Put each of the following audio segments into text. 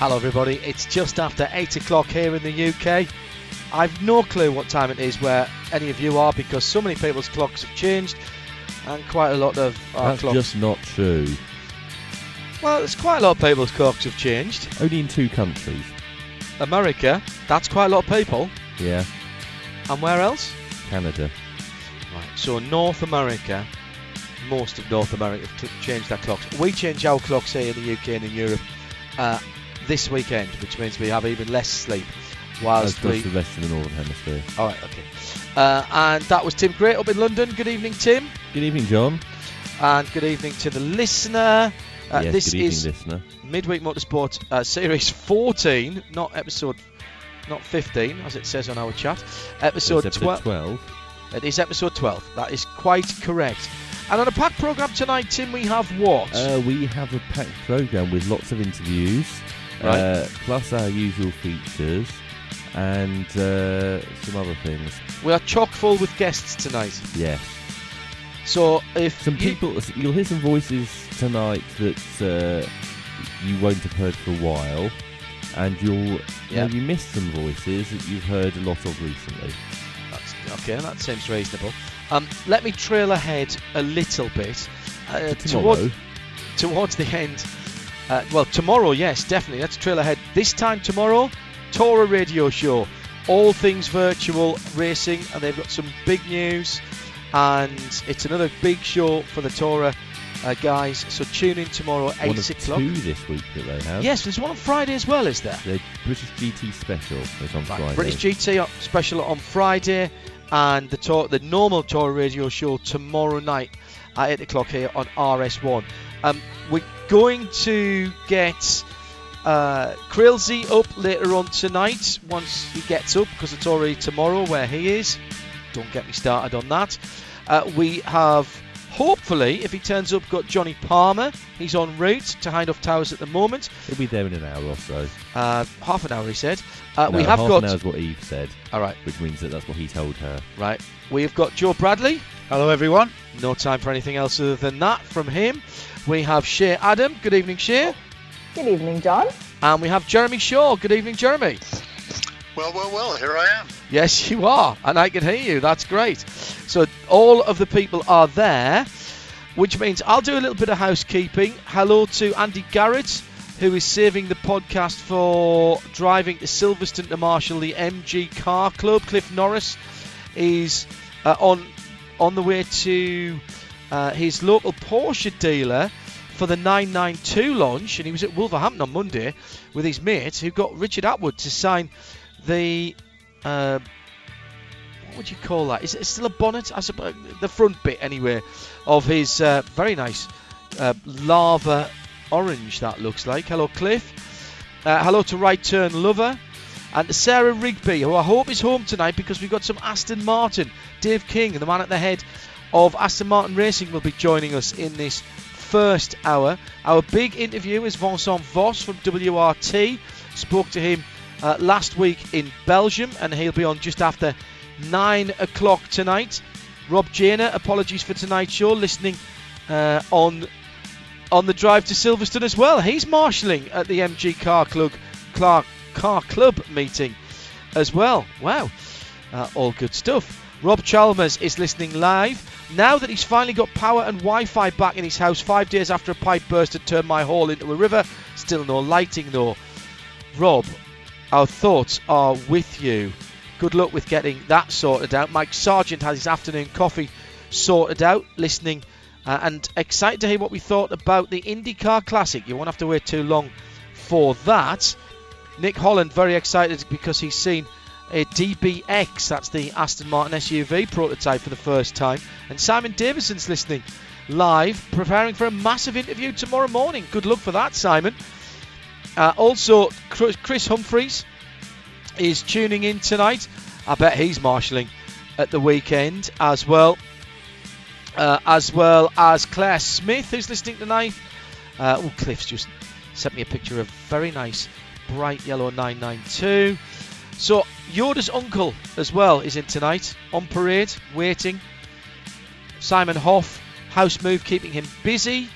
Hello, everybody. It's just after 8 o'clock here in the UK. I've no clue what time it is where any of you are because so many people's clocks have changed and quite a lot of our That's clocks. just not true. Well, there's quite a lot of people's clocks have changed. Only in two countries. America, that's quite a lot of people. Yeah, And where else? Canada. Right. So North America, most of North America have changed their clocks. We change our clocks here in the UK and in Europe uh, this weekend, which means we have even less sleep. Whilst we the rest of the Northern Hemisphere. All right, okay. Uh, and that was Tim Gray up in London. Good evening, Tim. Good evening, John. And good evening to the listener. Uh, yes, this good evening, is listener. Midweek Motorsport uh, Series 14, not episode, not 15, as it says on our chat. Episode, episode 12. 12. It is episode 12. That is quite correct. And on a packed programme tonight, Tim, we have what? Uh, we have a packed programme with lots of interviews, Right. uh, plus our usual features, and uh, some other things. we are chock full with guests tonight. Yes. So if Some you- people, you'll hear some voices tonight that uh, you won't have heard for a while, and you'll Yeah. maybe miss some voices that you've heard a lot of recently. That's, okay, that seems reasonable. Um, let me trail ahead a little bit. Uh, toward- towards the end. Uh, well, tomorrow, yes, definitely. Let's trail ahead. This time tomorrow, Tora Radio Show. All things virtual racing, and they've got some big news. And it's another big show for the Tora uh, guys. So tune in tomorrow, one 8 of o'clock. two this week that they have. Yes, there's one on Friday as well, is there? The British GT special is on Right, Friday. British GT special on Friday, and the tour, the normal tour radio show tomorrow night at eight o'clock here on RS1. Um, we're going to get uh, Krilzy up later on tonight once he gets up because it's already tomorrow where he is. Don't get me started on that. Uh, we have hopefully, if he turns up, got Johnny Palmer. He's en route to Hindhaugh Towers at the moment. He'll be there in an hour or so. Uh, half an hour, he said. Uh, no, we have half got. an hour is what Eve said, All right. which means that that's what he told her. Right. We've got Joe Bradley. Hello, everyone. No time for anything else other than that from him. We have Shea Adam. Good evening, Shea. Good evening, John. And we have Jeremy Shaw. Good evening, Jeremy. Well, well, well, here I am. Yes, you are. And I can hear you. That's great. So all of the people are there, which means I'll do a little bit of housekeeping. Hello to Andy Garrett, who is saving the podcast for driving to Silverstone to marshal the MG Car Club. Cliff Norris is uh, on on the way to uh, his local Porsche dealer for the 992 launch, and he was at Wolverhampton on Monday with his mate, who got Richard Attwood to sign the uh, what would you call that? Is it still a bonnet? I suppose the front bit anyway of his uh, very nice uh, lava orange that looks like. Hello, Cliff. Uh, hello to Right Turn Lover. And Sarah Rigby, who I hope is home tonight because we've got some Aston Martin. Dave King, the man at the head of Aston Martin Racing, will be joining us in this first hour. Our big interview is Vincent Vosse from WRT. Spoke to him uh, last week in Belgium, and he'll be on just after nine o'clock tonight. Rob Jana, apologies for tonight's show, listening uh, on on the drive to Silverstone as well. He's marshalling at the MG Car Club Clark Car Club meeting as well. Wow, uh, all good stuff. Rob Chalmers is listening live now that he's finally got power and Wi-Fi back in his house. Five days after a pipe burst and turned my hall into a river. Still no lighting though. Rob, our thoughts are with you good luck with getting that sorted out. Mike Sargent has his afternoon coffee sorted out, listening uh, and excited to hear what we thought about the IndyCar Classic. You won't have to wait too long for that. Nick Holland very excited because he's seen a DBX, that's the Aston Martin SUV prototype for the first time. And Simon Davison's listening live, preparing for a massive interview tomorrow morning. Good luck for that, Simon. Uh, also, Chris Humphreys is tuning in tonight. I bet he's marshalling at the weekend as well. Uh, as well as Claire Smith, who's listening tonight. Uh, oh, Cliff's just sent me a picture of very nice bright yellow 992. So Yoda's uncle as well is in tonight on parade, waiting. Simon Hoff, house move keeping him busy.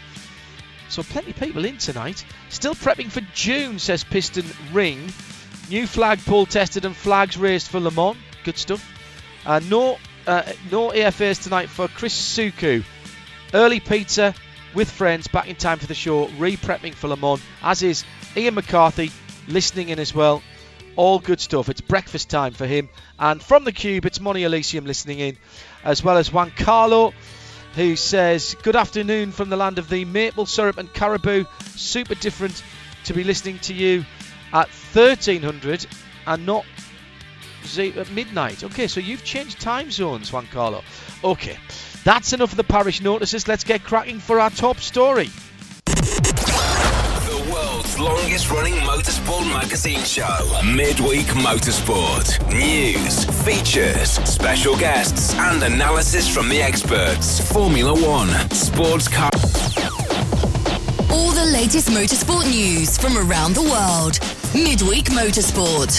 So plenty of people in tonight. Still prepping for June, says Piston Ring. New flagpole tested and flags raised for Le Mans. Good stuff. Uh, no, uh, no AFAs tonight for Chris Suku. Early pizza with friends back in time for the show. Re-prepping for Le Mans, as is Ian McCarthy listening in as well. All good stuff. It's breakfast time for him. And from the Cube, it's Money Elysium listening in, as well as Juan Carlo, who says, Good afternoon from the land of the maple syrup and caribou. Super different to be listening to you at 1300 and not at uh, midnight. Okay, so you've changed time zones, Juan Carlo. Okay, that's enough of the parish notices. Let's get cracking for our top story world's longest running motorsport magazine show, Midweek Motorsport. News, features, special guests, and analysis from the experts. Formula One, sports car. All the latest motorsport news from around the world. Midweek Motorsport.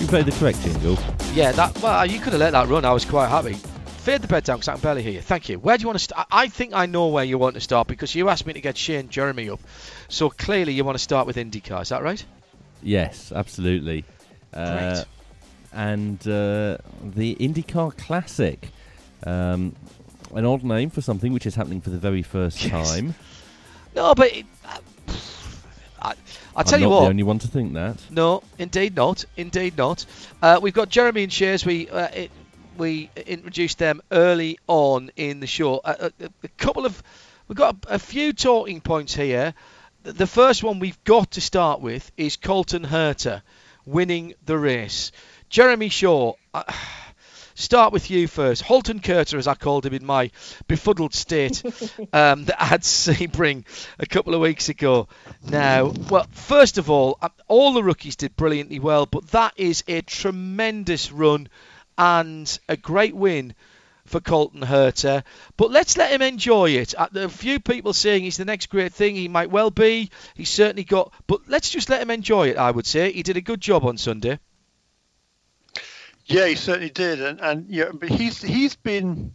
You played the correct jingle. Yeah, that. Well, you could have let that run. I was quite happy fade the bed down because I can barely hear you. Thank you. Where do you want to start? I think I know where you want to start because you asked me to get Shane Jeremy up. So clearly you want to start with IndyCar. Is that right? Yes, absolutely. Uh, and uh, the IndyCar Classic. Um, an odd name for something which is happening for the very first yes. time. No, but it, uh, I, will tell I'm you not what. the only one to think that. No, indeed not. Indeed not. Uh, we've got Jeremy and Shares. We uh, it, we introduced them early on in the show. A, a, a couple of, we've got a, a, few talking points here. The first one we've got to start with is Colton Herta winning the race. Jeremy Shaw. Uh, start with you first. Holton Curter, as I called him in my befuddled state um, that I had Sebring a couple of weeks ago. Now, well, first of all, uh, all the rookies did brilliantly well, but that is a tremendous run and a great win for Colton Herta. But let's let him enjoy it. Uh, a few people saying he's the next great thing. He might well be. He's certainly got. But let's just let him enjoy it. I would say he did a good job on Sunday. Yeah, he certainly did, and and yeah, but he's he's been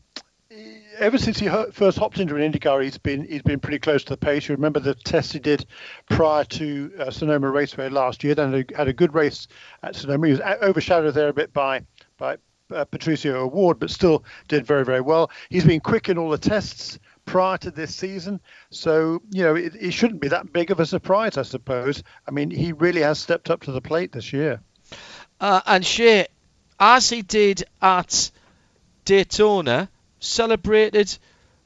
ever since he first hopped into an IndyCar, he's been he's been pretty close to the pace. You remember the test he did prior to uh, Sonoma Raceway last year, then had a good race at Sonoma. He was overshadowed there a bit by by uh, Patricio O'Ward, but still did very, very well. He's been quick in all the tests prior to this season, so you know it, it shouldn't be that big of a surprise, I suppose. I mean, he really has stepped up to the plate this year. Uh, and Shea, as he did at Daytona, celebrated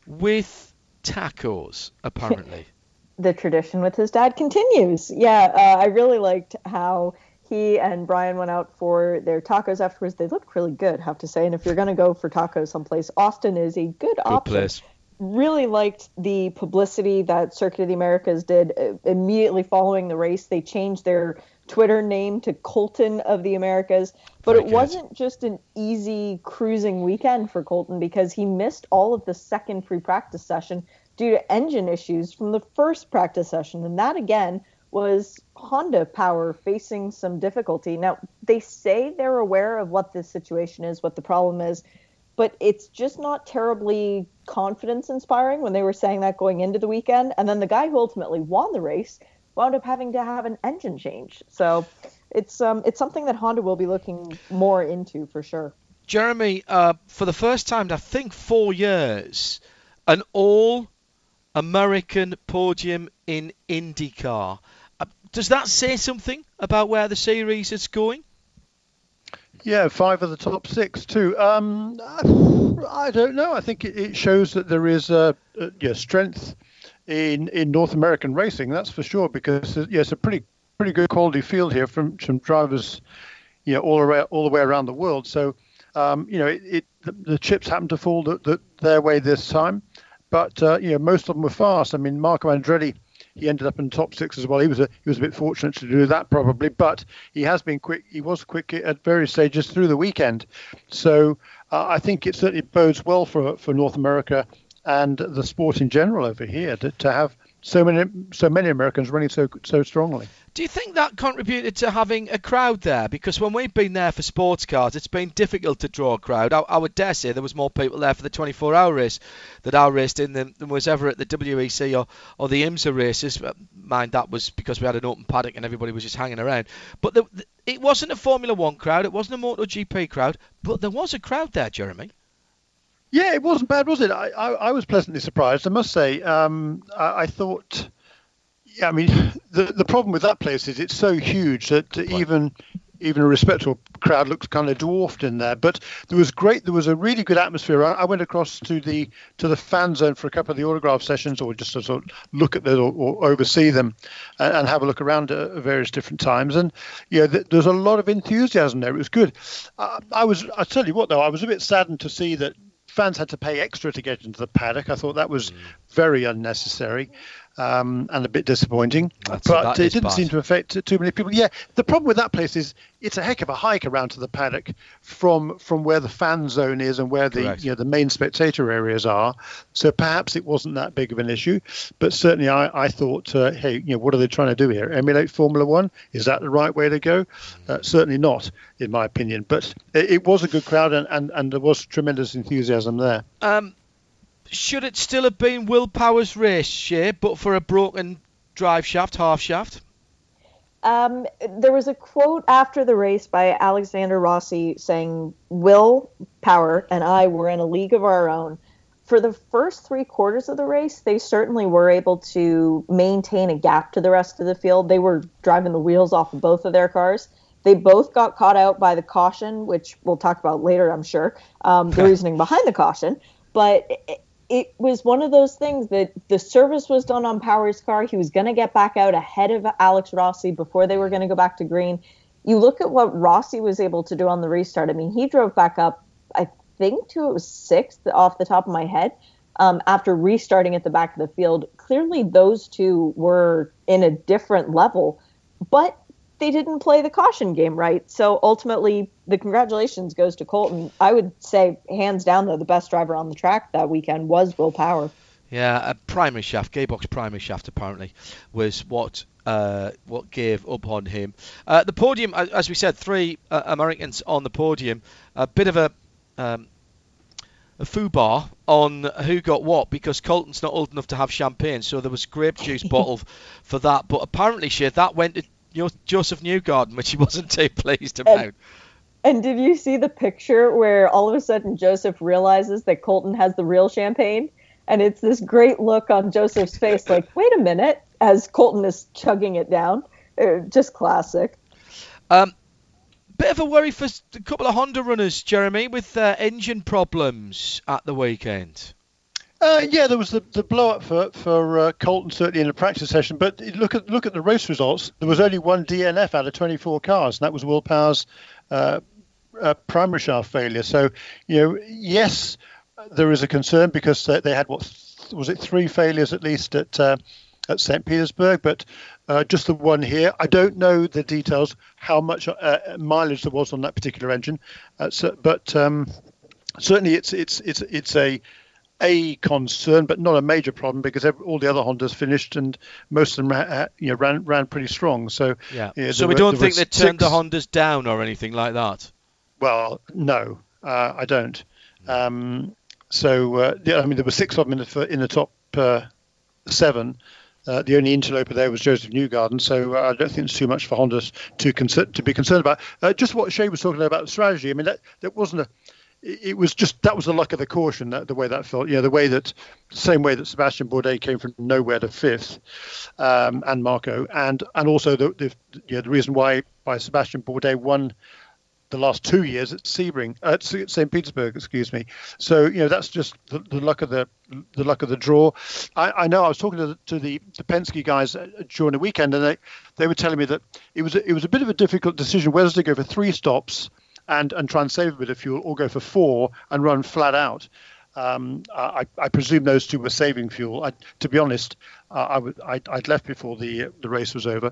with tacos, apparently. the tradition with his dad continues. Yeah, uh, I really liked how he and Brian went out for their tacos afterwards. They looked really good, have to say. And if you're going to go for tacos someplace, Austin is a good, good option. Place. Really liked the publicity that Circuit of the Americas did uh, immediately following the race. They changed their Twitter name to Colton of the Americas. But Very it good. wasn't just an easy cruising weekend for Colton because he missed all of the second pre practice session due to engine issues from the first practice session. And that, again, was Honda Power facing some difficulty. Now, they say they're aware of what this situation is, what the problem is, but it's just not terribly confidence inspiring when they were saying that going into the weekend. And then the guy who ultimately won the race wound up having to have an engine change. So it's um, it's something that Honda will be looking more into for sure. Jeremy, uh, for the first time, I think four years, an all American podium in IndyCar. Does that say something about where the series is going? Yeah, five of the top six too. Um, I don't know. I think it, shows that there is a, a yeah, strength in in North American racing. That's for sure. Because yeah, it's a pretty pretty good quality field here from some drivers, you know, all around all the way around the world. So, um, you know, it, it the, the, chips happen to fall the, the, their way this time, but uh, you know, most of them were fast. I mean, Marco Andretti he ended up in top six as well. He was a he was a bit fortunate to do that probably, but he has been quick. He was quick at various stages through the weekend. So uh, I think it certainly bodes well for for North America and the sport in general over here to, to have so many so many Americans running so so strongly. Do you think that contributed to having a crowd there? Because when we've been there for sports cars, it's been difficult to draw a crowd. I, I would dare say there was more people there for the 24-hour race that I raced in than, than was ever at the WEC or, or the IMSA races. Mind that was because we had an open paddock and everybody was just hanging around. But the, the, it wasn't a Formula One crowd, it wasn't a MotoGP crowd, but there was a crowd there, Jeremy. Yeah, it wasn't bad, was it? I, I, I was pleasantly surprised, I must say. Um, I, I thought yeah, I mean, the the problem with that place is it's so huge that even even a respectable crowd looks kind of dwarfed in there. But there was great. There was a really good atmosphere. I, I went across to the to the fan zone for a couple of the autograph sessions, or just to sort of look at them or, or oversee them, and, and, have a look around at various different times. And yeah, th- there's a lot of enthusiasm there. It was good. I, I was. I tell you what, though, I was a bit saddened to see that fans had to pay extra to get into the paddock. I thought that was very unnecessary um, and a bit disappointing. That's, but it didn't bad. seem to affect too many people. Yeah, the problem with that place is it's a heck of a hike around to the paddock from from where the fan zone is and where the Correct. you know the main spectator areas are. So perhaps it wasn't that big of an issue, but certainly I, I thought, uh, hey, you know, what are they trying to do here? Emulate Formula One? Is that the right way to go? Uh, certainly not, in my opinion. But it, it was a good crowd and, and, and there was tremendous enthusiasm there. Um, should it still have been Will Power's race, yeah, but for a broken drive shaft, half shaft? Um, there was a quote after the race by Alexander Rossi saying, Will Power and I were in a league of our own. For the first three quarters of the race, they certainly were able to maintain a gap to the rest of the field. They were driving the wheels off of both of their cars. They both got caught out by the caution, which we'll talk about later, I'm sure, um, the reasoning behind the caution. But it was one of those things that the service was done on Power's car. He was going to get back out ahead of Alex Rossi before they were going to go back to green. You look at what Rossi was able to do on the restart. I mean, he drove back up, I think, to it was sixth off the top of my head um, after restarting at the back of the field. Clearly, those two were in a different level, but they didn't play the caution game right. So ultimately, the congratulations goes to Colton. I would say, hands down, though, the best driver on the track that weekend was Will Power. Yeah, a primary shaft, gearbox primary shaft apparently was what uh, what gave up on him. Uh, the podium, as we said, three uh, Americans on the podium. A bit of a um, a foobar on who got what because Colton's not old enough to have champagne, so there was grape juice bottled for that. But apparently, shit, that went to Josef Newgarden, which he wasn't too pleased about. And, and did you see the picture where all of a sudden Josef realizes that Colton has the real champagne? And it's this great look on Josef's face, like, wait a minute, as Colton is chugging it down. Uh, just classic. Um, bit of a worry for a couple of Honda runners, Jeremy, with uh, engine problems at the weekend. Uh, yeah, there was the, the blow up for for uh, Colton certainly in the practice session. But look at look at the race results. There was only one DNF out of 24 cars, and that was Will Power's uh, uh, primary shaft failure. So you know, yes, there is a concern because they had what was it three failures at least at uh, at St. Petersburg, but uh, just the one here. I don't know the details how much mileage there was on that particular engine, so, but um, certainly it's it's it's it's a a concern, but not a major problem because every, all the other Hondas finished and most of them ran, you know, ran ran pretty strong. So yeah. so we were, don't think they turned the Hondas down or anything like that. Well, no, uh, I don't. Um, so uh, yeah, I mean, there were six of them in the, in the top uh, seven. Uh, the only interloper there was Josef Newgarden, so uh, I don't think it's too much for Honda to, concern, to be concerned about. Uh, just what Shea was talking about the strategy. I mean, that, that wasn't a it was just that was the luck of the caution that the way that felt you know the way that same way that Sebastian Bourdais came from nowhere to fifth um, and Marco and and also the the, the reason why why Sebastian Bourdais won the last two years at Sebring, at St. Petersburg, excuse me. So you know that's just the, the luck of the the luck of the draw. I, I know I was talking to the, to the, the Penske guys uh, during the weekend, and they, they were telling me that it was it was a bit of a difficult decision whether to go for three stops and and try and save a bit of fuel, or go for four and run flat out. Um, I, I, presume those two were saving fuel. I, to be honest, uh, I would, I, would left before the the race was over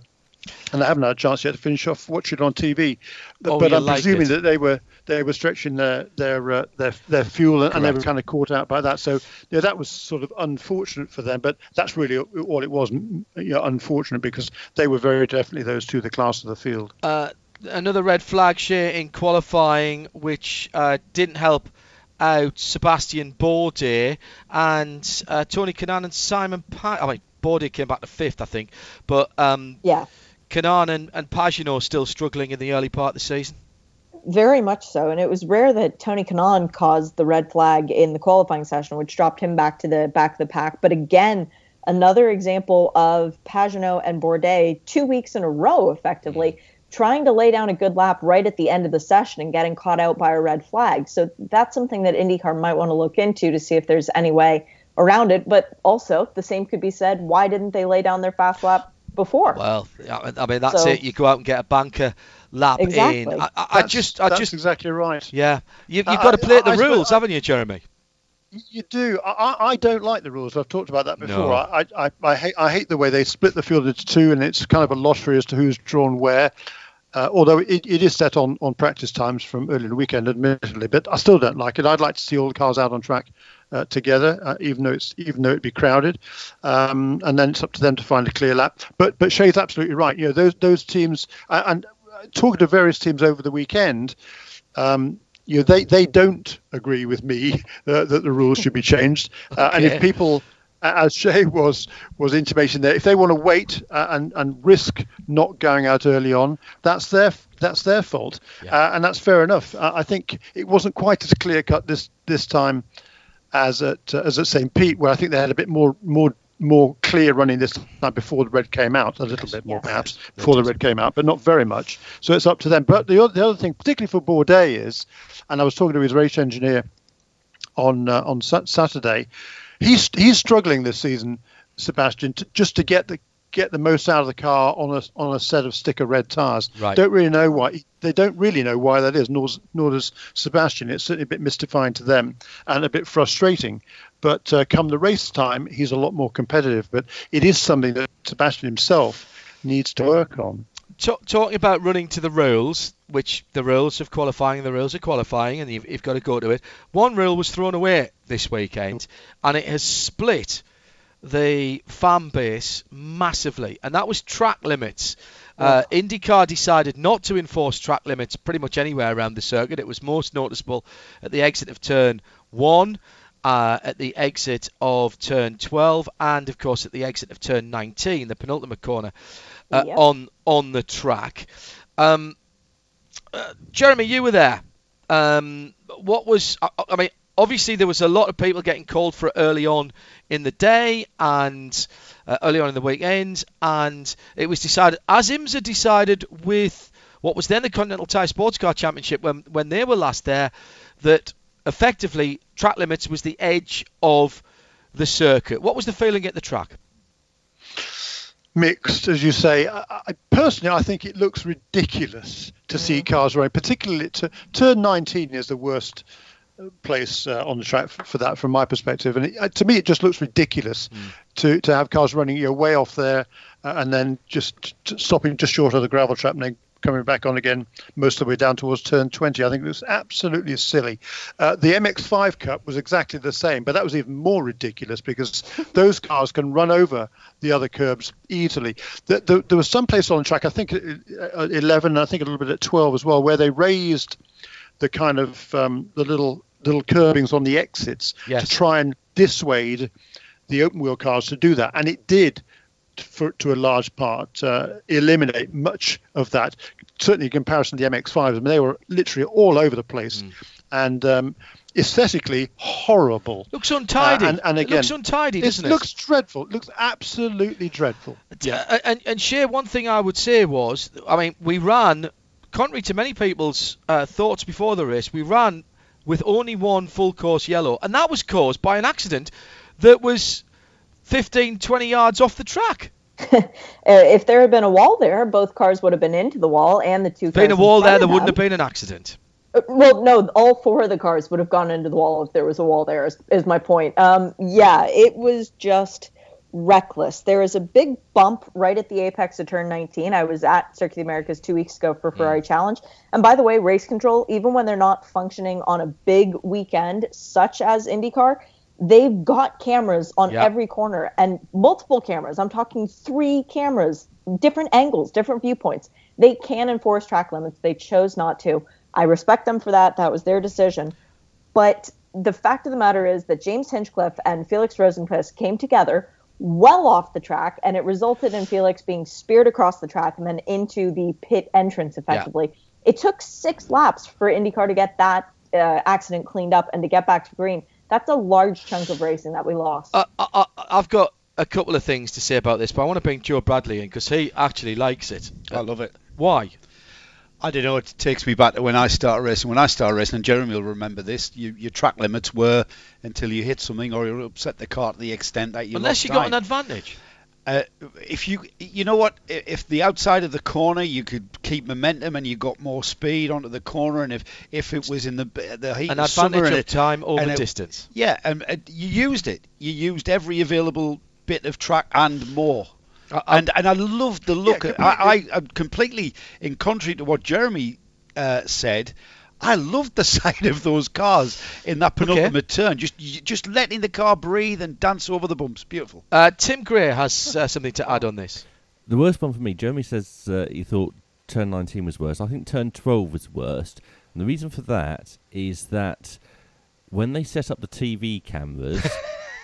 and I haven't had a chance yet to finish off watching it on TV. But, oh, but I'm like presuming it. that they were they were stretching their their uh, their, their fuel and, and they were kind of caught out by that. So yeah, that was sort of unfortunate for them. But that's really all it was. You know, unfortunate because they were very definitely those two the class of the field. Uh, another red flag share in qualifying, which uh, didn't help out Sebastian Bourdais and uh, Tony Kanaan and Simon. Pa- I mean, Bourdais came back to fifth, I think, but um, yeah Kanaan and, and Pagenaud still struggling in the early part of the season? Very much so. And it was rare that Tony Kanaan caused the red flag in the qualifying session, which dropped him back to the back of the pack. But again, another example of Pagenaud and Bourdais two weeks in a row, effectively, trying to lay down a good lap right at the end of the session and getting caught out by a red flag. So that's something that IndyCar might want to look into to see if there's any way around it. But also, the same could be said why didn't they lay down their fast lap before. Well, I mean that's so, it. You go out and get a banker lap exactly. in. I, I, I just, I that's just exactly right. Yeah, you, have uh, got to play the rules, haven't you, Jeremy? You do. I, I don't like the rules. I've talked about that before. No. I, I, I, hate I hate the way they split the field into two, and it's kind of a lottery as to who's drawn where. Uh, although it, it is set on, on practice times from early in the weekend, admittedly, but I still don't like it. I'd like to see all the cars out on track uh, together, uh, even though it's even though it be crowded, um, and then it's up to them to find a clear lap. But but Shea's absolutely right. You know those those teams uh, and talking to various teams over the weekend. Um, you know, they, they don't agree with me uh, that the rules should be changed. Uh, okay. And if people, as Shea was was intimation there, if they want to wait uh, and and risk not going out early on, that's their that's their fault, yeah. uh, and that's fair enough. Uh, I think it wasn't quite as clear cut this this time as at uh, as at St Pete, where I think they had a bit more more more clear running this time before the red came out, a little bit more perhaps before the red came out, but not very much. So it's up to them. But the other, the other thing, particularly for Bourdais, is, and I was talking to his race engineer on uh, on Saturday, he's he's struggling this season, Sebastian, to, just to get the get the most out of the car on a on a set of sticker red tires. Right. Don't really know why. They don't really know why that is. Nor nor does Sebastian. It's certainly a bit mystifying to them and a bit frustrating. But uh, come the race time, he's a lot more competitive. But it is something that Sebastian himself needs to work on. Talking about running to the rules, which the rules of qualifying, the rules of qualifying, and you've, you've got to go to it. One rule was thrown away this weekend, and it has split the fan base massively, and that was track limits. Uh, IndyCar decided not to enforce track limits pretty much anywhere around the circuit. It was most noticeable at the exit of turn one, uh, at the exit of turn 12, and of course at the exit of turn 19, the penultimate corner uh, yep. on on the track. Um, uh, Jeremy, you were there. Um, what was I, I mean? obviously there was a lot of people getting called for early on in the day and uh, early on in the weekend, and it was decided, as IMSA decided with what was then the Continental Tire Sports Car Championship when when they were last there, that effectively track limits was the edge of the circuit. What was the feeling at the track? Mixed, as you say. I, I, personally, I think it looks ridiculous to see cars running, particularly to turn 19 is the worst place uh, on the track for, for, that from my perspective. And it, uh, to me, it just looks ridiculous mm. to, to have cars running you know, way off there uh, and then just stopping just short of the gravel trap and then coming back on again most of the way down towards turn 20. I think it was absolutely silly. Uh, the MX5 Cup was exactly the same, but that was even more ridiculous because those cars can run over the other curbs easily. The, the, there was some place on track, I think uh, 11, I think a little bit at 12 as well, where they raised the kind of um, the little little curbings on the exits yes. to try and dissuade the open wheel cars to do that, and it did. For, to a large part, uh, eliminate much of that. Certainly, in comparison to the MX-5s, I mean, they were literally all over the place, mm. and um, aesthetically horrible. Looks untidy. Uh, and, and, again, it looks untidy, doesn't it? Looks dreadful. It looks absolutely dreadful. Yeah. And and Shea, one thing I would say was, I mean, we ran contrary to many people's uh, thoughts before the race, we ran with only one full course yellow, and that was caused by an accident that was 15, 20 yards off the track. Uh, if there had been a wall there, both cars would have been into the wall, and the two. Cars a wall there, there wouldn't have been an accident. Uh, Well, no, all four of the cars would have gone into the wall if there was a wall there. Is, is my point. Um, yeah, it was just reckless. There is a big bump right at the apex of turn 19. I was at Circuit of the Americas two weeks ago for Ferrari Challenge, and by the way, race control, even when they're not functioning on a big weekend such as IndyCar, they've got cameras on Yeah. every corner and multiple cameras. I'm talking three cameras, different angles, different viewpoints. They can enforce track limits. They chose not to. I respect them for that. That was their decision. But the fact of the matter is that James Hinchcliffe and Felix Rosenqvist came together well off the track, and it resulted in Felix being speared across the track and then into the pit entrance effectively. It took six laps for IndyCar to get that uh, accident cleaned up and to get back to green. That's a large chunk of racing that we lost. I, I, I've got a couple of things to say about this, but I want to bring Joe Bradley in because he actually likes it. I love it. Why? I don't know. It takes me back to when I started racing. When I started racing, and Jeremy will remember this. You, your track limits were until you hit something or you upset the car to the extent that you Unless lost you got time. an advantage. Uh, if you, you know what, if the outside of the corner you could keep momentum and you got more speed onto the corner, and if if it was in the the heat An of summer and of it, time over and it- distance. yeah, and, and you used it. You used every available bit of track and more. I- I- and and I loved the look. Yeah, I, I I'm completely in contrary to what Jeremy uh, said. I loved the sight of those cars in that penultimate turn. Just just letting the car breathe and dance over the bumps. Beautiful. Uh, Tim Gray has uh, something to add on this. The worst one for me, Jeremy says uh, he thought turn 19 was worse. I think turn 12 was worst. And the reason for that is that when they set up the TV cameras,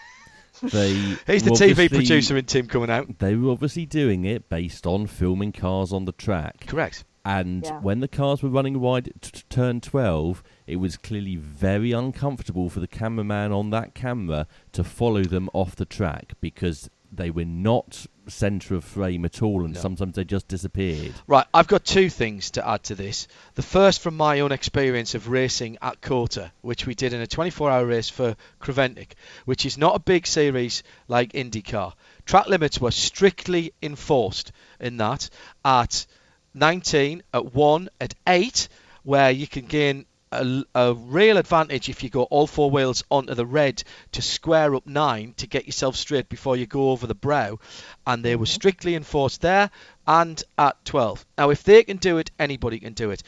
they. He's the TV producer in Tim coming out. They were obviously doing it based on filming cars on the track. Correct. And Yeah. when the cars were running wide at t- turn 12, it was clearly very uncomfortable for the cameraman on that camera to follow them off the track because they were not centre of frame at all and No. sometimes they just disappeared. Right, I've got two things to add to this. The first from my own experience of racing at COTA, which we did in a 24-hour race for Creventic, which is not a big series like IndyCar. Track limits were strictly enforced in that at 19, at 1, at 8, where you can gain a, a real advantage if you go all four wheels onto the red to square up 9 to get yourself straight before you go over the brow. And they were strictly enforced there and at 12. Now, if they can do it, anybody can do it.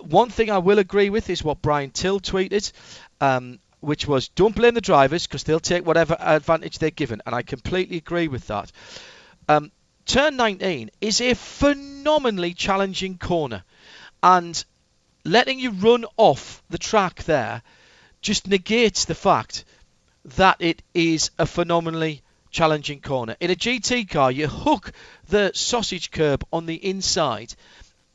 One thing I will agree with is what Brian Till tweeted, um, which was don't blame the drivers because they'll take whatever advantage they're given. And I completely agree with that. Um, turn 19 is a phenomenally challenging corner. And letting you run off the track there just negates the fact that it is a phenomenally challenging corner. In a GT car, you hook the sausage curb on the inside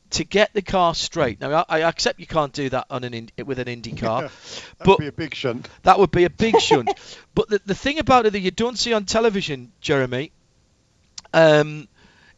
to get the car straight. Now, I, I accept you can't do that on an in, with an Indy car, That'd but be a big shunt. that would be a big shunt. But the, the thing about it that you don't see on television, Jeremy, um,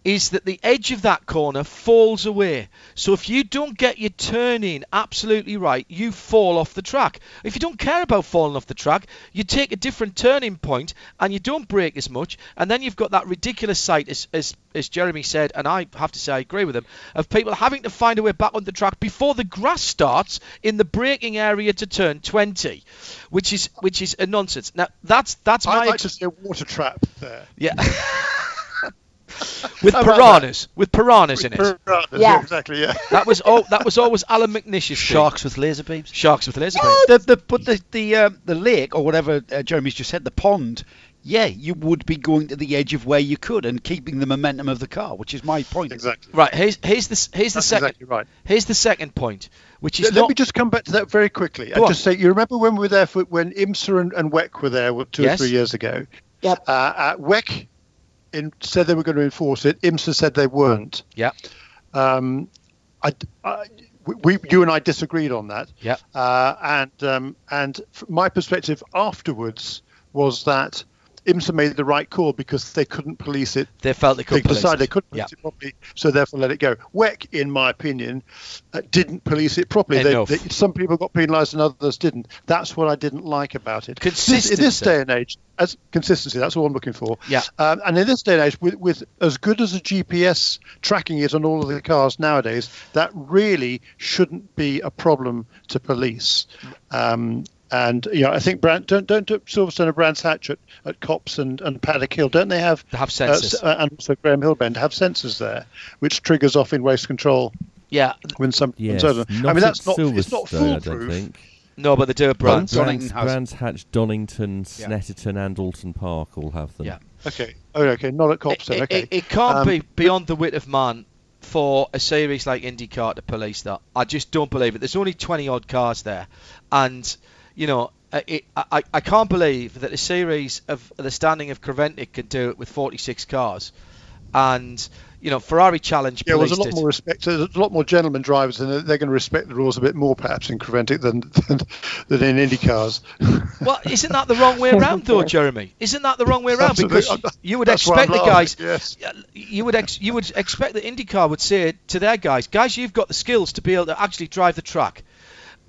is that the edge of that corner falls away. So if you don't get your turn in absolutely right, you fall off the track. If you don't care about falling off the track, you take a different turning point and you don't brake as much, and then you've got that ridiculous sight, as, as, as Jeremy said, and I have to say I agree with him, of people having to find a way back on the track before the grass starts in the braking area to turn 20, which is which is a nonsense. Now that's that's my I'd like ex- to see a water trap there. yeah. with How about piranhas, with piranhas in it. Piranhas, Yeah. yeah, exactly. Yeah. That was oh, that was always Allan McNish's thing. Sharks with laser beams. Sharks with laser beams. The, the, but the the um, the lake or whatever uh, Jeremy's just said, the pond. Yeah, you would be going to the edge of where you could and keeping the momentum of the car, which is my point. Exactly. Right, here's here's the s- here's the That's second exactly right. here's the second point, which is Let, not let me just come back to that very quickly. Go and on. just say, you remember when we were there for when IMSA and, and WEC were there two Yes. or three years ago? Yep. Uh, uh, WEC in, said they were going to enforce it. IMSA said they weren't. yeah Um, I, I, we, you and I disagreed on that. yeah Uh, and um, and my perspective afterwards was that IMSA made the right call because they couldn't police it. They felt they couldn't They police decided it. they couldn't police Yeah. it properly, so therefore let it go. WEC, in my opinion, uh, didn't police it properly. They, they, some people got penalised and others didn't. That's what I didn't like about it. This, in this day and age, as consistency, that's all I'm looking for. Yeah. Um, and in this day and age, with, with as good as the GPS tracking is on all of the cars nowadays, that really shouldn't be a problem to police. Um, and you know, I think Brand, don't don't Silverstone and Brands Hatch at, at Copse and, and Paddock Hill don't they have They have uh, sensors. uh, and also Graham Hill Bend have sensors there, which triggers off in waste control Yeah. when some. Yes, so- I mean, that's not it's not Silverstone, I don't foolproof. No, but they do at Brands. Brands, has- Brands Hatch, Donington, Yeah. Snetterton, and Oulton Park all have them. Yeah. Okay. Oh, okay. Not at Copse. It, it- okay. it- it can't Um, be beyond the wit of man for a series like IndyCar to police that. I just don't believe it. There's only 20 odd cars there, and you know, uh, it, I, I can't believe that a series of the standing of Creventic could do it with 46 cars, and you know, Ferrari Challenge Yeah, well, there's a lot it. more respect. There's a lot more gentleman drivers, and they're, they're going to respect the rules a bit more, perhaps, in Creventic than than, than in Indy cars. Well, isn't that the wrong way around, though, Jeremy? Isn't that the wrong way around? Absolutely. Because you would That's expect the guys, yes. You would ex- you would expect that IndyCar would say to their guys, guys, you've got the skills to be able to actually drive the track.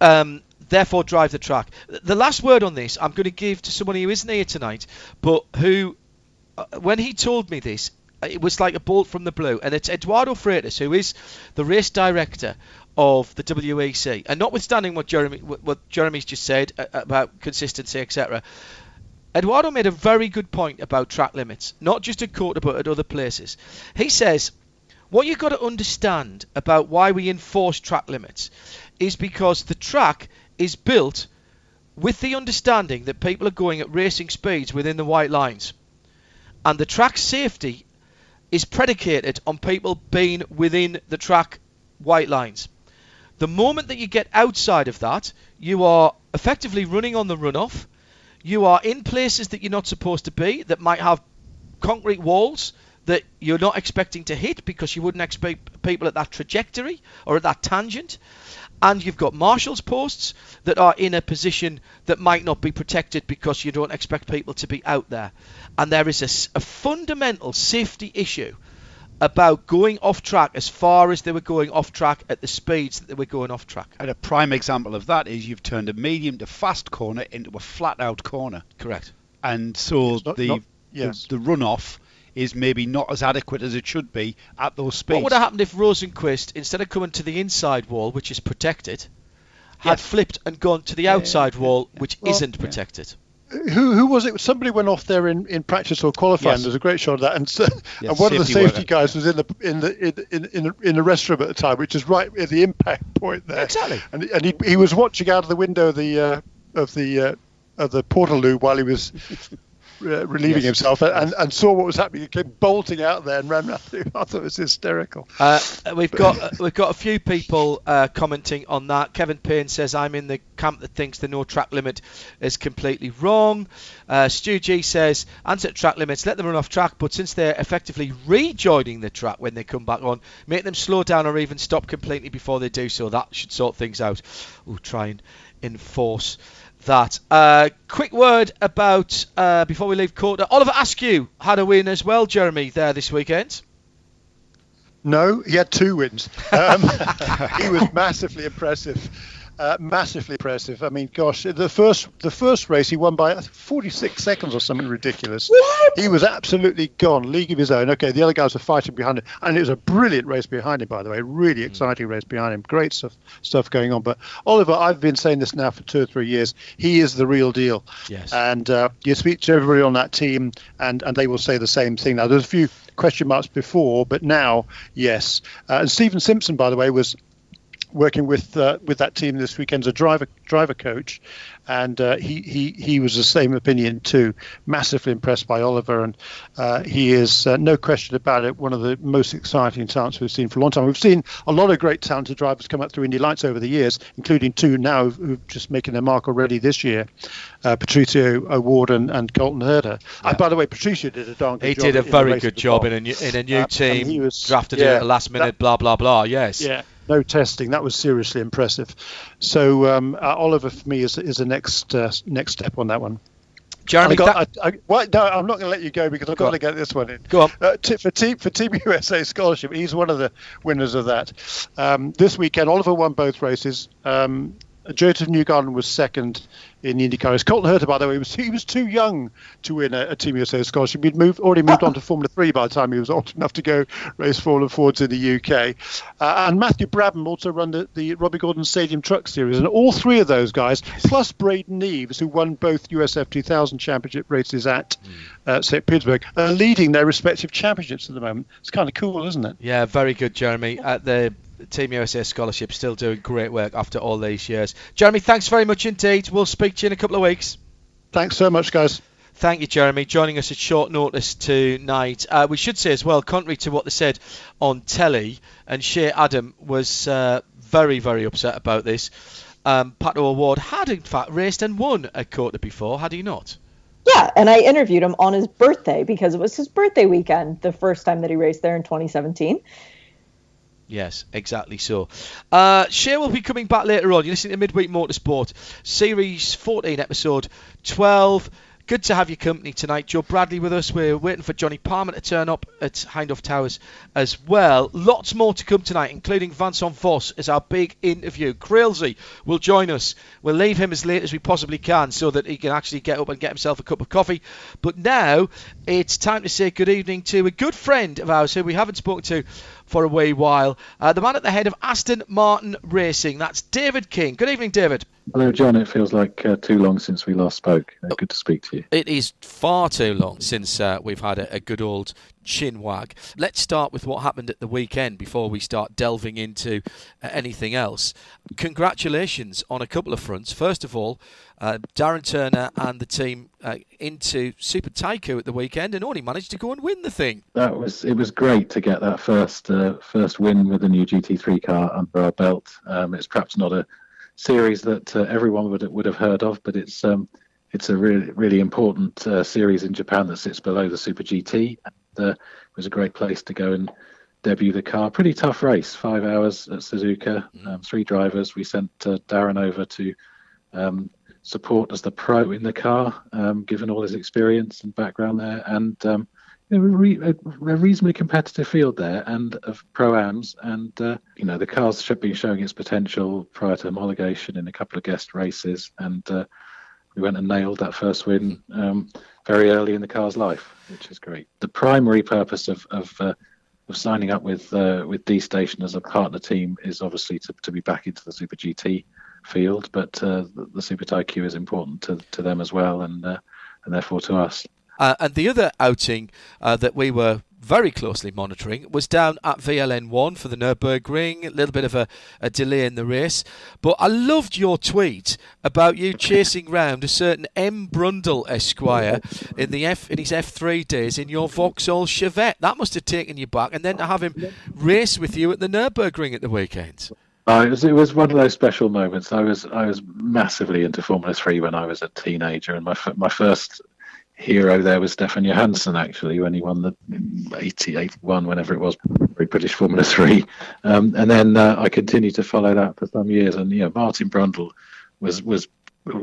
Um, therefore, drive the track. The last word on this, I'm going to give to someone who isn't here tonight, but who, uh, when he told me this, it was like a bolt from the blue. And it's Eduardo Freitas, who is the race director of the WEC. And notwithstanding what Jeremy what Jeremy's just said uh, about consistency, etc. Eduardo made a very good point about track limits, not just at COTA but at other places. He says, what you've got to understand about why we enforce track limits is because the track is built with the understanding that people are going at racing speeds within the white lines. And the track safety is predicated on people being within the track white lines. The moment that you get outside of that, you are effectively running on the runoff. You are in places that you're not supposed to be, that might have concrete walls that you're not expecting to hit because you wouldn't expect people at that trajectory or at that tangent. And you've got marshals posts that are in a position that might not be protected because you don't expect people to be out there. And there is a fundamental safety issue about going off track as far as they were going off track at the speeds that they were going off track. And a prime example of that is you've turned a medium to fast corner into a flat out corner. Correct. And so not- the, not- yes. the the runoff is maybe not as adequate as it should be at those speeds. What would have happened if Rosenqvist, instead of coming to the inside wall, which is protected, had Yes. flipped and gone to the outside wall, which Well, isn't yeah. protected? who who was it? Somebody went off there in, in practice or qualifying. Yes. There's a great shot of that, and, so, Yes, and one of the safety safety worker. guys was in the in the in in, in, the, in the restroom at the time, which is right at the impact point there. Exactly. And and he, he was watching out of the window of the uh, of the uh, of the portaloo while he was. Uh, relieving Yes. himself and, and saw what was happening. He came bolting out there and ran round. I thought it was hysterical. Uh, we've got uh, we've got a few people uh, commenting on that. Kevin Payne says I'm in the camp that thinks the no track limit is completely wrong. Uh, Stu G says answer track limits, let them run off track, but since they're effectively rejoining the track when they come back on, make them slow down or even stop completely before they do so. That should sort things out. We'll try and enforce that. Uh, quick word about uh, before we leave COTA. Oliver Askew had a win as well, Jeremy, there this weekend. No, he had two wins. Um, he was massively impressive. Uh, massively impressive. I mean, gosh, the first the first race he won by 46 seconds or something ridiculous. He was absolutely gone, league of his own. Okay, the other guys were fighting behind him, and it was a brilliant race behind him, by the way. Really exciting race behind him. Great stuff stuff going on. But Oliver, I've been saying this now for two or three years. He is the real deal. Yes. And uh, you speak to everybody on that team, and, and they will say the same thing. Now, there's a few question marks before, but now, yes. Uh, and Stephen Simpson, by the way, was working with uh, with that team this weekend as a driver driver coach, and uh, he he he was the same opinion too. Massively impressed by Oliver, and uh, he is uh, no question about it one of the most exciting talents we've seen for a long time. We've seen a lot of great talented drivers come up through Indy Lights over the years, including two now who've just making their mark already this year, uh, Patricio O'Ward and, and Colton Herta. And by the way, Patricio did a darn good He job. did a very good job in a new, in a new team, he was- drafted in yeah, at the last minute, that- blah blah blah. Yes. Yeah, no testing. That was seriously impressive. So um, uh, Oliver for me is is the next uh, next step on that one. Jeremy, got, that... I, I, well, no, I'm not going to let you go because I've got to get this one in. Go on. Uh, t- for, team, for Team USA scholarship, he's one of the winners of that. Um, this weekend, Oliver won both races. Um, Josef Newgarden was second in the IndyCar. Colton Herta, by the way, he was he was too young to win a, a Team USA scholarship. He'd moved already moved on to Formula Three by the time he was old enough to go race Formula Fords in the UK. Uh, and Matthew Brabham also run the, the Robby Gordon Stadium Truck Series, and all three of those guys, plus Braden Eves, who won both USF 2000 championship races at mm. uh, St Petersburg, are leading their respective championships at the moment. It's kind of cool, isn't it? Yeah, very good, Jeremy. At the Team USA Scholarship still doing great work after all these years. Jeremy, thanks very much indeed. We'll speak to you in a couple of weeks. Thanks so much, guys. Thank you, Jeremy, joining us at short notice tonight. Uh, we should say as well, contrary to what they said on telly, and Shea Adam was uh, very, very upset about this. Um, Pato O'Ward had in fact raced and won at COTA before, had he not? Yeah, and I interviewed him on his birthday because it was his birthday weekend, the first time that he raced there in 2017. Yes, exactly so. Uh, Shea will be coming back later on. You're listening to Midweek Motorsport, Series 14, Episode 12. Good to have your company tonight. Joe Bradley with us. We're waiting for Johnny Palmer to turn up at Hindhaugh Towers as well. Lots more to come tonight, including Vincent Vosse as our big interview. Crailsey will join us. We'll leave him as late as we possibly can so that he can actually get up and get himself a cup of coffee. But now it's time to say good evening to a good friend of ours who we haven't spoken to for a wee while. Uh, the man at the head of Aston Martin Racing, that's David King. Good evening, David. Hello, John. It feels like uh, too long since we last spoke. Uh, good to speak to you. It is far too long since uh, we've had a, a, good old chin wag. Let's start with what happened at the weekend before we start delving into uh, anything else. Congratulations on a couple of fronts. First of all, uh, Darren Turner and the team uh, into Super Taikyu at the weekend, and only managed to go and win the thing. That was it. Was great to get that first uh, first win with the new GT3 car under our belt. Um, it's perhaps not a series that uh, everyone would would have heard of, but it's um, it's a really really important uh, series in Japan that sits below the Super GT. And, uh, it was a great place to go and debut the car. Pretty tough race, five hours at Suzuka, mm. um, three drivers. We sent Darren over to um, support as the pro in the car, um, given all his experience and background there, and um, you know, a, reasonably competitive field there, and of pro-ams, and uh, you know the car's should be showing its potential prior to homologation in a couple of guest races, and uh, we went and nailed that first win um, very early in the car's life, which is great. The primary purpose of of, uh, of signing up with uh, with D Station as a partner team is obviously to, to be back into the Super GT field, but uh, the, the, Super Taikyu is important to, to them as well, and uh, and therefore to us. Uh, and the other outing uh, that we were very closely monitoring was down at VLN1 for the Nürburgring. A little bit of a, a, delay in the race, but I loved your tweet about you chasing round a certain M Brundle Esquire in the F in his F3 days in your Vauxhall Chevette. That must have taken you back, and then to have him race with you at the Nürburgring at the weekend. Uh, it was it was one of those special moments. I was I was massively into Formula Three when I was a teenager, and my my first hero there was Stefan Johansson actually when he won the 80, 81, whenever it was, British Formula Three, um, and then uh, I continued to follow that for some years. And you know, Martin Brundle was was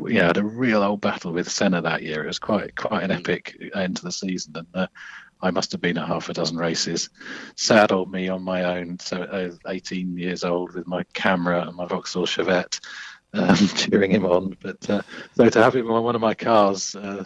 yeah had a real old battle with Senna that year. It was quite quite an epic end to the season, and uh, I must have been at half a dozen races. Saddled me on my own, so was 18 years old with my camera and my Vauxhall Chevette, um, cheering him on. But uh, so to have him on one of my cars uh,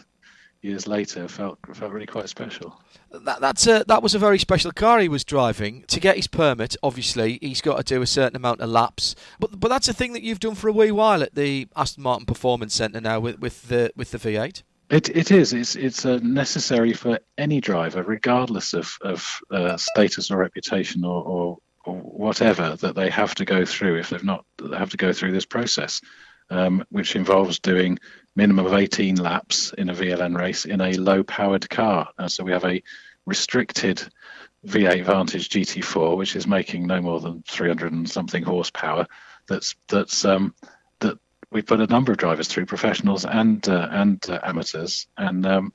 years later felt felt really quite special. That that's a, that was a very special car he was driving. To get his permit, obviously, he's got to do a certain amount of laps. But but that's a thing that you've done for a wee while at the Aston Martin Performance Centre now with, with the with the V8. It it is. It's it's uh, necessary for any driver, regardless of of uh, status or reputation or, or, or whatever, that they have to go through if they've not they have to go through this process, um, which involves doing minimum of 18 laps in a VLN race in a low-powered car. Uh, so we have a restricted V8 Vantage GT4, which is making no more than 300 and something horsepower. That's that's um, we put a number of drivers through, professionals and uh, and uh, amateurs, and um,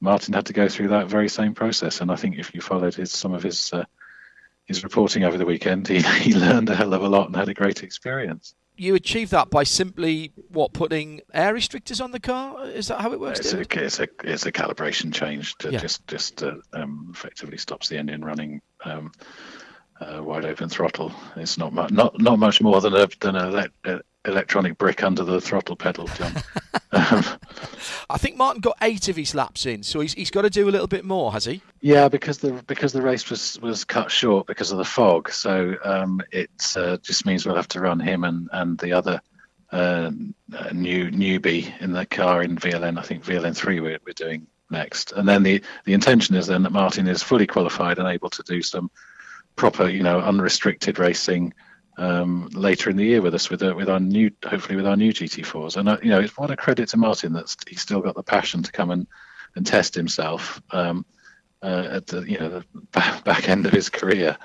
Martin had to go through that very same process. And I think if you followed his some of his uh, his reporting over the weekend, he, he learned a hell of a lot and had a great experience. you achieve that by simply what putting air restrictors on the car. Is that how it works? It's a, it's a it's a calibration change to Yeah. just just uh, um, effectively stops the engine running um, uh, wide open throttle. It's not much not not much more than a than a uh, electronic brick under the throttle pedal, John. um, I think Martin got eight of his laps in, so he's, he's got to do a little bit more, has he? Yeah, because the because the race was was cut short because of the fog, so um, it uh, just means we'll have to run him and and the other uh, uh, new newbie in the car in VLN. I think VLN three we're, we're doing next, and then the the intention is then that Martin is fully qualified and able to do some proper, you know, unrestricted racing um, later in the year with us with uh, with our new hopefully with our new GT4s. And uh, you know, it's what a credit to Martin that he's still got the passion to come and and test himself. Um, uh, at the you know the back, back end of his career.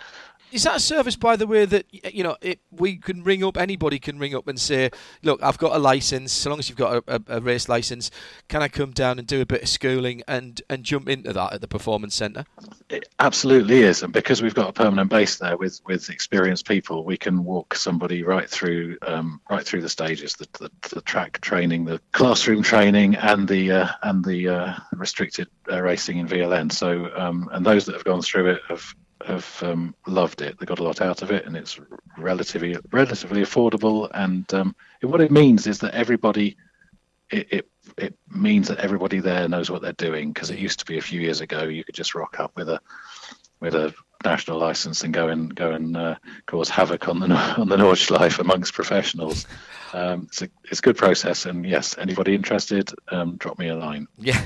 Is that a service, by the way, that you know it, we can ring up? Anybody can ring up and say, "Look, I've got a license. So long as you've got a, a, a race license, can I come down and do a bit of schooling and and jump into that at the performance centre?" It absolutely is, and because we've got a permanent base there with with experienced people, we can walk somebody right through um, right through the stages, the, the, the track training, the classroom training, and the uh, and the uh, restricted uh, racing in VLN. So, um, and those that have gone through it have have um, loved it. They got a lot out of it, and it's relatively relatively affordable. And um, what it means is that everybody, it, it it means that everybody there knows what they're doing. Because it used to be a few years ago, you could just rock up with a with a national license and go and go and uh, cause havoc on the on the Nordschleife amongst professionals. Um, it's a it's a good process, and yes, anybody interested, um, drop me a line. Yeah.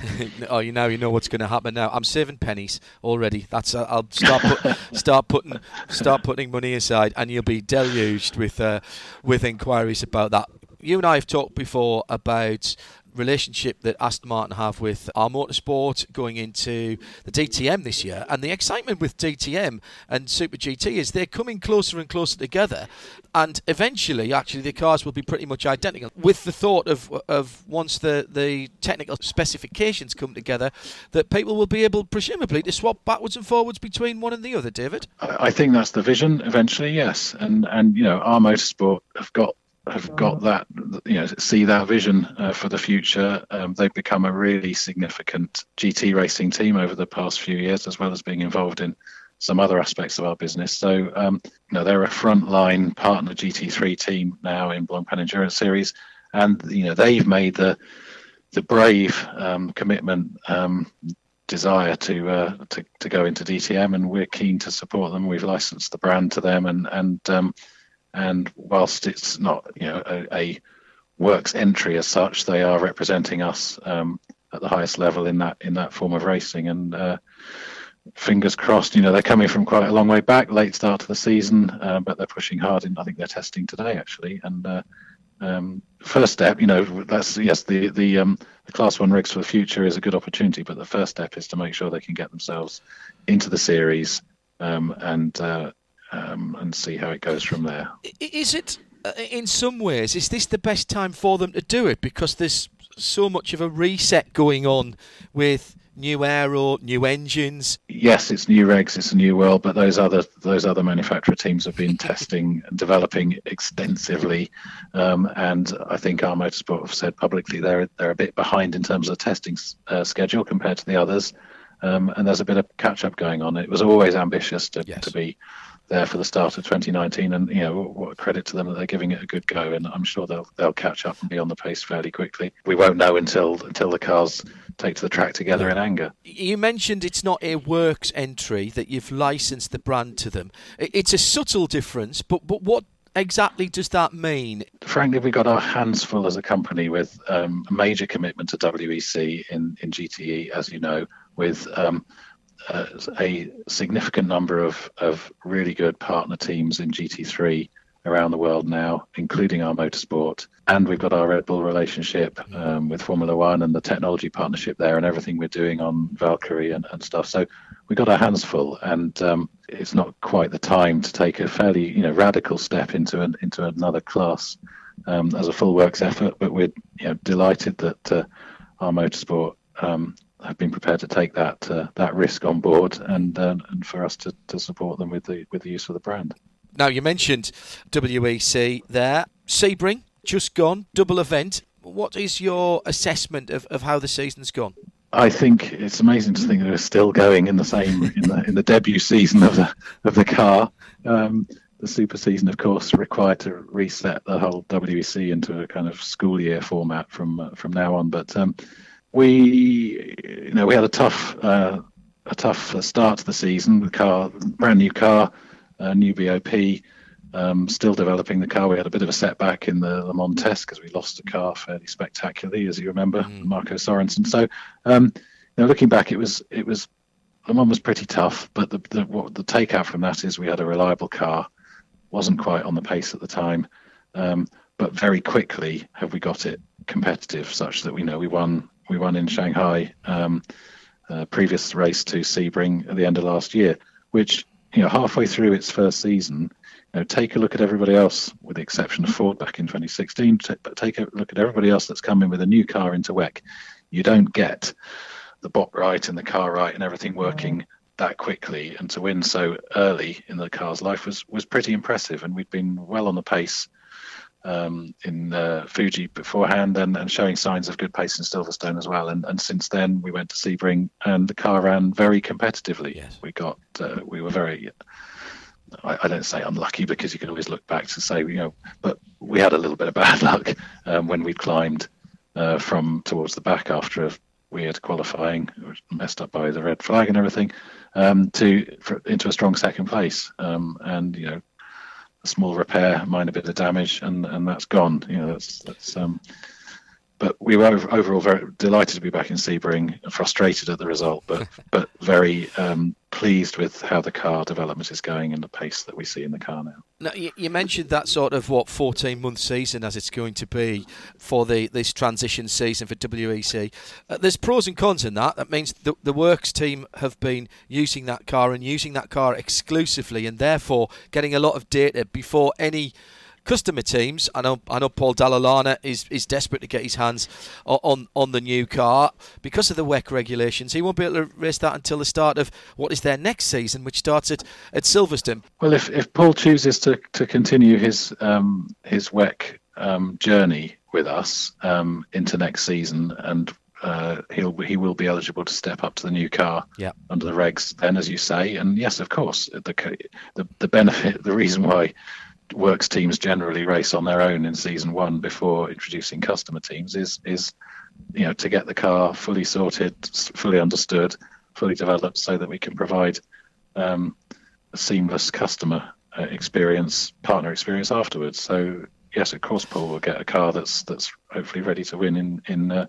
oh, you know, you know what's going to happen. Now I'm saving pennies already. That's uh, I'll start put, start putting start putting money aside, and you'll be deluged with uh, with inquiries about that. You and I have talked before about relationship that Aston Martin have with R-Motorsport going into the DTM this year and the excitement with DTM and Super GT is they're coming closer and closer together. And eventually actually the cars will be pretty much identical. With the thought of of once the the technical specifications come together that people will be able presumably to swap backwards and forwards between one and the other David? I think that's the vision. Eventually, yes, and and you know R-Motorsport have got have got that you know see that vision uh, for the future. Um, they've become a really significant GT racing team over the past few years, as well as being involved in some other aspects of our business. So um, you know they're a frontline partner GT3 team now in Blancpain Endurance Series, and you know they've made the the brave um, commitment um, desire to, uh, to to go into DTM, and we're keen to support them. We've licensed the brand to them, and and um, and whilst it's not you know a, a works entry as such, they are representing us um, at the highest level in that in that form of racing. And uh, fingers crossed, you know they're coming from quite a long way back, late start to the season, uh, but they're pushing hard. In I think they're testing today actually, and. Uh, um, first step, you know, that's yes, the the um, the class one rigs for the future is a good opportunity, but the first step is to make sure they can get themselves into the series um, and uh, um, and see how it goes from there. Is it, uh, in some ways, is this the best time for them to do it? Because there's so much of a reset going on with new aero, new engines. Yes, it's new regs, it's a new world, but those other those other manufacturer teams have been testing and developing extensively, um, and I think R-Motorsport have said publicly they're they're a bit behind in terms of the testing uh, schedule compared to the others, um, and there's a bit of catch up going on. It was always ambitious to, Yes. to be there for the start of 2019, and you know what what credit to them that they're giving it a good go, and I'm sure they'll they'll catch up and be on the pace fairly quickly. We won't know until until the cars take to the track together in anger. You mentioned it's not a works entry that you've licensed the brand to them. It's a subtle difference, but but what exactly does that mean? frankly, we got our hands full as a company with um, a major commitment to WEC in, in GTE, as you know, with um, a significant number of, of really good partner teams in GT3 around the world now, including R-Motorsport. And we've got our Red Bull relationship um, with Formula One and the technology partnership there and everything we're doing on Valkyrie and, and stuff. So we've got our hands full, and um, it's not quite the time to take a fairly you know radical step into an, into another class um, as a full works effort. But we're you know, delighted that uh, R-Motorsport um, have been prepared to take that uh, that risk on board, and uh, and for us to, to support them with the with the use of the brand. Now, you mentioned WEC there. Sebring, just gone, double event. What is your assessment of, of how the season's gone? I think it's amazing to think that we're still going in the same in the in the debut season of the of the car. Um, the super season, of course, required to reset the whole WEC into a kind of school year format from uh, from now on. But um, we, you know, we had a tough uh, a tough start to the season. The car, brand new car, uh, new BOP. Um, still developing the car. We had a bit of a setback in the Le Mans test because we lost the car fairly spectacularly, as you remember, mm. Marco Sorensen. So, um, you know, looking back, it was it was Le Mans was pretty tough, but the the, what, the takeout from that is we had a reliable car, wasn't quite on the pace at the time, um, but very quickly have we got it competitive, such that we know we won we won in Shanghai, um, uh, previous race to Sebring at the end of last year, which you know halfway through its first season you know, take a look at everybody else, with the exception of Ford back in 2016. But take a look at everybody else that's coming with a new car into WEC. You don't get the BOP right and the car right and everything working that quickly, and to win so early in the car's life was was pretty impressive. And we'd been well on the pace um, in uh, Fuji beforehand and, and showing signs of good pace in Silverstone as well. And, and since then, we went to Sebring and the car ran very competitively. Yes. We got uh, we were very I, I, don't say unlucky because you can always look back to say, you know, but we had a little bit of bad luck um, when we climbed uh, from towards the back after a weird qualifying, messed up by the red flag and everything, um, to for, into a strong second place. Um, and you know, a small repair, minor bit of damage, and and that's gone. You know, that's that's. Um, but we were overall very delighted to be back in Sebring, frustrated at the result, but but very um, pleased with how the car development is going and the pace that we see in the car now. Now, you, mentioned that sort of what 14 month season as it's going to be for the this transition season for WEC. Uh, there's pros and cons in that. That means the, the works team have been using that car and using that car exclusively, and therefore getting a lot of data before any customer teams. I know I know Paul Dalla Lana is, is desperate to get his hands on on the new car because of the WEC regulations. He won't be able to race that until the start of what is their next season, which starts at, at Silverstone. Well, if, if Paul chooses to, to continue his um, his WEC um, journey with us um, into next season and uh, he'll he will be eligible to step up to the new car yeah. under the regs then as you say and yes of course the the, the benefit the reason why works teams generally race on their own in season one before introducing customer teams is is you know to get the car fully sorted, fully understood, fully developed, so that we can provide um, a seamless customer uh, experience, partner experience afterwards. So yes, of course, Paul will get a car that's that's hopefully ready to win in in uh,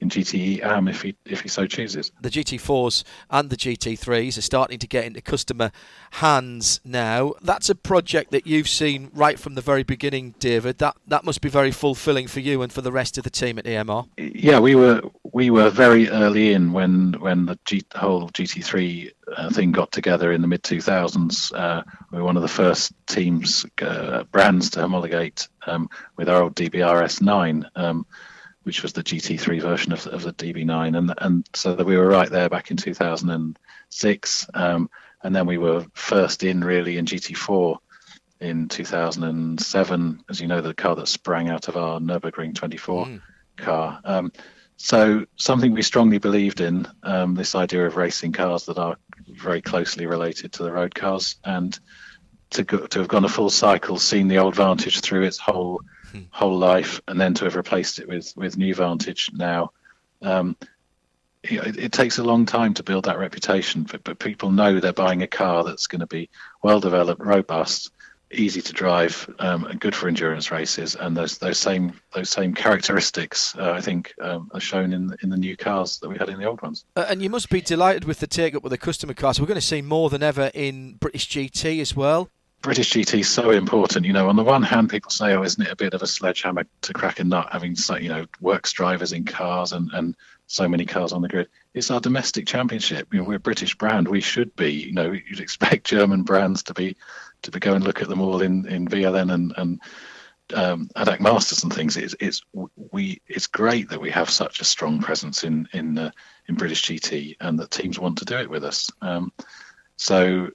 in GTE AM if he if he so chooses. The GT4s and the GT3s are starting to get into customer hands now. That's a project that you've seen right from the very beginning, David. That that must be very fulfilling for you and for the rest of the team at AMR. Yeah, we were we were very early in when when the, G, the whole GT3 uh, thing got together in the mid 2000s. Uh, we were one of the first teams uh, brands to homologate um, with our old DBRS 9. Um, which was the GT3 version of, of the DB9, and and so that we were right there back in 2006, um, and then we were first in really in GT4 in 2007, as you know, the car that sprang out of our Nurburgring 24 mm. car. Um, so something we strongly believed in, um, this idea of racing cars that are very closely related to the road cars, and to go, to have gone a full cycle, seen the old Vantage through its whole whole life, and then to have replaced it with with New Vantage now. Um, it, it, takes a long time to build that reputation, but, but people know they're buying a car that's going to be well developed, robust, easy to drive, um, and good for endurance races. And those those same those same characteristics, uh, I think, um, are shown in in the new cars that we had in the old ones. Uh, and you must be delighted with the take up with the customer cars. We're going to see more than ever in British GT as well. British GT is so important. You know, on the one hand, people say, "Oh, isn't it a bit of a sledgehammer to crack a nut having so you know works drivers in cars and and so many cars on the grid?" It's our domestic championship. You know, we're a British brand. We should be. You know, you'd expect German brands to be to be go and look at them all in in VLN and and um, ADAC Masters and things. It's it's we it's great that we have such a strong presence in in uh, in British GT and that teams want to do it with us. Um, so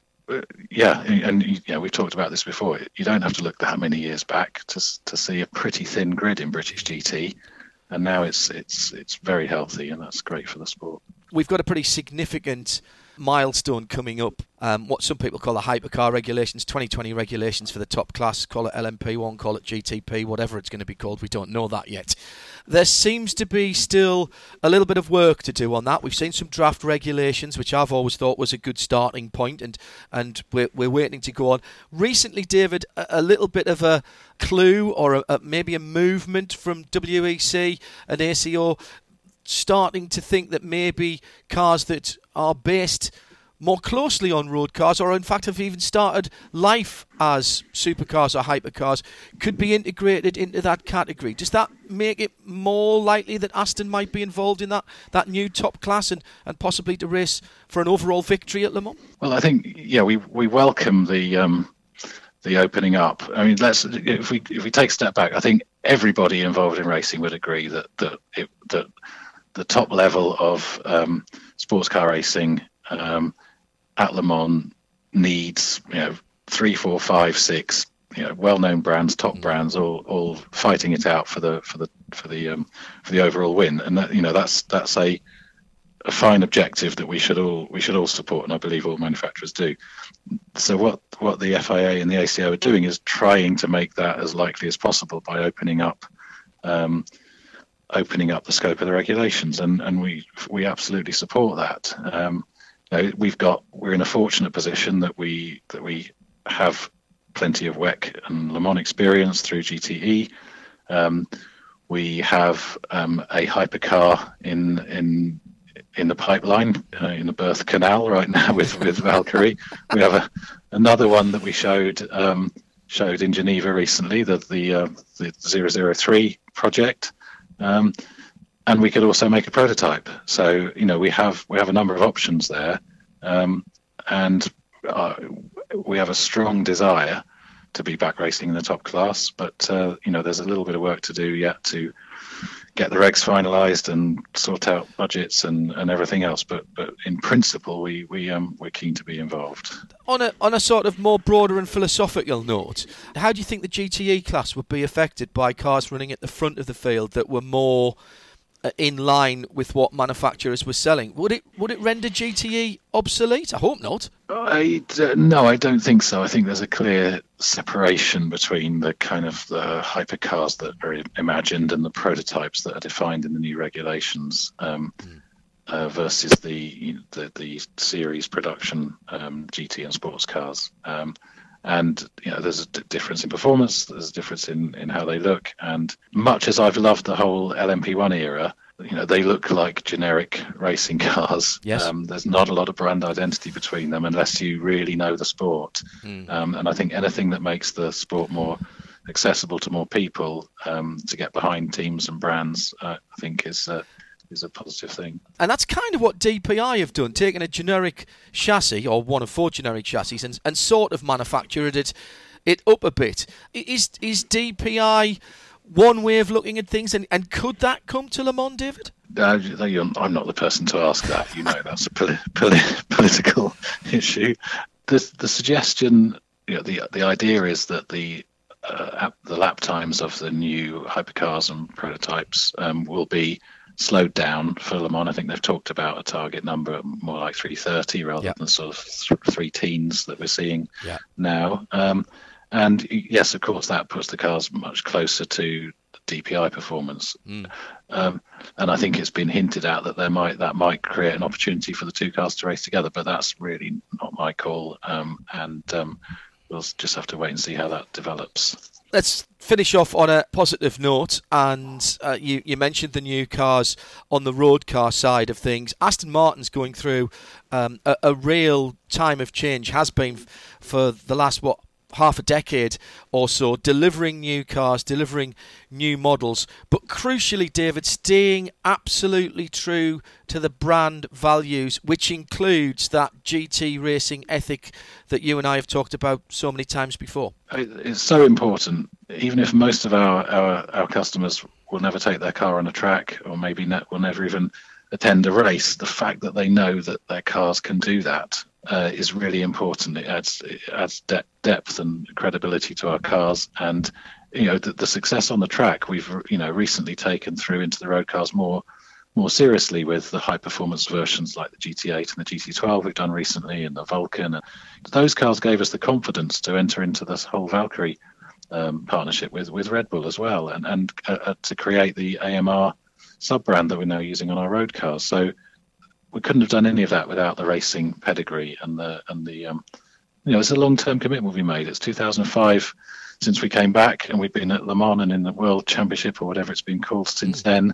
yeah, and yeah, we've talked about this before. You don't have to look that many years back to to see a pretty thin grid in British GT, and now it's it's it's very healthy, and that's great for the sport. We've got a pretty significant milestone coming up. Um, what some people call the hypercar regulations, 2020 regulations for the top class. Call it LMP1, call it GTP, whatever it's going to be called. We don't know that yet. There seems to be still a little bit of work to do on that. We've seen some draft regulations, which I've always thought was a good starting point, and and we're, we're waiting to go on. Recently, David, a, a little bit of a clue or a, a, maybe a movement from WEC and ACO starting to think that maybe cars that are based more closely on road cars, or in fact have even started life as supercars or hypercars, could be integrated into that category. Does that make it more likely that Aston might be involved in that, that new top class and, and possibly to race for an overall victory at Le Mans? Well, I think yeah, we we welcome the um, the opening up. I mean, let's if we if we take a step back, I think everybody involved in racing would agree that that it, that the top level of um, sports car racing um, at Le Mans needs you know three, four, five, six you know well-known brands, top mm. brands, all all fighting it out for the for the for the um, for the overall win, and that you know that's that's a a fine objective that we should all we should all support, and I believe all manufacturers do. So what what the FIA and the ACO are doing is trying to make that as likely as possible by opening up um, opening up the scope of the regulations, and, and we we absolutely support that. Um, we've got we're in a fortunate position that we that we have plenty of WEC and Le Mans experience through GTE. Um, we have um, a hypercar in in in the pipeline uh, in the Birth Canal right now with with Valkyrie. we have a, another one that we showed um, showed in Geneva recently, the the uh, the 003 project. Um, and we could also make a prototype. So you know we have we have a number of options there, um, and uh, we have a strong desire to be back racing in the top class. But uh, you know there's a little bit of work to do yet to get the regs finalised and sort out budgets and, and everything else. But but in principle, we we um we're keen to be involved. On a on a sort of more broader and philosophical note, how do you think the GTE class would be affected by cars running at the front of the field that were more in line with what manufacturers were selling. Would it would it render GTE obsolete? I hope not. I uh, no, I don't think so. I think there's a clear separation between the kind of the hypercars that are imagined and the prototypes that are defined in the new regulations. Um, mm. uh, versus the, the, the series production um, GT and sports cars. Um, and you know there's a d- difference in performance there's a difference in in how they look and much as i've loved the whole lmp1 era you know they look like generic racing cars yes. Um, there's not a lot of brand identity between them unless you really know the sport mm. um, and i think anything that makes the sport more accessible to more people um, to get behind teams and brands uh, i think is uh, is a positive thing. And that's kind of what DPI have done, taken a generic chassis or one of four generic chassis and, and sort of manufactured it it up a bit. Is is DPI one way of looking at things, and, and could that come to Le Mans, David? Uh, I'm not the person to ask that. You know, that's a poli- poli- political issue. The the suggestion, you know, the the idea is that the uh, the lap times of the new hypercars and prototypes um, will be slowed down for Le Mans. I think they've talked about a target number more like 330 rather yep. than sort of th- three teens that we're seeing yep. now. Um, and yes, of course, that puts the cars much closer to DPI performance. Mm. Um, and I think it's been hinted at that there might that might create an opportunity for the two cars to race together, but that's really not my call. Um, and um, we'll just have to wait and see how that develops let's finish off on a positive note. And uh, you, you mentioned the new cars on the road car side of things. Aston Martin's going through um, a, a, real time of change, has been for the last, what, half a decade or so, delivering new cars, delivering new models, but crucially, David, staying absolutely true to the brand values, which includes that GT racing ethic that you and I have talked about so many times before. It's so important, even if most of our, our, our customers will never take their car on a track or maybe ne- will never even attend a race, the fact that they know that their cars can do that uh, is really important. It adds it adds de- depth and credibility to our cars, and you know the, the, success on the track we've you know recently taken through into the road cars more more seriously with the high performance versions like the GT8 and the GT12 we've done recently and the Vulcan. And those cars gave us the confidence to enter into this whole Valkyrie um, partnership with with Red Bull as well, and and uh, uh to create the AMR sub brand that we're now using on our road cars. So we couldn't have done any of that without the racing pedigree and the and the um, you know it's a long term commitment we made. It's 2005 since we came back, and we've been at Le Mans and in the World Championship or whatever it's been called since mm. then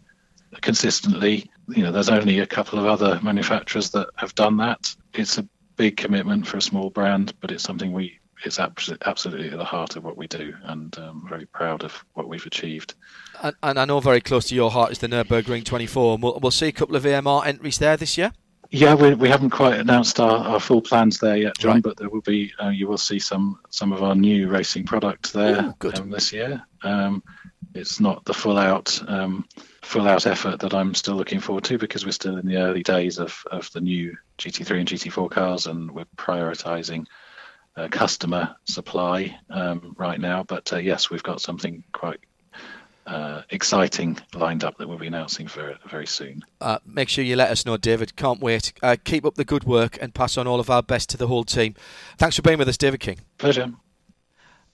consistently. You know, there's only a couple of other manufacturers that have done that. It's a big commitment for a small brand, but it's something we it's absolutely at the heart of what we do, and I'm um, very proud of what we've achieved. And, and, I know very close to your heart is the Nurburgring 24, and we'll, we'll see a couple of AMR entries there this year. Yeah, we, we haven't quite announced our, our full plans there yet, John. Right. But there will be uh, you will see some some of our new racing product there Ooh, um, this year. Um, it's not the full out um, full out effort that I'm still looking forward to because we're still in the early days of, of the new GT3 and GT4 cars, and we're prioritising uh, customer supply um, right now. But uh, yes, we've got something quite uh, exciting lined up that we'll be announcing very, very soon. Uh, make sure you let us know, David. Can't wait. Uh, keep up the good work and pass on all of our best to the whole team. Thanks for being with us, David King. Pleasure.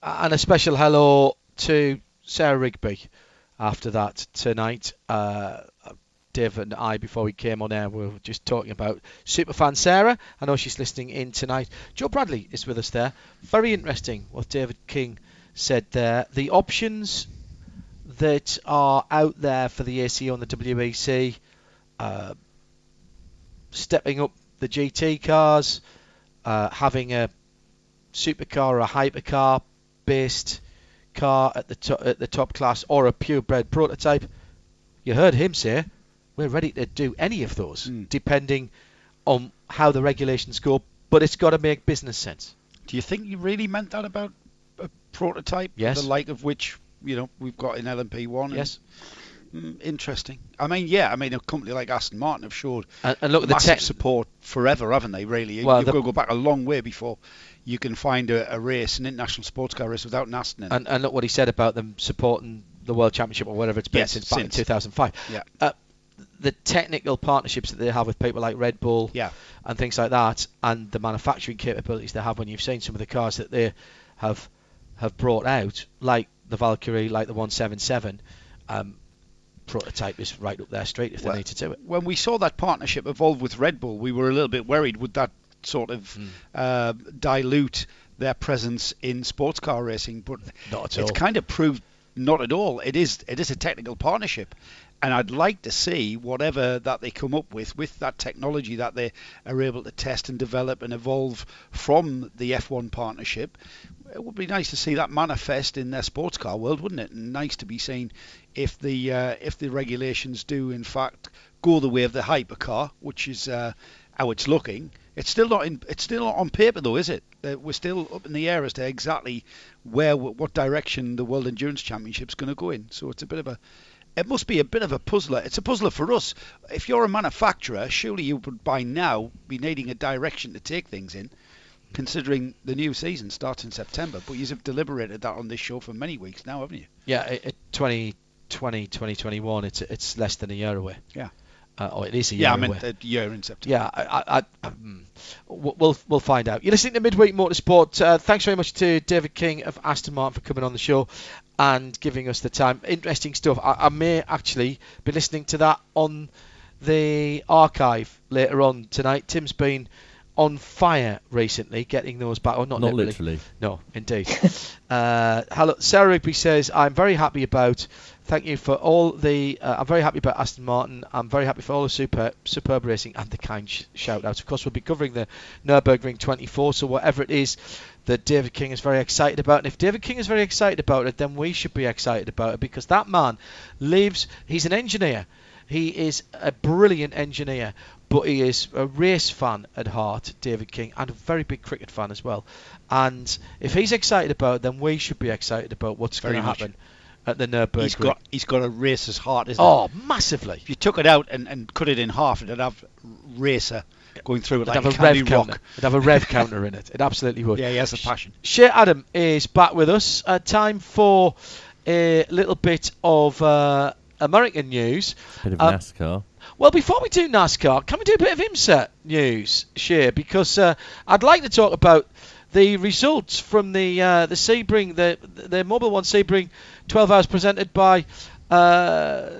And a special hello to Sarah Rigby after that tonight. Uh, Dave and I, before we came on air, we were just talking about superfan Sarah. I know she's listening in tonight. Joe Bradley is with us there. Very interesting what David King said there. The options that are out there for the ACO and the WEC, uh, stepping up the GT cars, uh, having a supercar or a hypercar based car at the to- at the top class or a purebred prototype. You heard him say we're ready to do any of those, mm. depending on how the regulations go. But it's got to make business sense. Do you think you really meant that about a prototype? Yes. The like of which you know we've got in LMP1. Yes. Mm, interesting. I mean, yeah. I mean, a company like Aston Martin have showed and, and look at massive the te- support forever, haven't they? Really, well, you've the, got to go back a long way before you can find a, a, race, an international sports car race, without an Aston in and, and, look what he said about them supporting the World Championship or whatever it's been yes, since, since in 2005. Yeah. Uh, the technical partnerships that they have with people like Red Bull yeah. and things like that, and the manufacturing capabilities they have when you've seen some of the cars that they have have brought out, like the Valkyrie, like the 177, um, prototype is right up there straight if they well, need to do it. When we saw that partnership evolve with Red Bull, we were a little bit worried would that sort of mm. uh, dilute their presence in sports car racing, but it's all. kind of proved not at all. It is it is a technical partnership, and I'd like to see whatever that they come up with with that technology that they are able to test and develop and evolve from the F1 partnership. It would be nice to see that manifest in their sports car world, wouldn't it? And nice to be seen if the uh, if the regulations do in fact go the way of the hypercar, which is uh, how it's looking. It's still not in. It's still not on paper though, is it? Uh, we're still up in the air as to exactly where, what direction the World Endurance Championship is going to go in. So it's a bit of a it must be a bit of a puzzler. It's a puzzler for us. If you're a manufacturer, surely you would by now be needing a direction to take things in, considering the new season starts in September. But you've deliberated that on this show for many weeks now, haven't you? Yeah, it, 2020, 2021, it's it's less than a year away. Yeah. Uh, oh, it is a year. Yeah, I meant a year in September. Yeah, I, I, I, um, we'll we'll find out. You're listening to Midweek Motorsport. Uh, thanks very much to David King of Aston Martin for coming on the show and giving us the time. Interesting stuff. I, I may actually be listening to that on the archive later on tonight. Tim's been on fire recently, getting those back. Oh, not, not literally. literally. No, indeed. uh, hello, Sarah Rigby says, I'm very happy about thank you for all the. Uh, I'm very happy about Aston Martin. I'm very happy for all the super superb racing and the kind sh- shout outs. Of course, we'll be covering the Nurburgring 24. So whatever it is that David King is very excited about, and if David King is very excited about it, then we should be excited about it because that man lives. He's an engineer. He is a brilliant engineer, but he is a race fan at heart, David King, and a very big cricket fan as well. And if he's excited about it, then we should be excited about what's going to happen at the Nurburgring. He's got he's got a racer's heart, isn't oh, massively. If you took it out and, and cut it in half, it'd have racer going through it It'd like have a candy rev rock. counter. It'd have a rev counter in it. It absolutely would. Yeah, he has a passion. Shea Adam is back with us. Uh, time for a little bit of uh, American news. Bit of Uh, NASCAR. Well, before we do NASCAR, can we do a bit of IMSA news, Shea? Because uh, I'd like to talk about the results from the uh, the Sebring, the the Mobil One Sebring 12 hours presented by. Uh,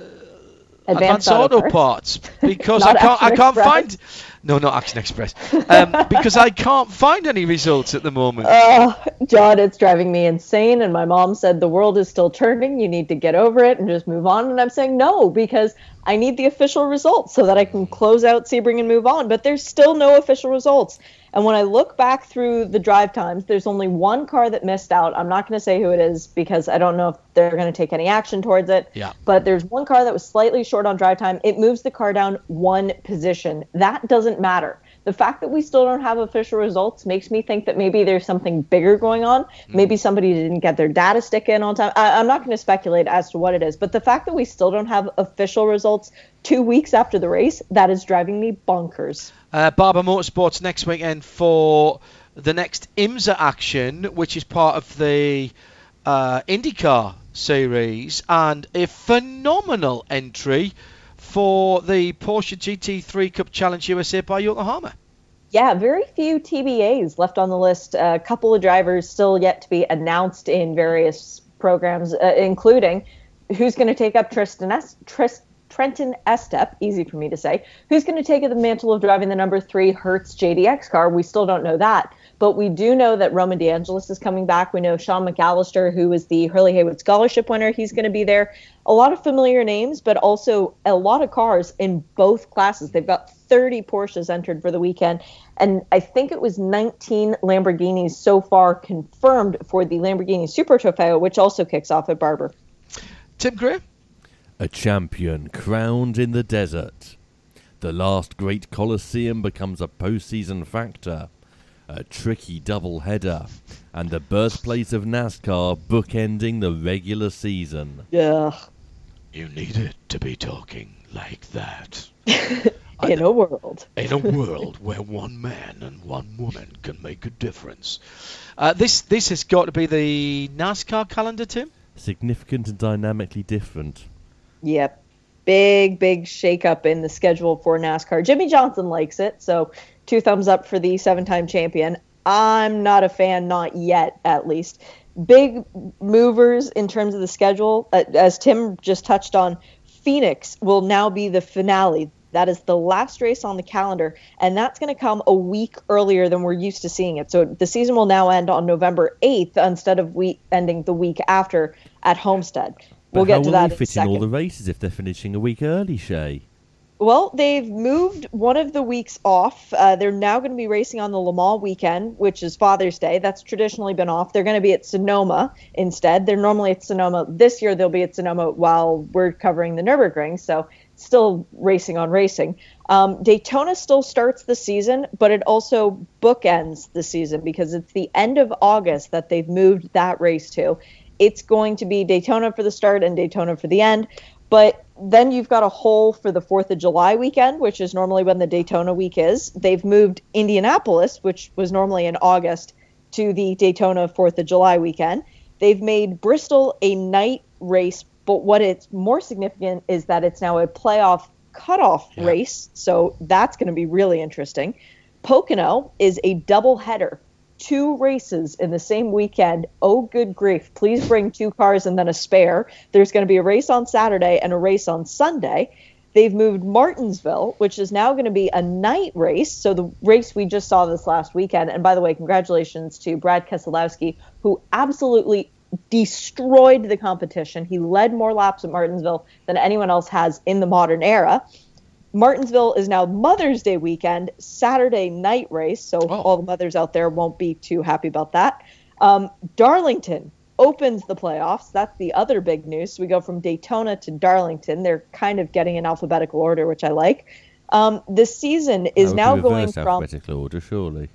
Advanced, Auto, Parts, because I can't I can't Express. find no not Action Express um, because I can't find any results at the moment. Oh, John, it's driving me insane. And my mom said the world is still turning. You need to get over it and just move on. And I'm saying no because I need the official results so that I can close out Sebring and move on. But there's still no official results. And when I look back through the drive times, there's only one car that missed out. I'm not going to say who it is because I don't know if they're going to take any action towards it. Yeah. But there's one car that was slightly short on drive time. It moves the car down one position. That doesn't matter. The fact that we still don't have official results makes me think that maybe there's something bigger going on. Hmm. Maybe somebody didn't get their data stick in on time. I, I'm not going to speculate as to what it is, but the fact that we still don't have official results two weeks after the race, that is driving me bonkers. Uh, Barber Motorsports next weekend for the next IMSA action, which is part of the uh, IndyCar series, and a phenomenal entry for the Porsche GT3 Cup Challenge USA by Yokohama. Yeah, very few TBAs left on the list. A couple of drivers still yet to be announced in various programs, uh, including who's going to take up Tristan es- Trist- Trenton Estep, easy for me to say, who's going to take the mantle of driving the number three Hertz JDX car. We still don't know that. But we do know that Roman DeAngelis is coming back. We know Sean McAllister, who was the Hurley Haywood Scholarship winner, he's going to be there. A lot of familiar names, but also a lot of cars in both classes. They've got 30 Porsches entered for the weekend, and I think it was 19 Lamborghinis so far confirmed for the Lamborghini Super Trofeo, which also kicks off at Barber. Tim Gray? A champion crowned in the desert. The last great Colosseum becomes a postseason factor. A tricky double header. And the birthplace of NASCAR bookending the regular season. Ugh. You needed to be talking like that. In a world. in a world where one man and one woman can make a difference. Uh, this this has got to be the NASCAR calendar, Tim. Significant and dynamically different. Yep. Big, big shakeup in the schedule for NASCAR. Jimmie Johnson likes it, so two thumbs up for the seven time champion. I'm not a fan, not yet, at least. Big movers in terms of the schedule, uh, as Tim just touched on, Phoenix will now be the finale. That is the last race on the calendar, and that's going to come a week earlier than we're used to seeing it. So the season will now end on November 8th instead of we ending the week after at Homestead. We'll how get to will that they in a fit in all the races if they're finishing a week early, Shea? Well, they've moved one of the weeks off. Uh, they're now going to be racing on the Le Mans weekend, which is Father's Day. That's traditionally been off. They're going to be at Sonoma instead. They're normally at Sonoma. This year, they'll be at Sonoma while we're covering the Nürburgring. So, still racing on racing. Um, Daytona still starts the season, but it also bookends the season because it's the end of August that they've moved that race to. It's going to be Daytona for the start and Daytona for the end. But then you've got a hole for the 4th of July weekend, which is normally when the Daytona week is. They've moved Indianapolis, which was normally in August, to the Daytona 4th of July weekend. They've made Bristol a night race, but what it's more significant is that it's now a playoff cutoff race. So that's going to be really interesting. Pocono is a double header two races in the same weekend. Oh, good grief. Please bring two cars and then a spare. There's going to be a race on Saturday and a race on Sunday. They've moved Martinsville, which is now going to be a night race. So the race we just saw this last weekend. And by the way, congratulations to Brad Keselowski, who absolutely destroyed the competition. He led more laps at Martinsville than anyone else has in the modern era. Martinsville is now Mother's Day weekend, Saturday night race. So all the mothers out there won't be too happy about that. Um, Darlington opens the playoffs. That's the other big news. So we go from Daytona to Darlington. They're kind of getting in alphabetical order, which I like. Um, the season is now going from alphabetical order, surely.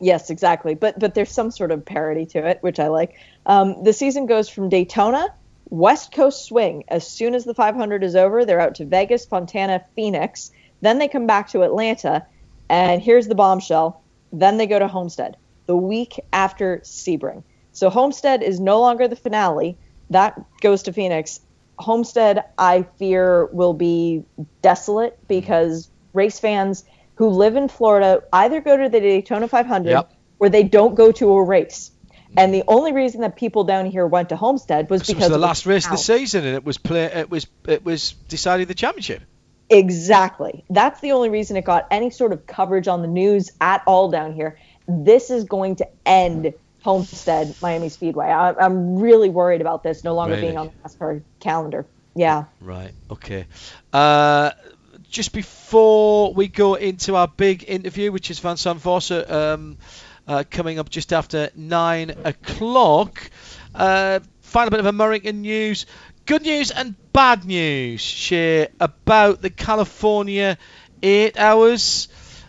Yes, exactly. But but there's some sort of parody to it, which I like. Um, the season goes from Daytona, West Coast swing. As soon as the 500 is over, they're out to Vegas, Fontana, Phoenix. Then they come back to Atlanta, And here's the bombshell. Then they go to Homestead the week after Sebring. So Homestead is no longer the finale. That goes to Phoenix. Homestead, I fear, will be desolate mm-hmm. because race fans who live in Florida either go to the Daytona 500 Yep. or they don't go to a race. And the only reason that people down here went to Homestead was This was because the last race of the season, and it was play. It was it was deciding the championship. Exactly. That's the only reason it got any sort of coverage on the news at all down here. This is going to end Homestead Miami Speedway. I, I'm really worried about this no longer being on the NASCAR calendar. Yeah. Right. Okay. Uh, just before we go into our big interview, which is Van Vosse, um, uh, coming up just after nine o'clock. Uh, final bit of American news. Good news and bad news, Shea about the California eight hours.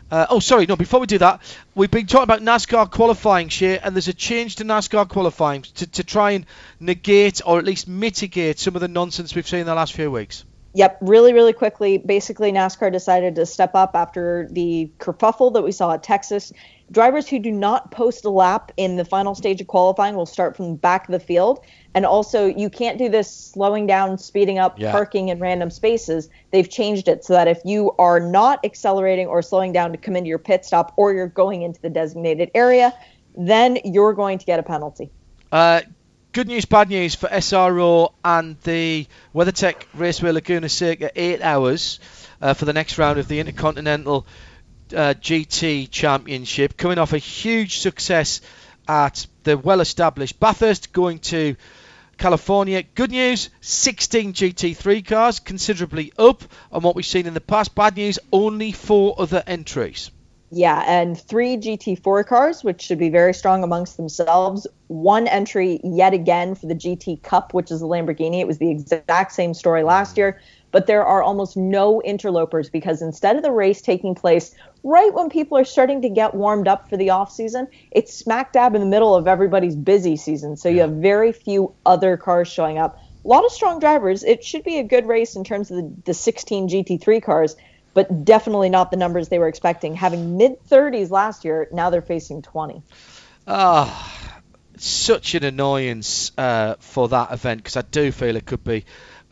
Uh, oh, sorry, no. Before we do that, we've been talking about NASCAR qualifying, Shea, and there's a change to NASCAR qualifying to, to try and negate or at least mitigate some of the nonsense we've seen in the last few weeks. Yep, really, really quickly. Basically, NASCAR decided to step up after the kerfuffle that we saw at Texas. Drivers who do not post a lap in the final stage of qualifying will start from the back of the field. And also, you can't do this slowing down, speeding up, Yeah. parking in random spaces. They've changed it so that if you are not accelerating or slowing down to come into your pit stop or you're going into the designated area, then you're going to get a penalty. Uh, good news, bad news for SRO and the WeatherTech Raceway Laguna Seca eight hours uh, for the next round of the Intercontinental uh, GT Championship, coming off a huge success at the well-established Bathurst, going to California. Good news, 16 GT3 cars, considerably up on what we've seen in the past. Bad news, only four other entries. Yeah, and three GT4 cars, which should be very strong amongst themselves. One entry yet again for the GT Cup, which is the Lamborghini. It was the exact same story last year, but there are almost no interlopers because instead of the race taking place right when people are starting to get warmed up for the off season, it's smack dab in the middle of everybody's busy season. So you have very few other cars showing up. A lot of strong drivers. It should be a good race in terms of the, the 16 GT3 cars but definitely not the numbers they were expecting. Having mid 30s last year, now they're facing 20. Ah, such an annoyance uh, for that event because I do feel it could be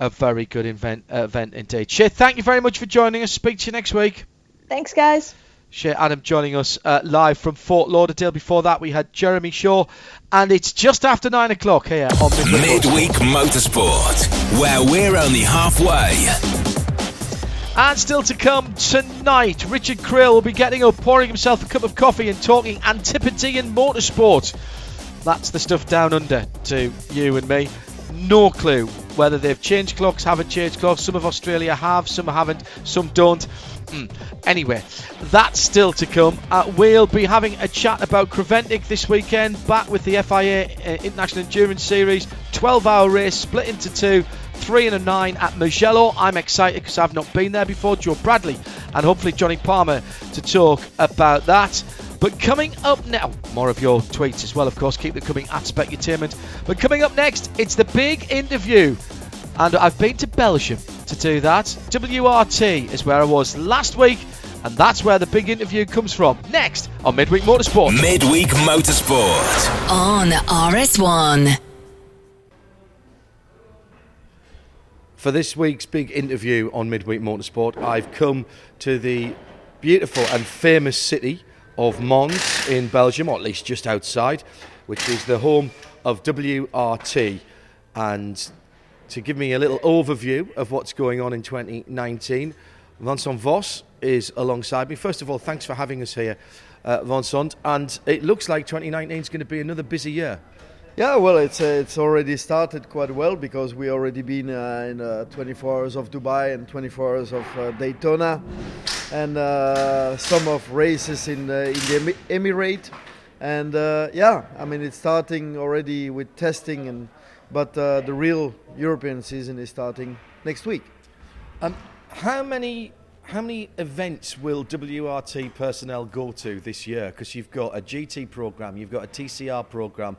a very good event, uh, event indeed. Shea, thank you very much for joining us. Speak to you next week. Thanks, guys. Shea Adam joining us uh, live from Fort Lauderdale. Before that, we had Jeremy Shaw, and it's just after nine o'clock here on Midweek. Midweek Motorsport, where we're only halfway. And still to come tonight, Richard Krill will be getting up, pouring himself a cup of coffee, and talking Antipodean motorsport. That's the stuff down under to you and me. No clue whether they've changed clocks, haven't changed clocks. Some of Australia have, some haven't, some don't. Mm. Anyway, that's still to come. Uh, we'll be having a chat about Creventic this weekend, back with the FIA uh, International Endurance Series. 12 hour race split into two, three and a nine at Mugello. I'm excited because I've not been there before. Joe Bradley and hopefully Johnny Palmer to talk about that. But coming up now, more of your tweets as well, of course. Keep them coming at Specutainment. But coming up next, it's the big interview. And I've been to Belgium to do that. WRT is where I was last week, and that's where the big interview comes from. Next on Midweek Motorsport. Midweek Motorsport. On RS1. For this week's big interview on Midweek Motorsport, I've come to the beautiful and famous city of Mons in Belgium, or at least just outside, which is the home of WRT. And to give me a little overview of what's going on in 2019, Vincent Vosse is alongside me. First of all, thanks for having us here, uh, Vincent. And it looks like 2019 is going to be another busy year. Yeah, well, it's uh, it's already started quite well because we already been uh, in uh, 24 hours of Dubai and 24 hours of uh, Daytona, and uh, some of races in uh, in the Emirate, and uh, yeah, I mean it's starting already with testing, and but uh, the real European season is starting next week. Um, how many how many events will WRT personnel go to this year? Because you've got a GT program, you've got a TCR program,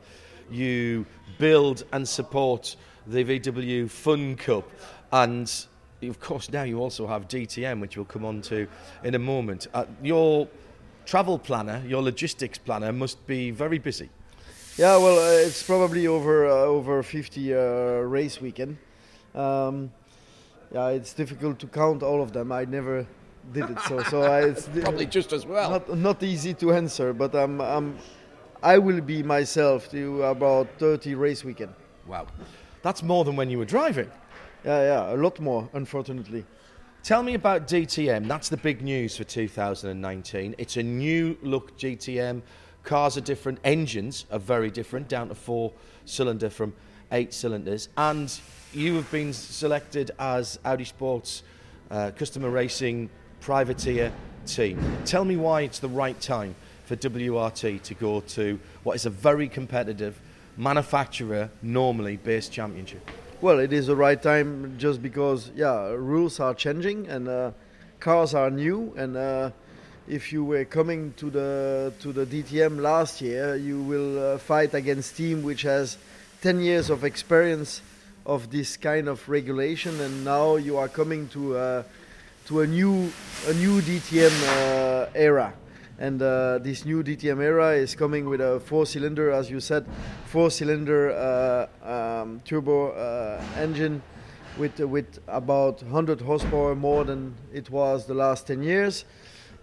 you build and support the VW Fun Cup, and of course, now you also have DTM, which we'll come on to in a moment. Uh, your travel planner, your logistics planner, must be very busy. Yeah, well, uh, it's probably over uh, over 50 uh, race weekend. Um, yeah, it's difficult to count all of them. I never did it, so so I, it's probably just as well. Not, not easy to answer, but I'm, I'm I will be myself to about 30 race weekend. Wow, that's more than when you were driving. Yeah, yeah, a lot more, unfortunately. Tell me about DTM. That's the big news for 2019. It's a new look DTM. Cars are different, engines are very different, down to four cylinder from eight cylinders. And you have been selected as Audi Sports uh, Customer Racing Privateer team. Tell me why it's the right time for WRT to go to what is a very competitive manufacturer normally based championship. Well, it is the right time just because, yeah, rules are changing and uh, cars are new. And uh, if you were coming to the to the DTM last year, you will uh, fight against team which has 10 years of experience of this kind of regulation, and now you are coming to uh, to a new a new DTM uh, era and uh, this new DTM era is coming with a four-cylinder, as you said, four-cylinder uh, um, turbo uh, engine with with about 100 horsepower more than it was the last 10 years.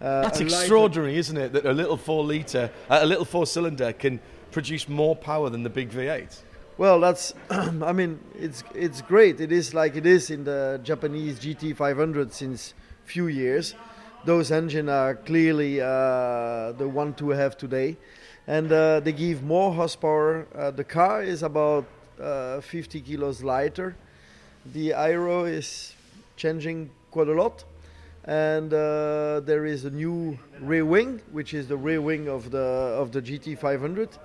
Uh, That's extraordinary, isn't it? That a little four-liter, uh, a little four-cylinder can produce more power than the big V8. Well, that's, I mean, it's it's great. It is like it is in the Japanese GT500 since few years those engines are clearly uh, the one to have today, and uh, they give more horsepower. Uh, the car is about uh, 50 kilos lighter. The aero is changing quite a lot, and uh, there is a new rear wing, which is the rear wing of the of the GT500,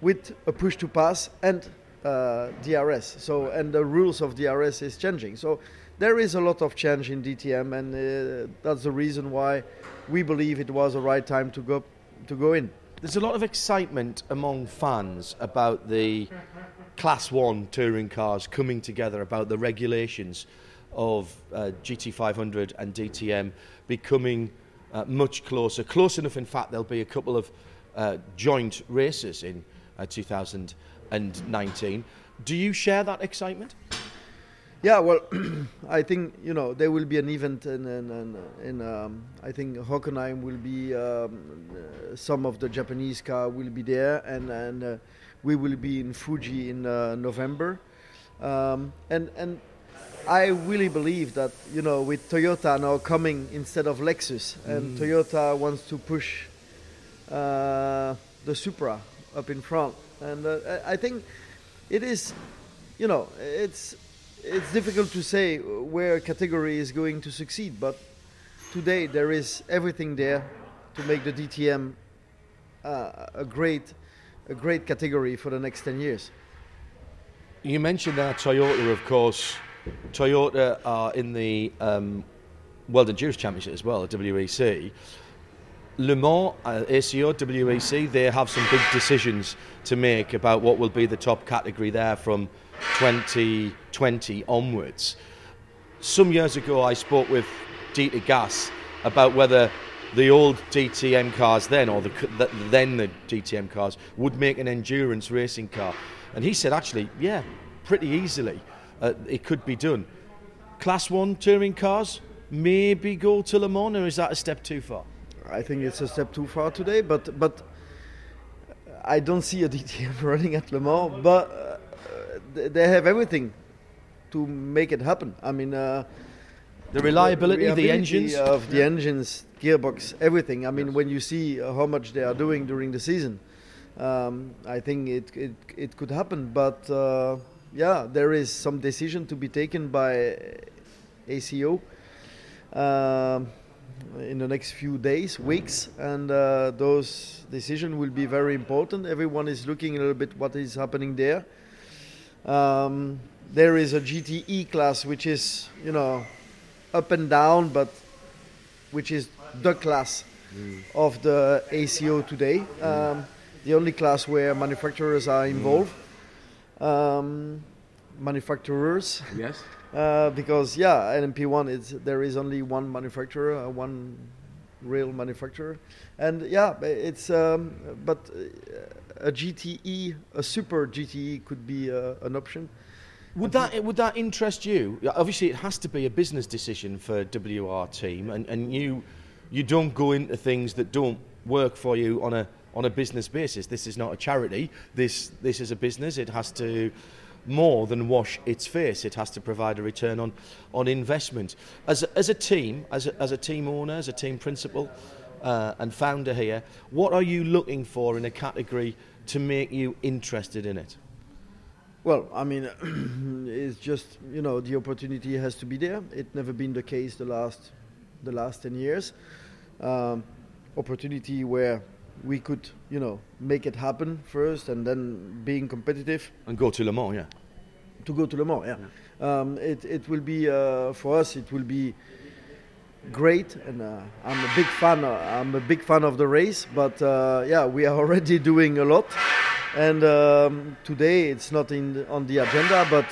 with a push to pass and uh, DRS. So and the rules of DRS is changing. So there is a lot of change in DTM, and uh, that's the reason why we believe it was the right time to go to go in. There's a lot of excitement among fans about the Class One touring cars coming together, about the regulations of uh, GT500 and DTM becoming uh, much closer. Close enough, in fact, there'll be a couple of uh, joint races in uh, 2019. Do you share that excitement? Yeah, well, I think you know there will be an event, and in, in, in um, I think Hockenheim will be um, uh, some of the Japanese car will be there, and and uh, we will be in Fuji in uh, November, um, and and I really believe that you know with Toyota now coming instead of Lexus, and mm. Toyota wants to push uh, the Supra up in front, and uh, I think it is, you know, it's it's difficult to say where a category is going to succeed, but today there is everything there to make the DTM uh, a great, a great category for the next 10 years. You mentioned that Toyota, of course. Toyota are in the um, World Endurance Championship as well, the WEC. Le Mans, uh, ACO, WEC, they have some big decisions to make about what will be the top category there from 2020 onwards. Some years ago, I spoke with Dieter Gass about whether the old DTM cars then, or the, the, then the DTM cars, would make an endurance racing car. And he said, actually, yeah, pretty easily, uh, it could be done. Class 1 touring cars, maybe go to Le Mans, or is that a step too far? I think it's a step too far today, but but I don't see a DTM running at Le Mans. But uh, they have everything to make it happen. I mean, uh, the reliability, of the engines, of the yeah. engines, gearbox, everything. I mean, yes. when you see how much they are doing during the season, um, I think it, it it could happen. But uh, yeah, there is some decision to be taken by ACO. Um, in the next few days, weeks, and uh, those decisions will be very important. Everyone is looking a little bit what is happening there. Um, there is a GTE class which is, you know, up and down, but which is the class mm. of the ACO today. Mm. Um, the only class where manufacturers are involved. Mm. Um, manufacturers. Yes. Uh, because yeah, LMP1 is there is only one manufacturer, uh, one real manufacturer, and yeah, it's um, but uh, a GTE, a super GTE could be uh, an option. Would that would that interest you? Obviously, it has to be a business decision for WR team, and, and you you don't go into things that don't work for you on a on a business basis. This is not a charity. This this is a business. It has to more than wash its face. It has to provide a return on, on investment. As a, as a team, as a, as a team owner, as a team principal uh, and founder here, what are you looking for in a category to make you interested in it? Well, I mean, it's just you know the opportunity has to be there. It's never been the case the last the last ten years. Um, opportunity where we could, you know, make it happen first and then being competitive. And go to Le Mans, yeah. To go to Le Mans, yeah. yeah. Um, it, it will be, uh, for us, it will be great and uh, I'm a big fan uh, I'm a big fan of the race but uh, yeah we are already doing a lot and um, today it's not in on the agenda but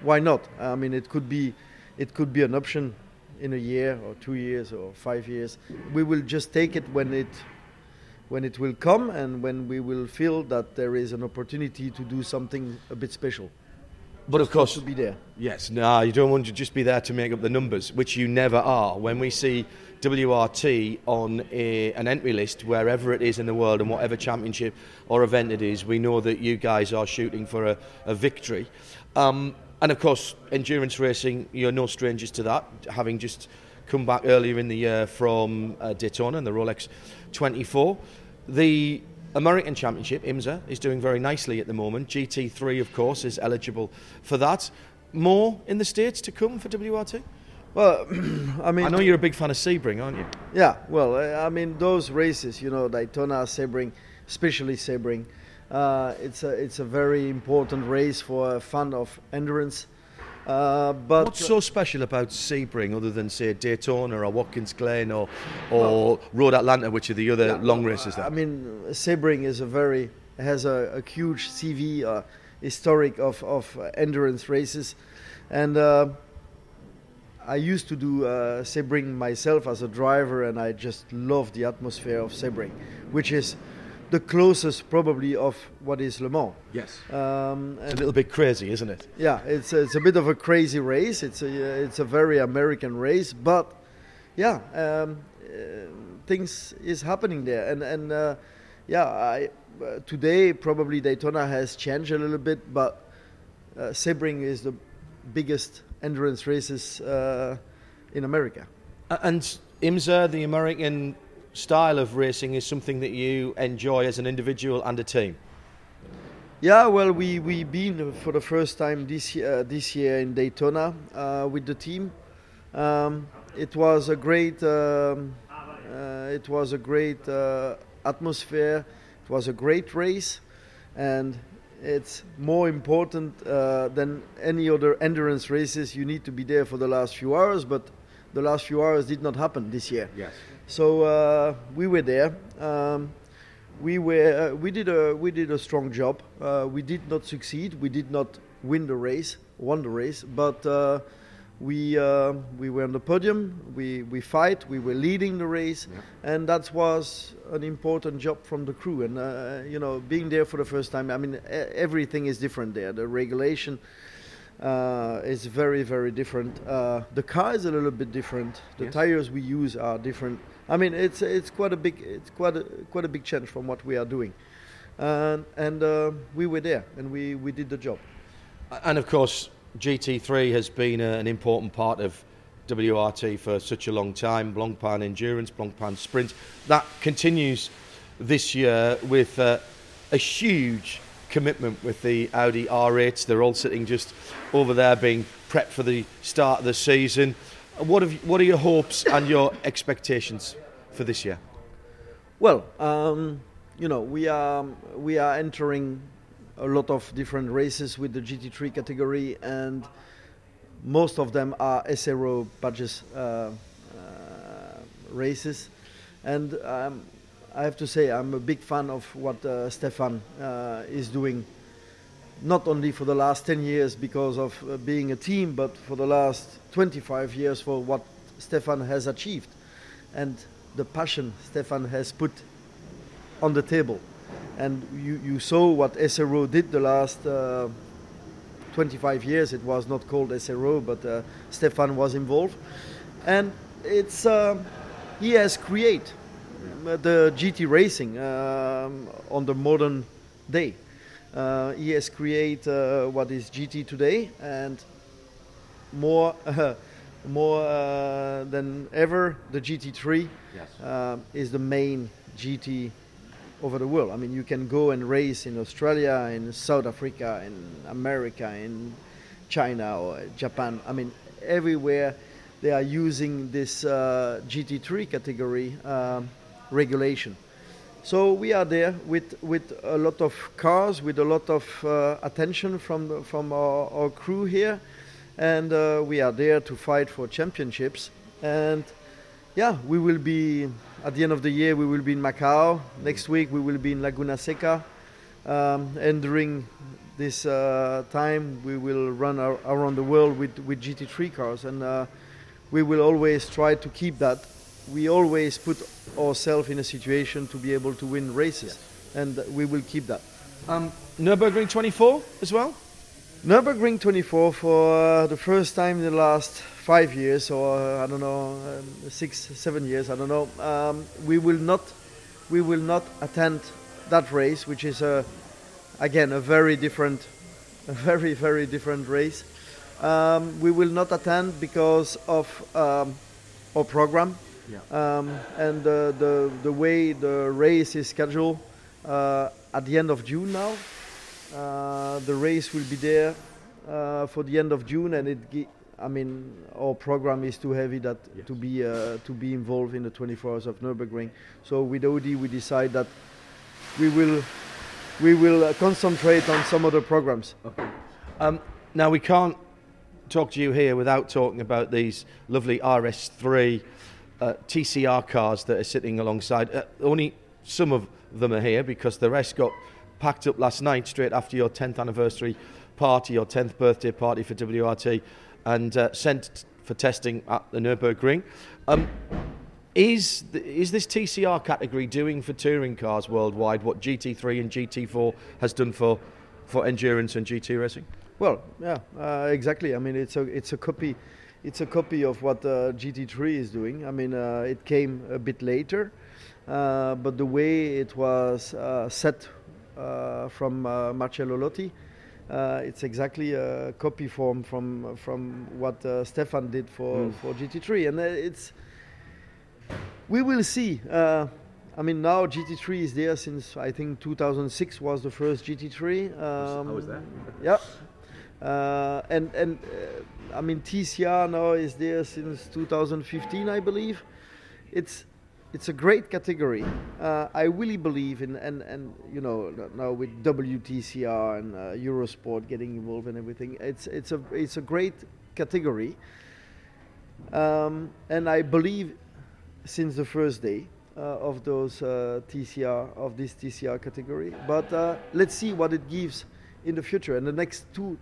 why not I mean it could be it could be an option in a year or two years or five years we will just take it when it when it will come and when we will feel that there is an opportunity to do something a bit special. But of course, to be there. Yes, no, you don't want to just be there to make up the numbers, which you never are. When we see WRT on a, an entry list, wherever it is in the world and whatever championship or event it is, we know that you guys are shooting for a, a victory. Um, and of course, endurance racing, you're no strangers to that, having just come back earlier in the year from uh, Daytona and the Rolex 24. The American Championship, IMSA, is doing very nicely at the moment. GT3, of course, is eligible for that. More in the States to come for WRT? Well, I mean, I know you're a big fan of Sebring, aren't you? Yeah, well, I mean, those races, you know, Daytona, Sebring, especially Sebring, uh, it's a it's a very important race for a fan of endurance. Uh, but what's so special about Sebring other than say Daytona or Watkins Glen or or well, Road Atlanta, which are the other yeah, long races? There? I mean, Sebring is a very has a, a huge CV, uh, historic of of endurance races, and. Uh, I used to do uh, Sebring myself as a driver, and I just love the atmosphere of Sebring, which is the closest probably of what is Le Mans. Yes. Um, it's a little bit crazy, isn't it? Yeah, it's it's a bit of a crazy race. It's a it's a very American race, but yeah, um, uh, things is happening there, and and uh, yeah, I, uh, today probably Daytona has changed a little bit, but uh, Sebring is the biggest endurance races uh, in America. And IMSA, the American style of racing is something that you enjoy as an individual and a team? Yeah, well, we we been for the first time this year, uh, this year in Daytona uh, with the team. Um, it was a great um, uh, it was a great uh, atmosphere. It was a great race, and it's more important uh, than any other endurance races. You need to be there for the last few hours, but the last few hours did not happen this year. Yes. So uh, we were there. Um, we were uh, we did a we did a strong job. Uh, we did not succeed. We did not win the race, won the race, but uh, we uh, we were on the podium. We we fight. We were leading the race, yeah. and that was an important job from the crew. And uh, you know, being there for the first time, I mean, everything is different there. The regulation uh, is very very different. Uh, the car is a little bit different. The yes. tires we use are different. I mean, it's it's quite a big it's quite a quite a big change from what we are doing, and and uh, we were there and we we did the job. And of course, GT3 has been a, an important part of WRT for such a long time. Blancpain Endurance, Blancpain Sprint, that continues this year with uh, a huge commitment with the Audi R8s. They're all sitting just over there being prepped for the start of the season. What, have, what are your hopes and your expectations for this year? Well, um, you know, we are, we are entering a lot of different races with the GT3 category, and most of them are SRO badges uh, uh, races. And um, I have to say, I'm a big fan of what uh, Stefan uh, is doing not only for the last 10 years because of uh, being a team, but for the last 25 years for what Stefan has achieved and the passion Stefan has put on the table. And you, you saw what SRO did the last uh, 25 years. It was not called SRO, but uh, Stefan was involved. And it's uh, he has created the GT racing um, on the modern day. Uh, he has created uh, what is GT today, and more more uh, than ever, the GT3 yes. is the main GT over the world. I mean, you can go and race in Australia, in South Africa, in America, in China or Japan. I mean, everywhere they are using this uh, GT3 category um, regulation. So we are there with with a lot of cars, with a lot of uh, attention from from our, our, crew here, and uh, we are there to fight for championships. And yeah, we will be at the end of the year. We will be in Macau. Next week we will be in Laguna Seca, um, and during this uh, time we will run our, around the world with with GT3 cars, and uh, we will always try to keep that we always put ourselves in a situation to be able to win races, yes. and we will keep that. Um, Nürburgring 24 as well. Nürburgring 24 for uh, the first time in the last five years, or uh, I don't know, um, six, seven years, I don't know. Um, we will not, we will not attend that race, which is a, again a very different, a very very different race. Um, we will not attend because of um, our program yeah. Um, and uh, the the way the race is scheduled uh, at the end of June now. Uh, the race will be there uh, for the end of June, and it. I mean, our program is too heavy that yes. to be uh, to be involved in the 24 hours of Nurburgring. So with Audi, we decide that we will we will uh, concentrate on some other programs. Okay. Um, now we can't talk to you here without talking about these lovely RS3 uh, TCR cars that are sitting alongside. Uh, only some of them are here because the rest got packed up last night straight after your 10th anniversary party, your 10th birthday party for WRT, and uh, sent for testing at the Nürburgring. Um, is, is this TCR category doing for touring cars worldwide what GT3 and GT4 has done for, for endurance and GT racing? Well, yeah, uh, exactly. I mean, it's a, it's a copy it's a copy of what uh, GT3 is doing. I mean, uh, it came a bit later, uh, but the way it was uh, set from uh, Marcello Lotti, it's exactly a copy form from from what Stefan did for, mm. for GT3, and it's we will see. I mean, now GT3 is there since I think 2006 was the first GT3. Um, I was there. Yeah. Uh, and and uh, I mean TCR now is there since 2015, I believe. It's it's a great category. Uh, I really believe in and and you know now with WTCR and uh, Eurosport getting involved and everything. It's it's a it's a great category. Um, and I believe since the first day uh, of those uh, TCR of this TCR category. But let's see what it gives in the future. And the next two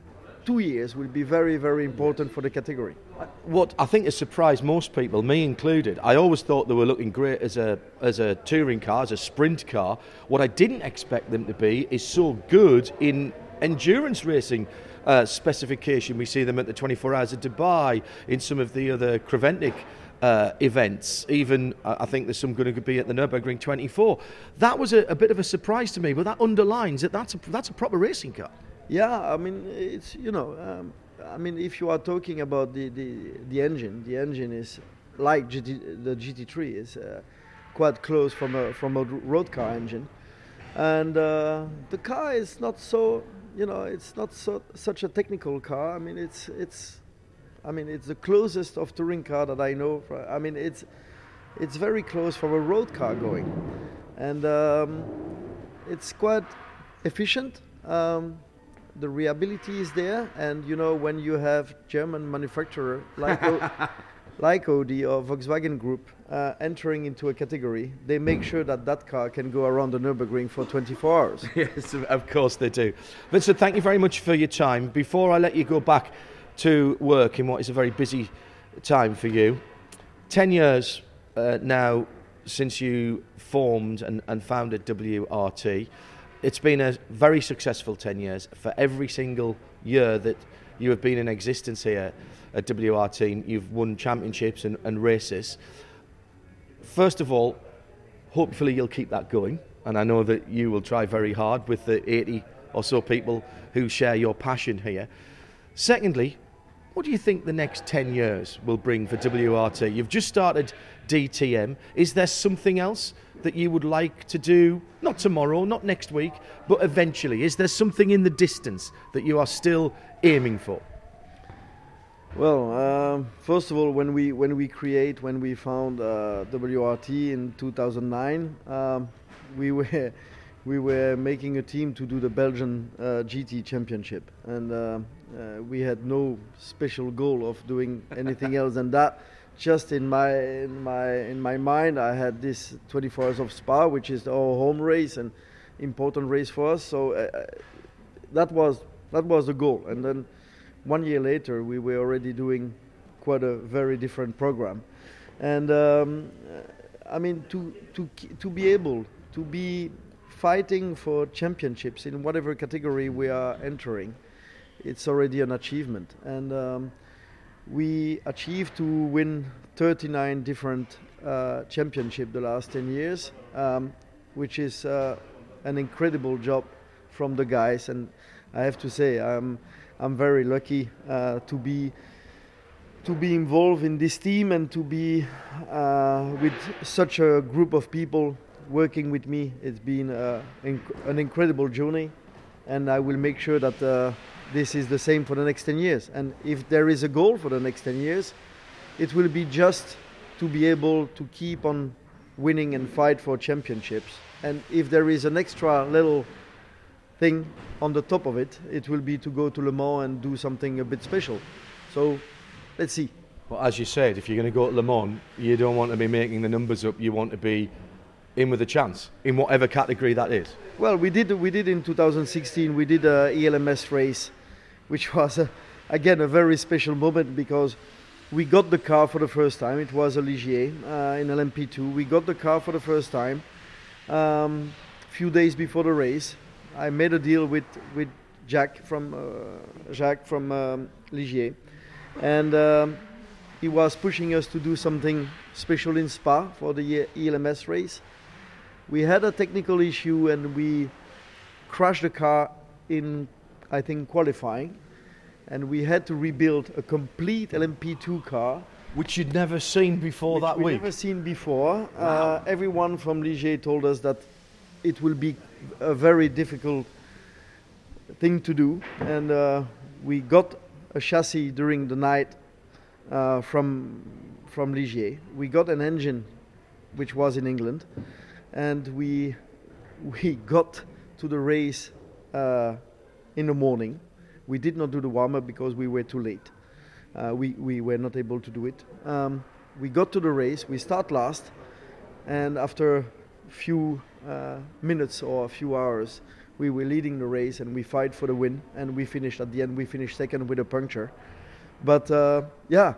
two years will be very, very important for the category. What I think has surprised most people, me included, I always thought they were looking great as a as a touring car, as a sprint car. What I didn't expect them to be is so good in endurance racing. Uh, specification. We see them at the 24 Hours of Dubai, in some of the other Creventic uh, events. Even uh, I think there's some going to be at the Nurburgring 24. That was a, a, bit of a surprise to me, but that underlines that that's a, that's a proper racing car. Yeah, I mean it's you know, um, I mean if you are talking about the, the, the engine, the engine is like GT, the GT3 is uh, quite close from a from a road car engine, and uh, the car is not so you know it's not so such a technical car. I mean it's it's I mean it's the closest of touring car that I know. I mean it's it's very close from a road car going, and um, it's quite efficient. Um, the reliability is there, and you know when you have German manufacturer like like Audi or Volkswagen Group uh, entering into a category, they make sure that that car can go around the Nürburgring for 24 hours. yes, of course they do. Vincent, thank you very much for your time. Before I let you go back to work in what is a very busy time for you, 10 years uh, now since you formed and, and founded WRT. It's been a very successful 10 years for every single year that you have been in existence here at WRT. You've won championships and, and races. First of all, hopefully you'll keep that going. And I know that you will try very hard with the 80 or so people who share your passion here. Secondly, what do you think the next 10 years will bring for WRT? You've just started DTM. Is there something else that you would like to do, not tomorrow, not next week, but eventually? Is there something in the distance that you are still aiming for? Well, uh, first of all, when we when we create when we found uh, WRT in 2009, um, we were we were making a team to do the Belgian uh, GT Championship, and uh, uh, we had no special goal of doing anything else than that. Just in my in my in my mind, I had this 24 hours of Spa, which is our home race and important race for us. So uh, that was that was the goal, and then one year later, we were already doing quite a very different program. And um, I mean, to, to, to be able to be fighting for championships in whatever category we are entering, it's already an achievement. And um, we achieved to win 39 different uh, championships the last 10 years, um, which is uh, an incredible job from the guys. And I have to say, I'm I'm very lucky uh, to be to be involved in this team and to be uh, with such a group of people working with me. It's been uh, inc- an incredible journey, and I will make sure that uh, this is the same for the next 10 years. And if there is a goal for the next 10 years, it will be just to be able to keep on winning and fight for championships. And if there is an extra little thing on the top of it, it will be to go to Le Mans and do something a bit special. So let's see. Well, as you said, if you're going to go to Le Mans, you don't want to be making the numbers up. You want to be in with a chance in whatever category that is. Well, we did we did in 2016. We did a ELMS race, which was a, again a very special moment because we got the car for the first time. It was a Ligier uh, in LMP2. We got the car for the first time. Um, few days before the race, I made a deal with with Jack from uh, Jacques from um, Ligier, and um, he was pushing us to do something special in Spa for the ELMS race. We had a technical issue and we crashed the car in, I think, qualifying, and we had to rebuild a complete LMP2 car. Which you'd never seen before that week we'd week. Never seen before. Wow. Uh, everyone from Ligier told us that it will be a very difficult thing to do, and uh, we got a chassis during the night uh, from from Ligier. We got an engine, which was in England, and we we got to the race uh, in the morning. We did not do the warm up because we were too late. Uh, we we were not able to do it. Um, we got to the race. We start last, and after a few uh, minutes or a few hours, we were leading the race and we fight for the win. And we finished at the end. We finished second with a puncture. But uh, yeah,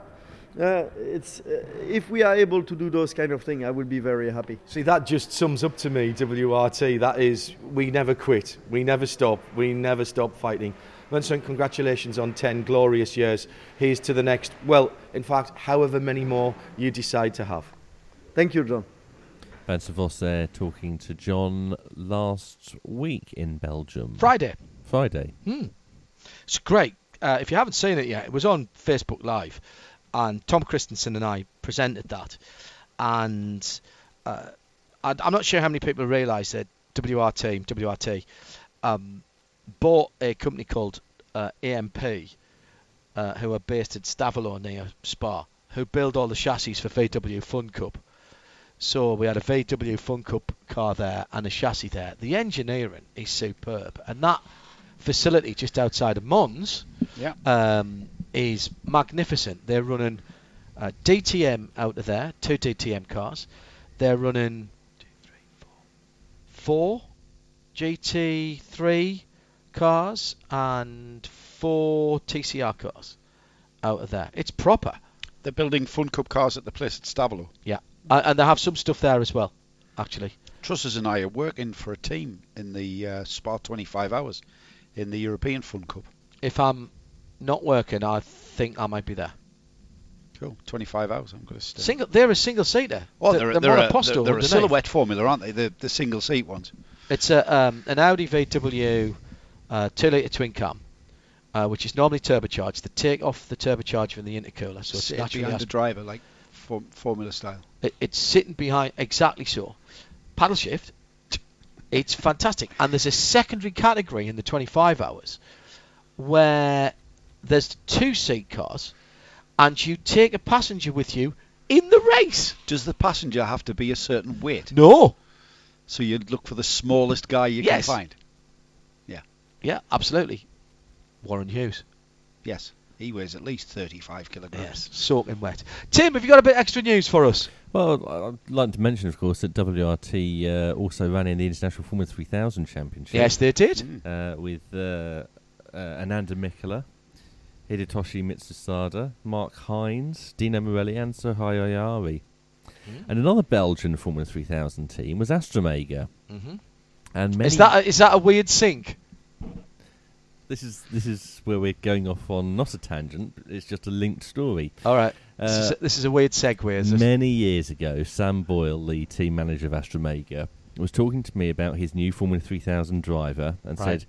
uh, it's uh, if we are able to do those kind of things, I will be very happy. See, that just sums up to me WRT. That is, we never quit, we never stop, we never stop fighting. Vincent, congratulations on 10 glorious years. Here's to the next, well, in fact, however many more you decide to have. Thank you, John. Vincent Vosse there talking to John last week in Belgium. Friday. Friday. Hmm. It's great. Uh, if you haven't seen it yet, it was on Facebook Live, and Tom Kristensen and I presented that. And uh, I, I'm not sure how many people realise that WRT, WRT, um, bought a company called uh, AMP, uh, who are based at Stavelot near Spa, who build all the chassis for VW Fun Cup. So we had a VW Fun Cup car there and a chassis there. The engineering is superb, and that facility just outside of Mons Yeah. um, is magnificent. They're running uh, DTM out of there, two DTM cars. They're running two, three, four, four GT3 cars and four TCR cars out of there. It's proper. They're building Fun Cup cars at the place at Stavelot. Yeah, uh, and they have some stuff there as well, actually. Trussers and I are working for a team in the uh, Spa 25 hours in the European Fun Cup. If I'm not working, I think I might be there. Cool, 25 hours. I'm going to stay. Single, they're a single seater. Oh, they're, they're, they're, they're, a, they're, they're a silhouette formula, aren't they? The, the single seat ones. It's a um, an Audi VW uh, two litre twin cam, uh, which is normally turbocharged. They take off the turbocharger from the intercooler, so it's Sit naturally behind the driver, like form, formula style. It, it's sitting behind exactly so. Paddle shift. It's fantastic, and there's a secondary category in the 25 hours where there's two seat cars, and you take a passenger with you in the race. Does the passenger have to be a certain weight? No. So you'd look for the smallest guy you Yes. can find. Yeah, absolutely. Warren Hughes. Yes, he weighs at least 35 kilograms. Yes, soaking wet. Tim, have you got a bit extra news for us? Well, I'd like to mention, of course, that WRT uh, also ran in the International Formula 3000 Championship. Yes, they did. Uh, with uh, uh, Ananda Mikkola, Hidetoshi Mitsusada, Mark Hines, Dino Morelli, and Soheil Ayari. And another Belgian Formula 3000 team was Astromega. Mhm. And Is that a, is that a weird sync? This is this is where we're going off on not a tangent, but it's just a linked story. All right. this, is Uh, a, this is a weird segue, is it? Many years ago, Sam Boyle, the team manager of Astromega, was talking to me about his new Formula 3000 driver and Right. said,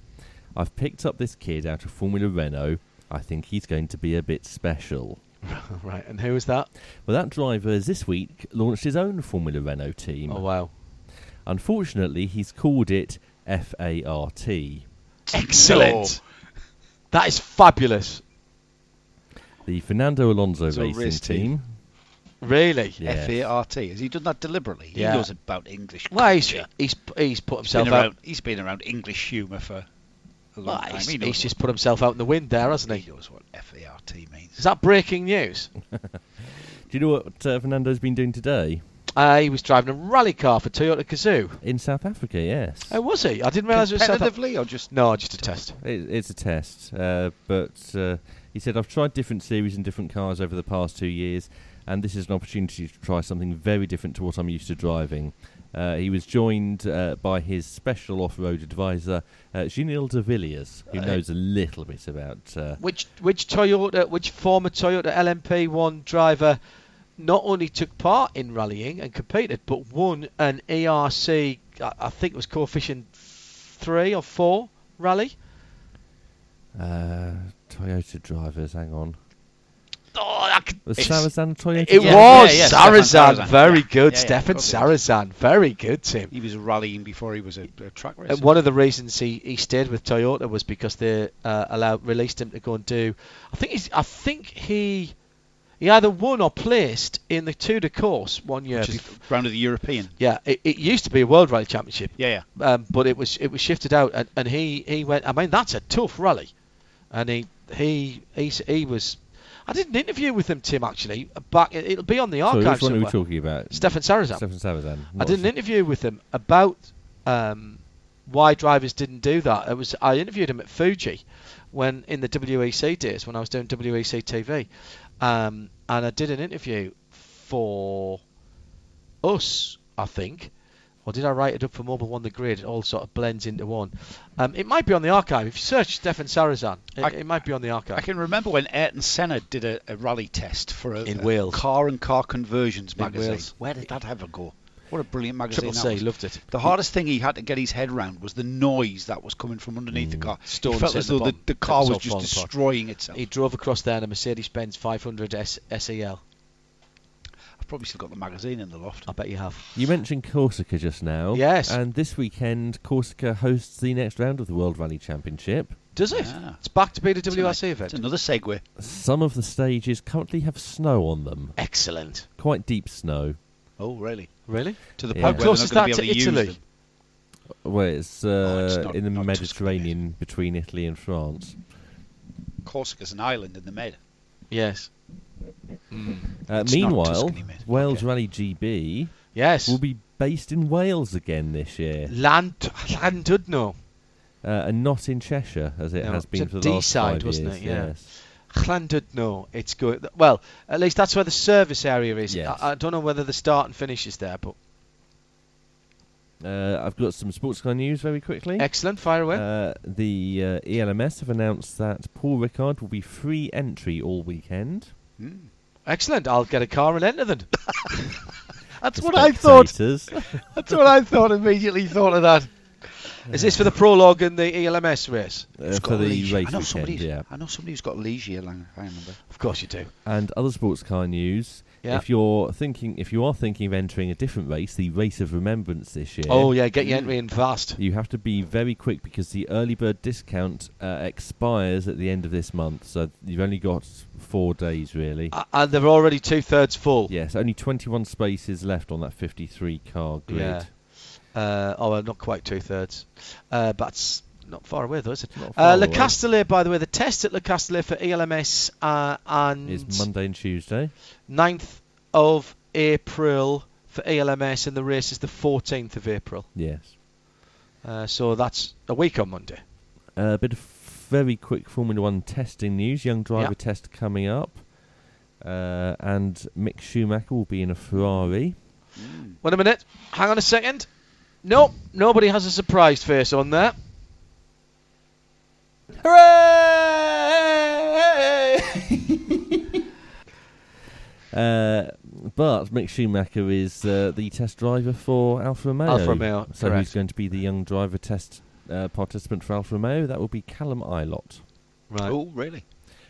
I've picked up this kid out of Formula Renault. I think he's going to be a bit special. right, and who was that? Well, that driver has this week launched his own Formula Renault team. Oh, wow. Unfortunately, he's called it FART. Excellent. That is fabulous. The Fernando Alonso It's racing team. team. Really? Yes. F A R T. Has he done that deliberately? Yeah. He knows about English. Well, he's, culture. he's, he's put himself been out. around. He's been around English humour for a long Well, time. he's, He he's just put himself out in the wind there, hasn't he? he knows what F A R T means. Is that breaking news? Do you know what uh, Fernando's been doing today? Uh, he was driving a rally car for Toyota Gazoo. In South Africa, yes. Oh, was he? I didn't realise it was South Africa. Competitively or just No, just a test. It, it's a test, uh, but uh, he said I've tried different series and different cars over the past two years, and this is an opportunity to try something very different to what I'm used to driving. Uh, he was joined uh, by his special off-road advisor, uh, Giniel de Villiers, who Uh, knows a little bit about. Uh, Which which Toyota, which former Toyota LMP1 driver not only took part in rallying and competed, but won an ERC, I, I think it was coefficient three or four rally. uh, Toyota drivers, hang on. Oh, I could, Was it's- Sarrazin Toyota? It Yeah, was yeah, yeah, Sarrazin, Sarrazin. very Yeah, good. yeah, yeah, Stefan of Sarrazin, very good, Tim. he was rallying before he was a, a track racer? And one of the reasons he, he stayed with Toyota was because they uh, allowed released him to go and do. I think he's. I think he he either won or placed in the Tour de Corse one year. Which is bef- round of the European. yeah, it, it used to be a World Rally Championship, Yeah, yeah. um, but it was it was shifted out, and, and he, he went. I mean, that's a tough rally, and he he he, he was. I did an interview with him, Tim. Actually, back it- it'll be on the So archive which one are we somewhere. talking about? Stefan Sarrazin. Stefan Sarrazin. I did an interview with him about um, why drivers didn't do that. It was I interviewed him at Fuji when in the WEC days when I was doing WEC TV, um, and I did an interview for us, I think. Or did I write it up for Mobil One The Grid? It all sort of blends into one. Um, it might be on the archive. If you search Stefan Sarrazin, it, I- it might be on the archive. I can remember when Ayrton Senna did a, a rally test for a, In a Wales. car and car conversions In magazine. Wales. Where did that ever go? What a brilliant magazine Triple that C was. loved it. The hardest thing he had to get his head around was the noise that was coming from underneath the car. Stones he felt as though the, bottom. the car was was just falling apart. destroying itself. He drove across there in a Mercedes-Benz 500 S- SEL. I've probably still got the magazine in the loft. I bet you have. You mentioned Corsica just now. Yes. And this weekend, Corsica hosts the next round of the World Rally Championship. Does it? Ah. It's back to be the WRC event. It's another segue. Some of the stages currently have snow on them. Excellent. Quite deep snow. Oh, really? Really? To the Yeah. point How where close they're is not going that to be to able to use Italy? them. Well, it's, uh, Oh, it's not- in the not Mediterranean between Italy and France. Corsica's an island in the Med. Yes. Uh, It's not meanwhile, Tuscany, mate. Wales Okay. Rally GB Yes. will be based in Wales again this year, Land Llandudno. uh, and not in Cheshire as it No, has it's been a for the last Deeside, five wasn't years. it? Yeah. Yes. Llandudno. It's good. Well, at least that's where the service area is. Yes. I, I don't know whether the start and finish is there, but Uh, I've got some sports car news very quickly. excellent. Fire away. Uh, the uh, ELMS have announced that Paul Ricard will be free entry all weekend. Mm. excellent. I'll get a car and enter then. That's The what I thought. That's what I thought. Immediately thought of that. Is this for the prologue and the ELMS race? uh, for the Ligier? race I know weekend, somebody. yeah. I know somebody who's got Ligier. Lang, I remember. Of course you do. And other sports car news. Yeah. If you're thinking, if you are thinking of entering a different race, the Race of Remembrance this year. Oh yeah, get your entry in fast. You have to be very quick because the early bird discount uh, expires at the end of this month. So you've only got four days really. Uh, and they're already two thirds full. Yes, only 21 spaces left on that 53 car grid. Yeah. Uh, oh, well, not quite two thirds. Uh, but it's not far away though, is it? Uh, Le. Castellet, by the way, the test at Le Castellet for ELMS uh, and It's Monday and Tuesday. 9th of April for ELMS, and the race is the 14th of April. Yes. Uh, so that's a week on Monday. A bit of very quick Formula One testing news. Young driver Yeah. test coming up. Uh, and Mick Schumacher will be in a Ferrari. Wait a minute. Hang on a second. Nope, nobody has a surprised face on there. Hooray! Uh, but Mick Schumacher is uh, the test driver for Alfa Romeo. Alfa Romeo, So correct. who's going to be the young driver test uh, participant for Alfa Romeo? That will be Callum Ilott. right. Oh, really?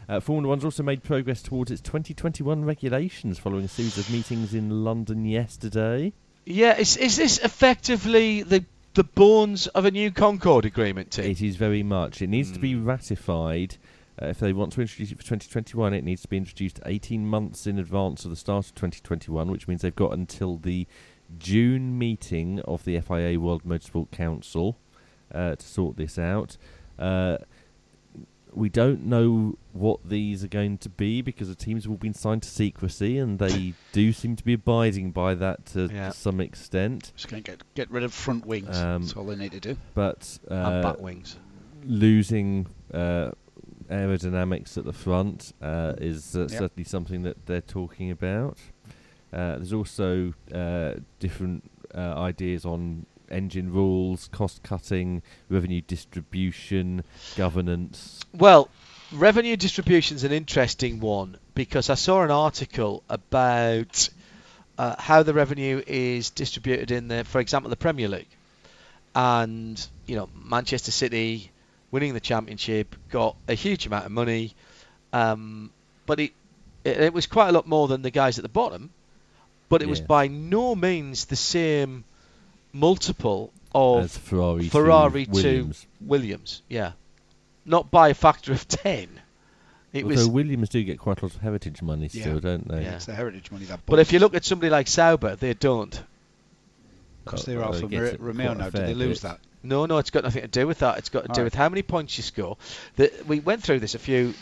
Uh, Formula One's also made progress towards its 2021 regulations following a series of meetings in London yesterday. Yeah, is, is this effectively the the bones of a new Concord agreement, Tim? It is very much. It needs to be Hmm. ratified. Uh, if they want to introduce it for 2021, it needs to be introduced 18 months in advance of the start of 2021, which means they've got until the June meeting of the FIA World Motorsport Council uh, to sort this out. Uh, we don't know what these are going to be because the teams have all been signed to secrecy, and they do seem to be abiding by that to Yeah. some extent. Just going to get get rid of front wings. Um, That's all they need to do. But uh, and bat wings. losing uh, aerodynamics at the front uh, is uh, Yep. certainly something that they're talking about. Uh, there's also uh, different uh, ideas on engine rules, cost cutting, revenue distribution, governance. Well, revenue distribution is an interesting one because I saw an article about uh, how the revenue is distributed in the, for example, the Premier League, and you know Manchester City winning the championship got a huge amount of money, um, but it, it it was quite a lot more than the guys at the bottom, but it was by no means the same multiple of as Ferrari, Ferrari to to Williams. Williams, yeah. Not by a factor of 10. It Although was Williams do get quite a lot of heritage money still, Yeah. don't they? Yeah. It's the heritage money that. But if you look at somebody like Sauber, they don't. because Oh, they're well, Alfa they get Ro- it Romeo quite now, do they lose bit. that? No, no, it's got nothing to do with that. It's got to do Alright. with how many points you score. The, we went through this a few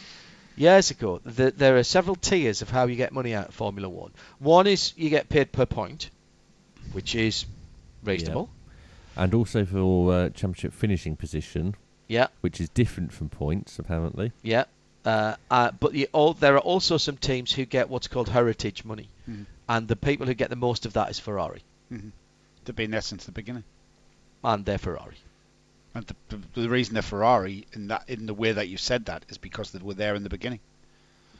years ago. The, there are several tiers of how you get money out of Formula One. One is you get paid per point, which is reasonable. And also for uh, championship finishing position, Yeah, which is different from points apparently. yeah. Uh, uh, but you all, there are also some teams who get what's called heritage money, Mhm. and the people who get the most of that is Ferrari, They've been there since the beginning. and they're Ferrari. And the, the, the reason they're Ferrari in that in the way that you said that is because they were there in the beginning.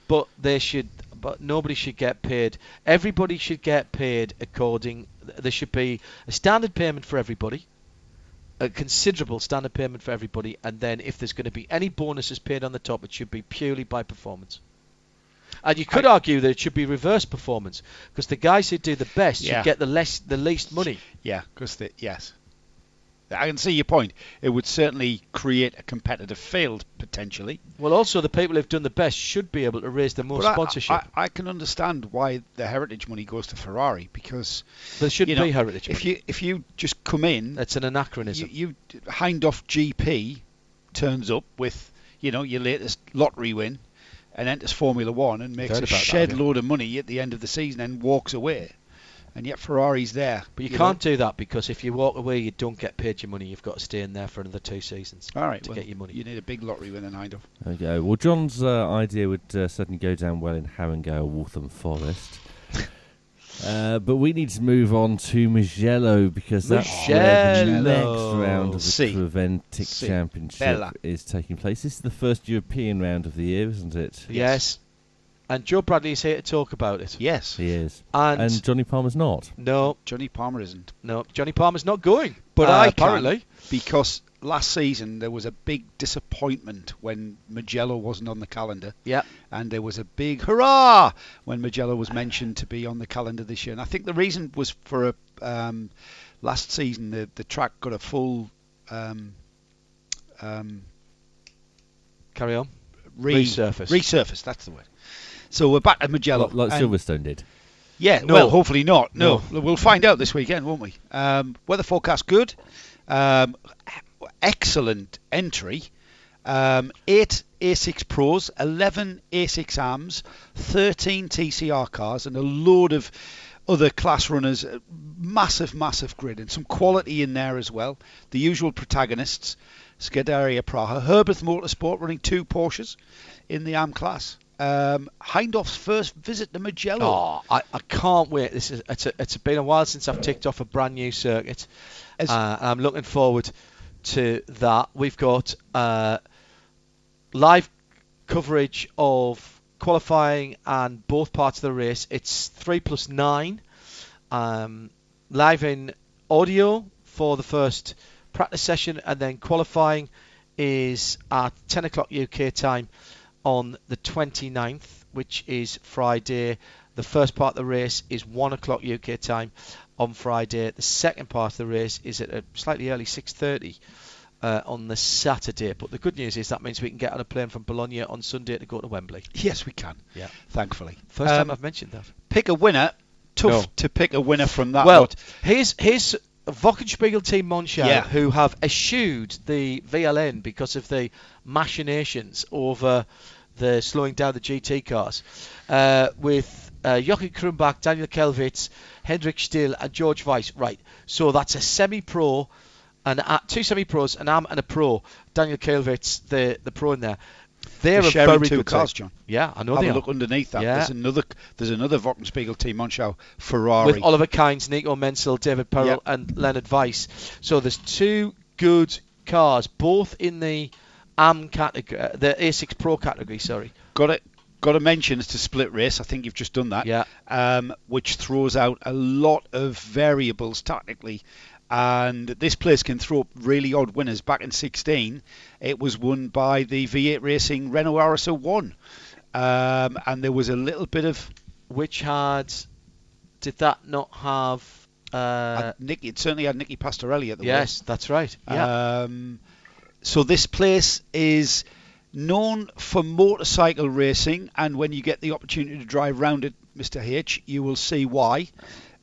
but they should but nobody should get paid. Everybody should get paid according there should be a standard payment for everybody a considerable standard payment for everybody and then if there's going to be any bonuses paid on the top it should be purely by performance. And you could argue that it should be reverse performance because the guys who do the best Yeah. should get the less the least money. Yeah, because yes, I can see your point. It would certainly create a competitive field potentially. well also the people who've done the best should be able to raise the most But sponsorship I, I, can understand why the heritage money goes to Ferrari because there should you be heritage if money. you if you just come in, that's an anachronism you, you Hindhaugh GP turns up with you know your latest lottery win, and enters Formula One and makes a that, shed yeah. load of money at the end of the season and walks away. And yet Ferrari's there. But you, know. can't do that because if you walk away, you don't get paid your money. You've got to stay in there for another two seasons All right, to well, get your money. You need a big lottery winner, Nido. Okay. Well, John's uh, idea would uh, certainly go down well in Haringey, Waltham Forest. Uh, but we need to move on to Mugello because that's where the next round of the Si. Creventic Si. Championship Bella. is taking place. This is the first European round of the year, isn't it? Yes. And Joe Bradley is here to talk about it. Yes. He is. And, And Johnny Palmer's not. no, Johnny Palmer isn't. no, Johnny Palmer's not going. But Uh, I can, apparently. because last season there was a big disappointment when Mugello wasn't on the calendar. Yeah. And there was a big hurrah when Mugello was mentioned to be on the calendar this year. And I think the reason was for a um, last season the the track got a full um, um, Carry on. re- Resurface. Resurface, that's the word. So we're back at Mugello. Like, like Silverstone did. Yeah, No. well, hopefully not. No. we'll find out this weekend, won't we? Um, weather forecast good. Um, excellent entry. Um, eight A6 Pros, 11 A6 AMs, 13 TCR cars, and a load of other class runners. Uh, Massive, massive grid, and some quality in there as well. The usual protagonists: Scuderia Praha, Herbert Motorsport running two Porsches in the AM class. Um, Hindhaugh's first visit to Mugello. Oh, I, I can't wait. This is it's, a, it's been a while since I've ticked off a brand new circuit. As- uh, and I'm looking forward to that. We've got uh, live coverage of qualifying and both parts of the race. It's three plus nine. Um, live in audio for the first practice session, and then qualifying is at 10 o'clock UK time on the 29th, which is Friday. The first part of the race is 1 o'clock UK time on Friday. The second part of the race is at a slightly early 6:30 uh, on the Saturday. But the good news is that means we can get on a plane from Bologna on Sunday to go to Wembley. Yes, we can. Yeah. Thankfully. First Um, time I've mentioned that. pick a winner. Tough No. to pick a winner from that well, lot. here's here's Wochenspiegel team Monschau Yeah. who have eschewed the VLN because of the machinations over the slowing down the GT cars, uh, with uh, Jochen Krumbach, Daniel Keilwitz, Hendrik Still, and George Weiss. Right, so that's a semi-pro, and uh, two semi-pros, an am and a pro. Daniel Keilwitz, the the pro in there. They're They're a sharing very two good cars, team. John. Yeah, I know Have they a are. look underneath that. Yeah. There's another. There's another Wochenspiegel team Monschau Ferrari. with Oliver Kainz, Nico Menzel, David Perrell, Yep. and Leonard Weiss. So there's two good cars, both in the AM category, uh, the A6 Pro category. Sorry. got it. Got to mention it's a split race. I think you've just done that. Yeah. Um, which throws out a lot of variables tactically. And this place can throw up really odd winners. Back in 16, it was won by the V8 Racing Renault RS01. Um, and there was a little bit of Which had did that not have? Uh, Nicky. It certainly had Nicky Pastorelli at the wheel. yes, that's right. Yeah. Um, so this place is known for motorcycle racing, and when you get the opportunity to drive round it, Mr. H, you will see why.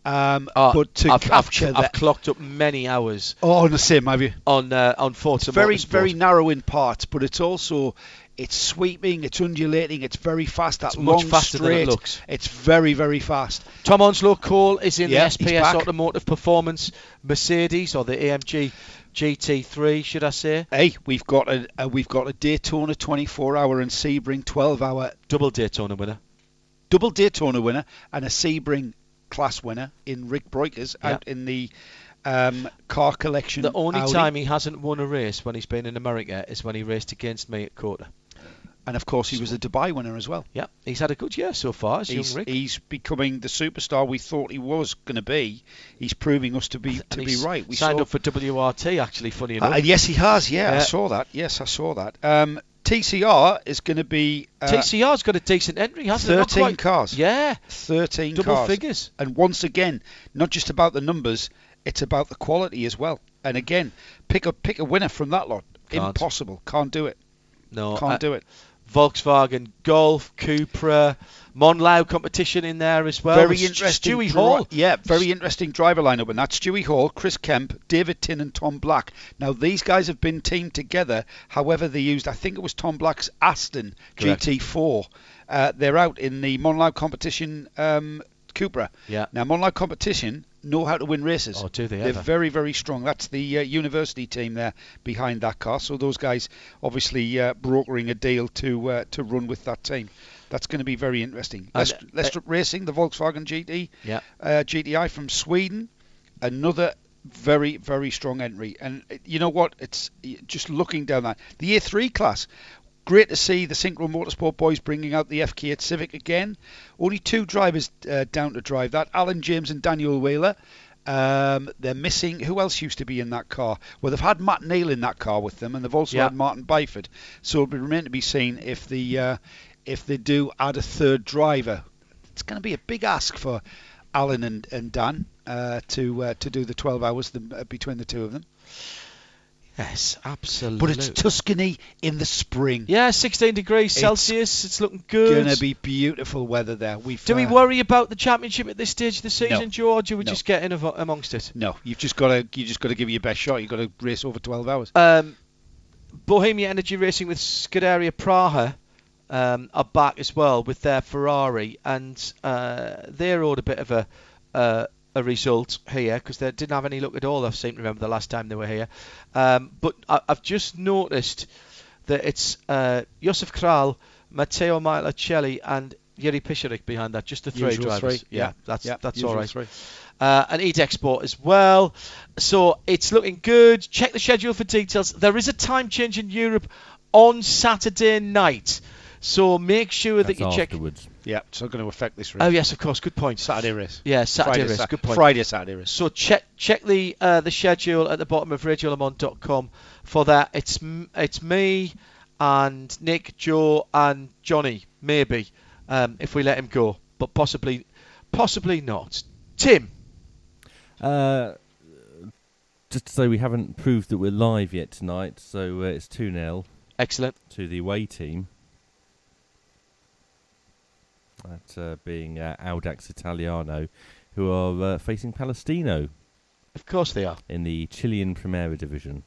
Um, Oh, but to I've, capture I've, that, I've clocked up many hours oh, on the same, have you? on uh, on Forza Very, Motorsport. very narrow in parts, but it's also it's sweeping, it's undulating, it's very fast. That It's much long it straight, looks. It's very, very fast. Tom Onslow Cole is in Yeah, the SPS. Automotive Performance Mercedes or the AMG GT3, should I say? Hey, we've got a, a we've got a Daytona 24-hour and Sebring 12-hour Double Daytona winner. double Daytona winner and a Sebring class winner in Rick Breukers Yeah. out in the um, car collection. The only Audi. time he hasn't won a race when he's been in America is when he raced against me at COTA. and of course he was a Dubai winner as well. Yeah, he's had a good year so far, He's, he's becoming the superstar we thought he was going to be. He's proving us to be And to be right. We signed saw, up for WRT, actually, funny Uh, enough. yes, he has. Yeah, I saw that. Yes, I saw that. Um, TCR is going to be uh, TCR's got a decent entry, hasn't it? 13 cars. Yeah, 13 double cars. figures. And once again, not just about the numbers, it's about the quality as well. And again, pick a pick a winner from that lot. Can't. Impossible. Can't do it. No, Can't uh, do it. Volkswagen Golf, Cupra, Monlau competition in there as well. Very interesting. Stewie Hall. Yeah, very interesting driver lineup, and that's Stewie Hall, Chris Kemp, David Tin, and Tom Black. Now these guys have been teamed together. However, they used I think it was Tom Black's Aston Correct. GT4. Uh, they're out in the Monlau competition um, Cupra. Yeah. Now Monlau competition know how to win races. Oh, do they They're ever? very, very strong. That's the uh, university team there behind that car. So those guys obviously uh, brokering a deal to uh, to run with that team. That's going to be very interesting. Lest- Lestrup Racing, the Volkswagen GT, Yeah. uh, GTI from Sweden, another very, very strong entry. And uh, you know what? It's just looking down that the Year Three class. Great to see the Synchro Motorsport boys bringing out the FK8 Civic again. Only two drivers uh, down to drive that: Alan James and Daniel Wheeler. Um, they're missing. Who else used to be in that car? Well, they've had Matt Neal in that car with them, and they've also Yeah. had Martin Byford. So it'll be remain to be seen if the uh, if they do add a third driver. It's going to be a big ask for Alan and, and Dan uh, to uh, to do the 12 hours the, uh, between the two of them. Yes, absolutely. But it's Tuscany in the spring. yeah, 16 degrees It's Celsius. It's looking good. It's Going to be beautiful weather there. We've, Do we uh, worry about the championship at this stage of the season, No. Joe, or we No. just getting in amongst it? No, you've just got to you just got to give your best shot. You've got to race over 12 hours. Um, Bohemia Energy Racing with Scuderia Praha um, are back as well with their Ferrari, and uh, they rode a bit of a uh, a result here because they didn't have any luck at all. I seem to remember the last time they were here. Um, but I, I've just noticed that it's uh, Josef Kral, Matteo Malucelli, and Yuri Písařík behind that. Just the three Usual drivers. three, Yeah, yeah, that's yeah, that's usual all right. three. Uh, and Eat Export as well. So it's looking good. Check the schedule for details. There is a time change in Europe on Saturday night. So make sure That's that you check. afterwards. Yeah, so going to affect this race. Oh yes, of course. Good point. Saturday race. Yeah, Saturday Friday, race. Sa- Good point. Friday, Saturday race. So check check the uh, the schedule at the bottom of radiolemans.com for that. It's it's me and Nick, Joe, and Johnny. Maybe um, if we let him go, but possibly possibly not. Tim. Uh, just to say, we haven't proved that we're live yet tonight, so uh, it's 2 0 Excellent. to the away team. That uh, being uh, Audax Italiano, who are uh, facing Palestino Of course they are. in the Chilean Primera Division.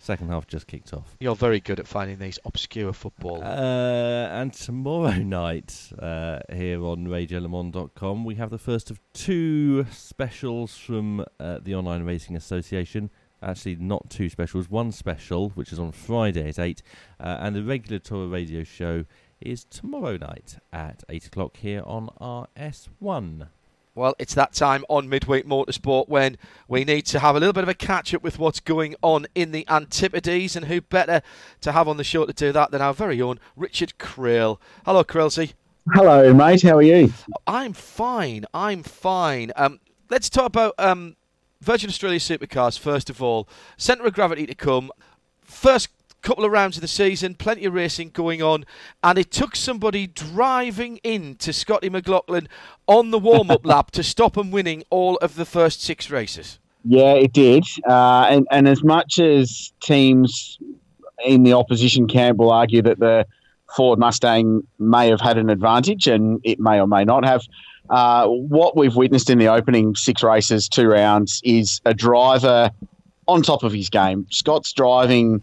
Second half just kicked off. You're very good at finding these obscure football. Uh, and tomorrow night, uh, here on RadioLeMans.com, we have the first of two specials from uh, the Online Racing Association. Actually, not two specials, one special, which is on Friday at 8, uh, and the regular Toro Radio show is tomorrow night at 8 o'clock here on RS1. Well, it's that time on Midweek Motorsport when we need to have a little bit of a catch up with what's going on in the Antipodes, and who better to have on the show to do that than our very own Richard Craill. Hello, Crailsey. Hello, mate. How are you? I'm fine. I'm fine. Um, let's talk about um, Virgin Australia Supercars first of all. Centre of gravity to come. First couple of rounds of the season, plenty of racing going on, and it took somebody driving in to Scotty McLaughlin on the warm-up lap to stop him winning all of the first six races. Yeah, it did. Uh, and, and as much as teams in the opposition camp will argue that the Ford Mustang may have had an advantage, and it may or may not have, uh, what we've witnessed in the opening six races, two rounds, is a driver on top of his game. Scott's driving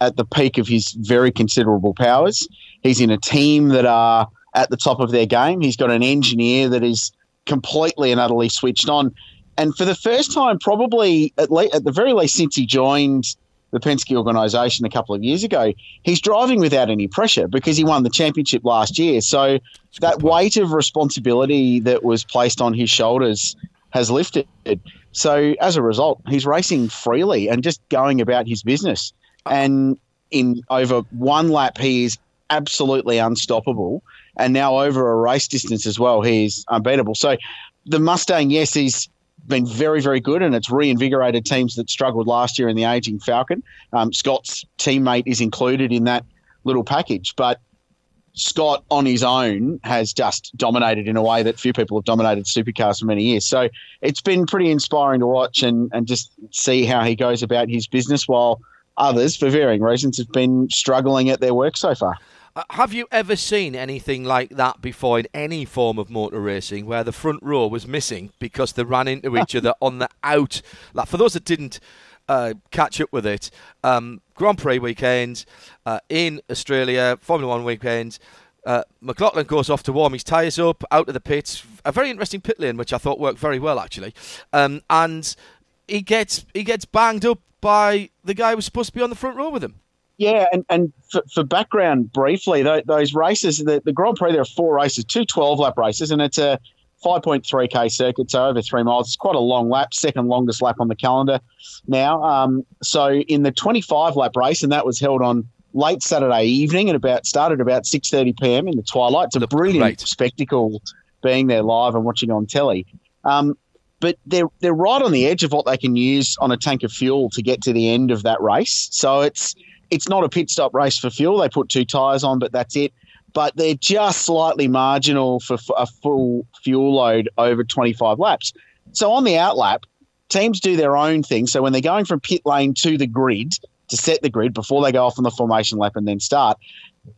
at the peak of his very considerable powers. He's in a team that are at the top of their game. He's got an engineer that is completely and utterly switched on. And for the first time, probably at, le- at the very least since he joined the Penske organisation a couple of years ago, he's driving without any pressure because he won the championship last year. So that weight of responsibility that was placed on his shoulders has lifted. So as a result, he's racing freely and just going about his business. And in over one lap, he is absolutely unstoppable. And now over a race distance as well, he is unbeatable. So the Mustang, yes, he's been very, very good, and it's reinvigorated teams that struggled last year in the aging Falcon. Um, Scott's teammate is included in that little package, but Scott on his own has just dominated in a way that few people have dominated supercars for many years. So it's been pretty inspiring to watch and, and just see how he goes about his business while others, for varying reasons, have been struggling at their work so far. Uh, have you ever seen anything like that before in any form of motor racing where the front row was missing because they ran into each other on the out? Like, for those that didn't uh, catch up with it, um, Grand Prix weekend uh, in Australia, Formula One weekend. Uh, McLaughlin goes off to warm his tyres up out of the pits. A very interesting pit lane, which I thought worked very well actually. Um, and he gets he gets banged up by the guy who was supposed to be on the front row with him. Yeah, and, and for, for background briefly, those, those races, the, the Grand Prix, there are four races, two 12 lap races, and it's a 5.3k circuit, so over three miles. It's quite a long lap, second longest lap on the calendar now. Um, so in the 25 lap race, and that was held on late Saturday evening and about started about 6:30 p.m. in the twilight. It's a brilliant Great. spectacle being there live and watching on telly. Um, but they're they're right on the edge of what they can use on a tank of fuel to get to the end of that race. So it's it's not a pit stop race for fuel. They put two tyres on, but that's it. But they're just slightly marginal for a full fuel load over 25 laps. So on the outlap, teams do their own thing. So when they're going from pit lane to the grid to set the grid before they go off on the formation lap and then start,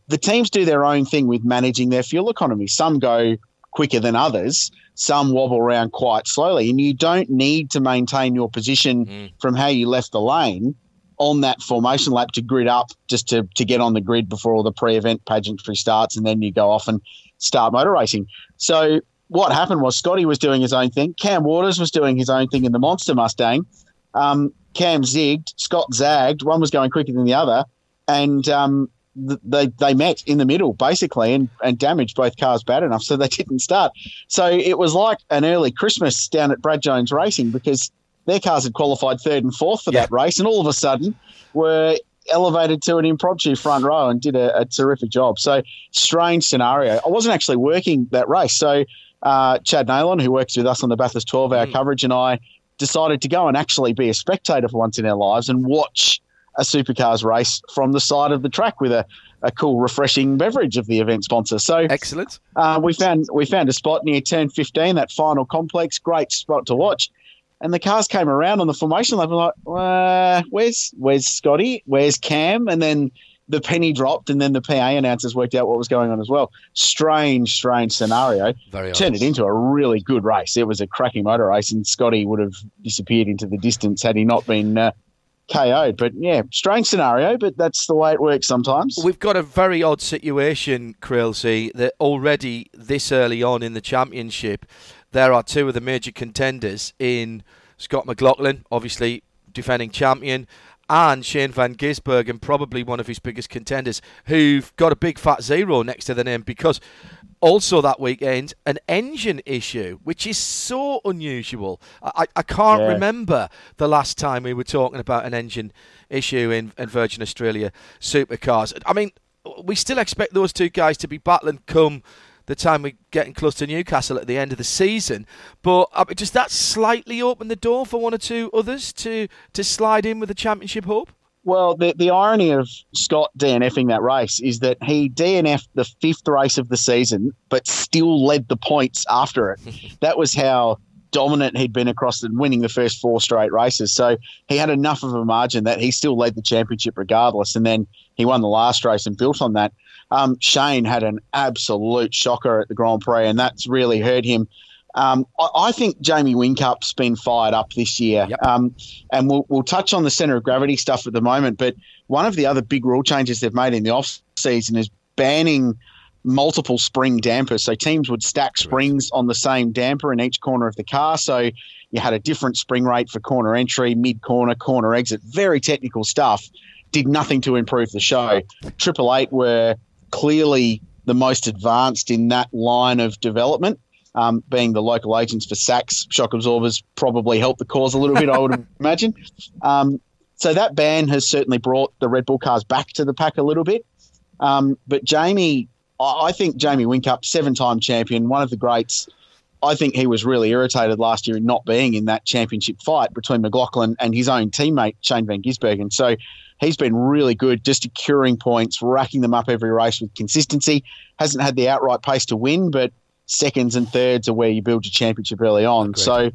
the teams do their own thing with managing their fuel economy. Some go quicker than others some wobble around quite slowly. And you don't need to maintain your position mm. from how you left the lane on that formation lap to grid up just to, to get on the grid before all the pre event pageantry starts. And then you go off and start motor racing. So what happened was Scotty was doing his own thing. Cam Waters was doing his own thing in the Monster Mustang. Um, Cam zigged, Scott zagged. One was going quicker than the other. And um, they they met in the middle basically and, and damaged both cars bad enough so they didn't start. So it was like an early Christmas down at Brad Jones Racing because their cars had qualified third and fourth for yeah. that race and all of a sudden were elevated to an impromptu front row and did a, a terrific job. So strange scenario. I wasn't actually working that race. So uh, Chad Neylon, who works with us on the Bathurst 12 hour mm. coverage, and I decided to go and actually be a spectator for once in our lives and watch a supercars race from the side of the track with a, a cool, refreshing beverage of the event sponsor. So excellent. Uh, we found we found a spot near turn 15, that final complex, great spot to watch. And the cars came around on the formation lap. I'm like, uh, where's where's Scotty? Where's Cam? And then the penny dropped, and then the PA announcers worked out what was going on as well. Strange, strange scenario. Very Turned it into a really good race. It was a cracking motor race, and Scotty would have disappeared into the distance had he not been uh, KO'd. But yeah, strange scenario, but that's the way it works sometimes. We've got a very odd situation, Crailsey, that already this early on in the championship, there are two of the major contenders in Scott McLaughlin, obviously defending champion, and Shane Van Gisbergen, probably one of his biggest contenders, who've got a big fat zero next to the name because also that weekend an engine issue, which is so unusual. I, I can't yeah. remember the last time we were talking about an engine issue in, in Virgin Australia supercars. I mean, we still expect those two guys to be battling come the time we're getting close to Newcastle at the end of the season. But uh, does that slightly open the door for one or two others to, to slide in with the championship hope? Well, the, the irony of Scott DNFing that race is that he DNF'd the fifth race of the season, but still led the points after it. that was how dominant he'd been across and winning the first four straight races. So he had enough of a margin that he still led the championship regardless. And then he won the last race and built on that. Um, Shane had an absolute shocker at the Grand Prix, and that's really hurt him um, I, I, think Jamie Whincup's been fired up this year. Yep. Um, and we'll, we'll touch on the centre of gravity stuff at the moment. But one of the other big rule changes they've made in the off season is banning multiple spring dampers. So teams would stack springs on the same damper in each corner of the car. So you had a different spring rate for corner entry, mid corner, corner exit. Very technical stuff. Did nothing to improve the show. Triple Eight were clearly the most advanced in that line of development um, being the local agents for Sachs shock absorbers probably helped the cause a little bit, I would imagine. Um, so that ban has certainly brought the Red Bull cars back to the pack a little bit. Um, but Jamie, I think Jamie Whincup, seven time champion, one of the greats. I think he was really irritated last year in not being in that championship fight between McLaughlin and his own teammate, Shane Van Gisbergen. So he's been really good, just securing points, racking them up every race with consistency. Hasn't had the outright pace to win, but seconds and thirds are where you build your championship early on. Agreed. So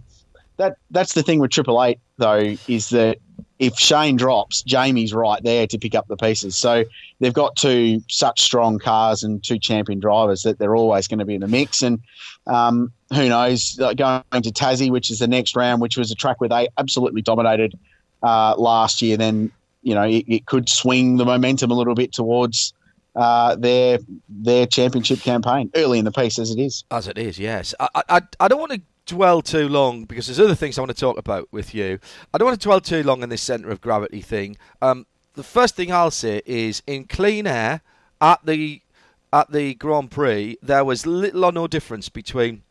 that that's the thing with Triple Eight though is that if Shane drops, Jamie's right there to pick up the pieces. So they've got two such strong cars and two champion drivers that they're always going to be in the mix. And um, who knows, like going to Tassie, which is the next round, which was a track where they absolutely dominated uh, last year, then you know it, it, could swing the momentum a little bit towards. Uh, their their championship campaign early in the piece as it is as it is yes I I, I don't want to dwell too long because there's other things I want to talk about with you. I don't want to dwell too long on this centre of gravity thing. Um, the first thing I'll say is in clean air at the at the Grand Prix there was little or no difference between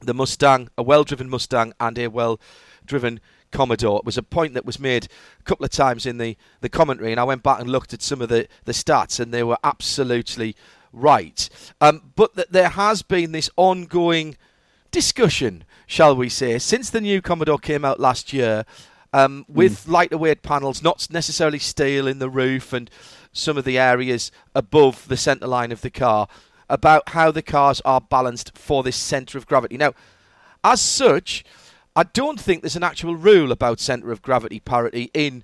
the Mustang, a well-driven Mustang, and a well-driven Commodore. It was a point that was made a couple of times in the, the commentary, and I went back and looked at some of the, the stats, and they were absolutely right. Um, but that there has been this ongoing discussion, shall we say, since the new Commodore came out last year, um, with mm. lighter weight panels, not necessarily steel in the roof and some of the areas above the centre line of the car, about how the cars are balanced for this centre of gravity. Now, as such, I don't think there's an actual rule about centre of gravity parity in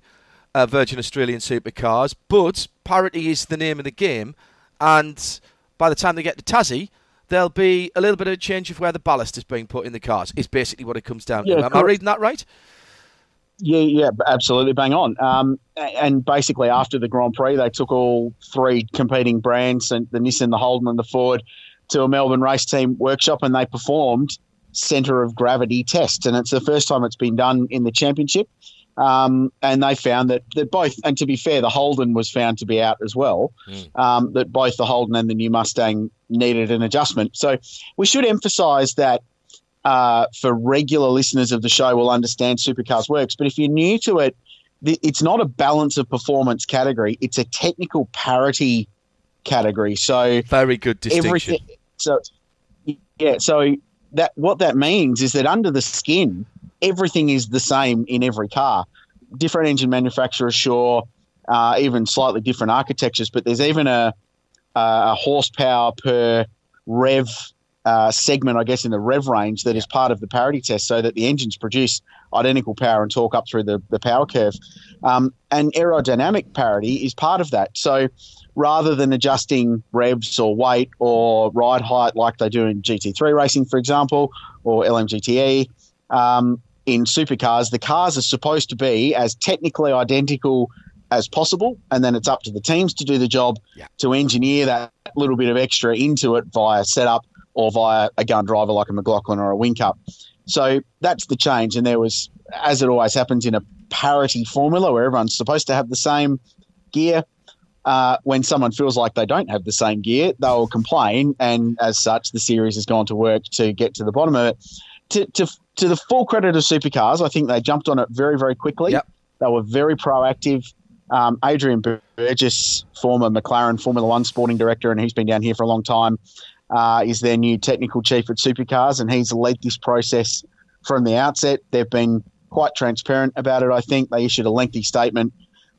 uh, Virgin Australian supercars, but parity is the name of the game, and by the time they get to Tassie, there'll be a little bit of a change of where the ballast is being put in the cars. Is basically what it comes down yeah, to. Am I reading that right? Yeah, yeah, absolutely, bang on. Um, and basically, after the Grand Prix, they took all three competing brands, and the Nissan, the Holden, and the Ford, to a Melbourne race team workshop, and they performed center of gravity test. And it's the first time it's been done in the championship. Um, and they found that, that both, and to be fair, the Holden was found to be out as well, mm. um, that both the Holden and the new Mustang needed an adjustment. So we should emphasize that uh, for regular listeners of the show will understand supercars works. But if you're new to it, it's not a balance of performance category; it's a technical parity category. So very good distinction. So yeah, so that what that means is that under the skin, everything is the same in every car. Different engine manufacturers, sure, uh, even slightly different architectures, but there's even a, a horsepower per rev uh, segment, I guess, in the rev range that is part of the parity test, so that the engines produce identical power and torque up through the, the power curve. Um, and aerodynamic parity is part of that. So rather than adjusting revs or weight or ride height like they do in GT3 racing, for example, or LMGTE, um, in supercars, the cars are supposed to be as technically identical as possible, and then it's up to the teams to do the job yeah. to engineer that little bit of extra into it via setup or via a gun driver like a McLaughlin or a Whincup. So that's the change, and there was, as it always happens in a parity formula where everyone's supposed to have the same gear. Uh, when someone feels like they don't have the same gear, they'll complain, and as such, the series has gone to work to get to the bottom of it. To, to, to the full credit of supercars, I think they jumped on it very, very quickly. Yep. They were very proactive. Um, Adrian Burgess, former McLaren Formula One sporting director, and he's been down here for a long time, uh, is their new technical chief at Supercars, and he's led this process from the outset. They've been quite transparent about it. I think they issued a lengthy statement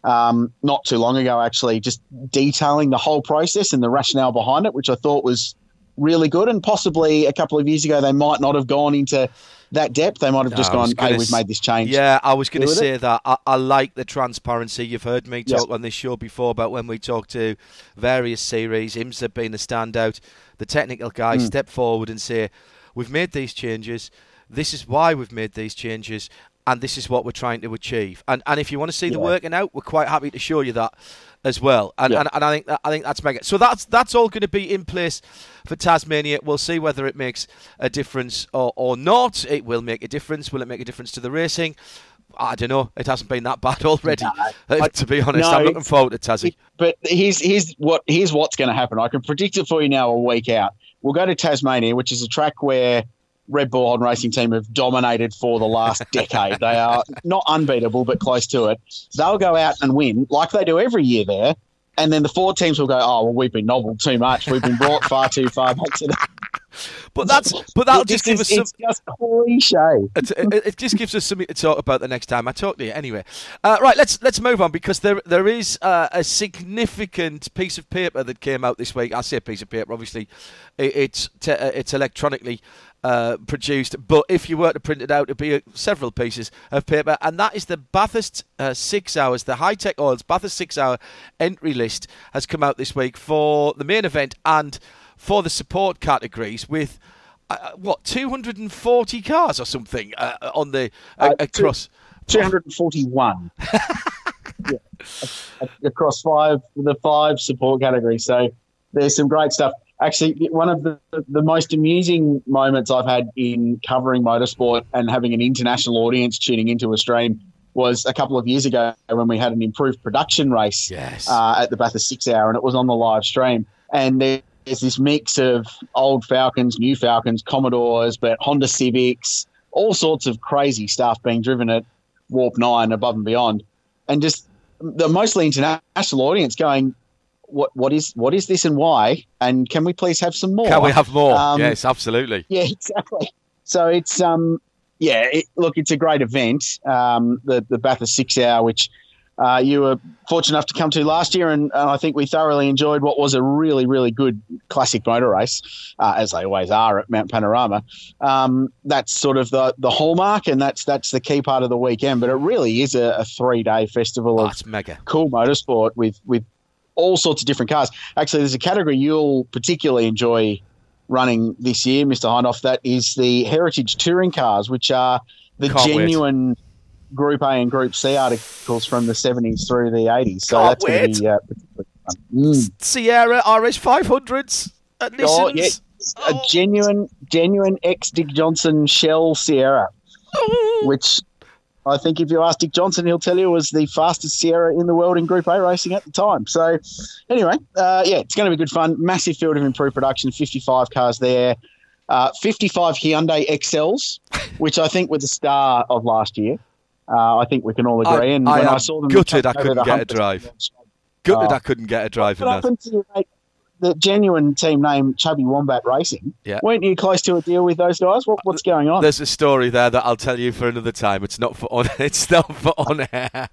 um, not too long ago, actually, just detailing the whole process and the rationale behind it, which I thought was really good. And possibly a couple of years ago, they might not have gone into that depth. They might have just gone, "Hey, we've made this change." Yeah, I was going to say it. that. I, I, like the transparency. You've heard me talk on this show before about when we talk to various series, IMSA being the standout. The technical guys mm. step forward and say, "We've made these changes. This is why we've made these changes." And this is what we're trying to achieve. And and if you want to see yeah. the working out, we're quite happy to show you that as well. And, yeah. and, and I think that, I think that's mega. So that's that's all going to be in place for Tasmania. We'll see whether it makes a difference or, or not. It will make a difference. Will it make a difference to the racing? I don't know. It hasn't been that bad already. No, uh, to be honest, no, I'm looking forward to Tassie. But here's here's what here's what's going to happen. I can predict it for you now. A week out, we'll go to Tasmania, which is a track where Red Bull Holden Racing Team have dominated for the last decade. They are not unbeatable, but close to it. They'll go out and win like they do every year there. And then the four teams will go, oh, well, we've been nobbled too much. We've been brought far too far back to. But that's but that'll just give us some. It's just cliche. It, it, it, just gives us something to talk about the next time I talk to you. Anyway, uh, right, let's let's move on because there there is uh, a significant piece of paper that came out this week. I say a piece of paper, obviously, it, it's te- uh, it's electronically uh, produced. But if you were to print it out, it'd be uh, several pieces of paper. And that is the Bathurst uh, Six Hours, the Hi-Tec Oils Bathurst Six Hour entry list has come out this week for the main event and for the support categories with. Uh, what 240 cars or something uh, on the uh, across 241 yeah, across five the five support categories. So there's some great stuff. Actually, one of the, the most amusing moments I've had in covering motorsport and having an international audience tuning into a stream was a couple of years ago when we had an improved production race yes. uh, at the Bathurst Six Hour, and it was on the live stream. And there's this mix of old Falcons, new Falcons, Commodores, but Honda Civics, all sorts of crazy stuff being driven at Warp Nine above and beyond and just the mostly international audience going, what what is what is this and why? And can we please have some more? Can we have more? Um, yes, absolutely. Yeah, exactly. So it's um yeah, it, look, it's a great event. Um, the the Bathurst Six Hour, which uh, you were fortunate enough to come to last year, and, and, I think we thoroughly enjoyed what was a really, really good classic motor race, uh, as they always are at Mount Panorama. Um, that's sort of the, the hallmark, and that's that's the key part of the weekend. But it really is a, a three day festival oh, of mega. cool motorsport with with all sorts of different cars. Actually, there's a category you'll particularly enjoy running this year, Mr. Hindhaugh. That is the heritage touring cars, which are the Can't genuine. Wait Group A and Group C articles from the 70s through the 80s. So Can't that's going to be uh, particularly fun. Mm. Sierra RS 500s at Nissans. Oh, yeah. A genuine, genuine ex Dick Johnson Shell Sierra, which I think if you ask Dick Johnson, he'll tell you was the fastest Sierra in the world in Group A racing at the time. So, anyway, uh, yeah, it's going to be good fun. Massive field of improved production, 55 cars there. Uh, 55 Hyundai Excels, which I think were the star of last year. Uh, I think we can all agree. I, and I when I saw them, gutted I couldn't get a drive. Gutted uh, I couldn't get a drive in that. The genuine team name Chubby Wombat Racing. Yeah. Weren't you close to a deal with those guys? What, what's going on? There's a story there that I'll tell you for another time. It's not for on. It's not for on air.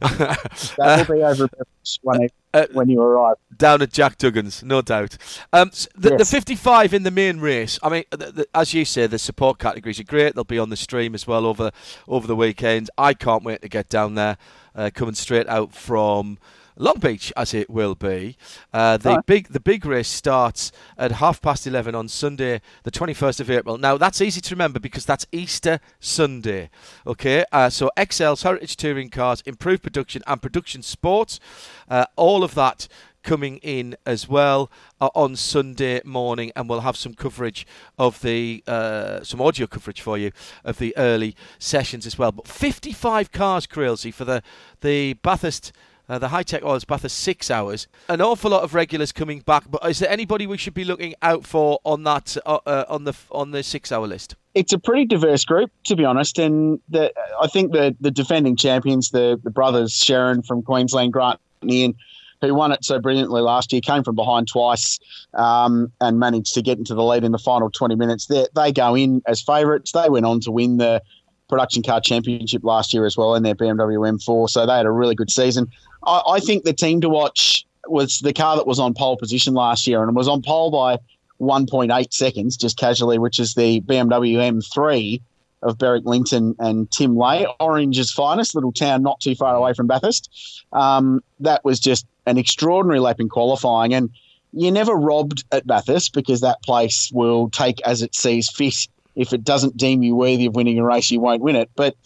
that will be over when, uh, when you arrive. Down at Jack Duggan's, no doubt. Um, the, Yes. the 55 in the main race. I mean, the, the, as you say, the support categories are great. They'll be on the stream as well over over the weekend. I can't wait to get down there. Uh, coming straight out from Long Beach, as it will be. Uh, the big the big race starts at half past eleven on Sunday, the twenty first of April. Now that's easy to remember because that's Easter Sunday. Okay, uh, so Excel's Heritage Touring Cars, improved production and production sports, uh, all of that coming in as well uh, on Sunday morning, and we'll have some coverage of the uh, some audio coverage for you of the early sessions as well. But 55 cars, Crailsey, for the the Bathurst. Uh, the Hi-Tec Oils Bathurst six hours. An awful lot of regulars coming back, but is there anybody we should be looking out for on that uh, uh, on the on the six-hour list? It's a pretty diverse group, to be honest, and the, I think the the defending champions, the the brothers Sherrin from Queensland, Grant and Ian, who won it so brilliantly last year, came from behind twice um, and managed to get into the lead in the final 20 minutes. They, they go in as favourites. They went on to win the production car championship last year as well in their BMW M4, so they had a really good season. I, I think the team to watch was the car that was on pole position last year and was on pole by 1.8 seconds, just casually, which is the BMW M3 of Beric Lynton and Tim Lay, Orange's finest, little town not too far away from Bathurst. Um, that was just an extraordinary lap in qualifying. And you're never robbed at Bathurst because that place will take as it sees fit. If it doesn't deem you worthy of winning a race, you won't win it. But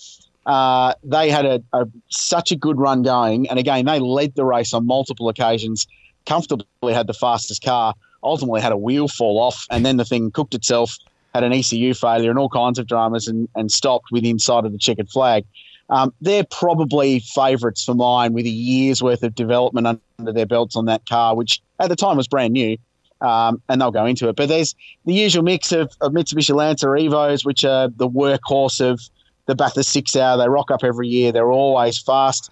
uh, they had a, a such a good run going, and again, they led the race on multiple occasions. Comfortably had the fastest car. Ultimately, had a wheel fall off, and then the thing cooked itself. Had an ECU failure and all kinds of dramas, and, and stopped with inside of the checkered flag. Um, they're probably favourites for mine with a year's worth of development under their belts on that car, which at the time was brand new. Um, and they'll go into it. But there's the usual mix of, of Mitsubishi Lancer Evos, which are the workhorse of the Bathurst Six Hour. They rock up every year. They're always fast.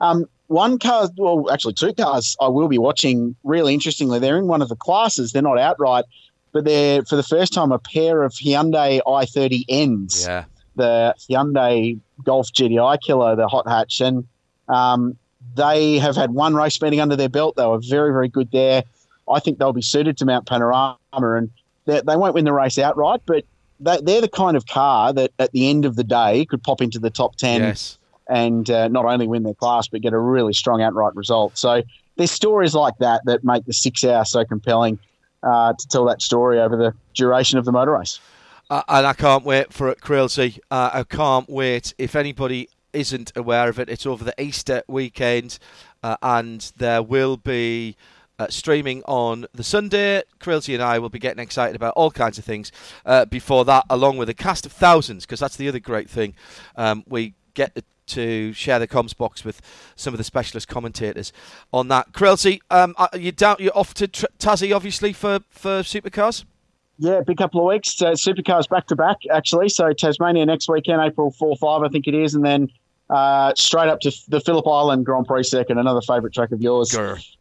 Um, one car, well, actually two cars, I will be watching. Really interestingly, they're in one of the classes. They're not outright, but they're for the first time a pair of Hyundai i30Ns. Yeah. The Hyundai Golf GTI killer, the hot hatch, and um, they have had one race meeting under their belt. They were very, very good there. I think they'll be suited to Mount Panorama, and they, they won't win the race outright, but they're the kind of car that at the end of the day could pop into the top 10 Yes. and uh, not only win their class but get a really strong outright result. So there's stories like that that make the six hour so compelling uh, to tell that story over the duration of the motor race. Uh, and I can't wait for it, Crailsey. Uh, I can't wait. If anybody isn't aware of it, it's over the Easter weekend, uh, and there will be uh, streaming on the Sunday. Crailsey and I will be getting excited about all kinds of things uh, before that, along with a cast of thousands, because that's the other great thing. Um, we get to share the comms box with some of the specialist commentators on that. Crailsey, um, you down? You're off to tr- Tassie, obviously, for for supercars. Yeah, big couple of weeks. So supercars back to back, actually. So Tasmania next weekend, April 4 5, I think it is. And then uh, straight up to the Phillip Island Grand Prix second, another favourite track of yours,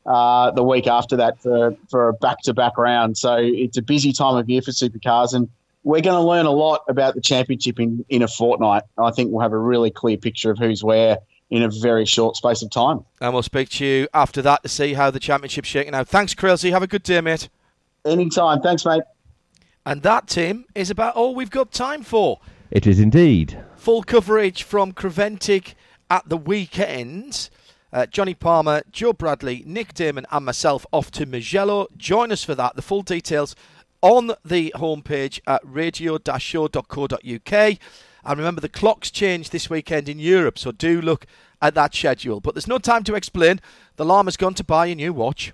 uh, the week after that for, for a back to back round. So it's a busy time of year for supercars. And we're going to learn a lot about the championship in, in a fortnight. I think we'll have a really clear picture of who's where in a very short space of time. And we'll speak to you after that to see how the championship's shaking out. Thanks, Crailsey. Have a good day, mate. Anytime. Thanks, mate. And that, Tim, is about all we've got time for. It is indeed. Full coverage from Creventic at the weekend. Uh, Johnny Palmer, Joe Bradley, Nick Damon, and myself off to Mugello. Join us for that. The full details on the homepage at radio-show.co.uk. And remember, the clocks change this weekend in Europe, so do look at that schedule. But there's no time to explain. The llama's gone to buy a new watch.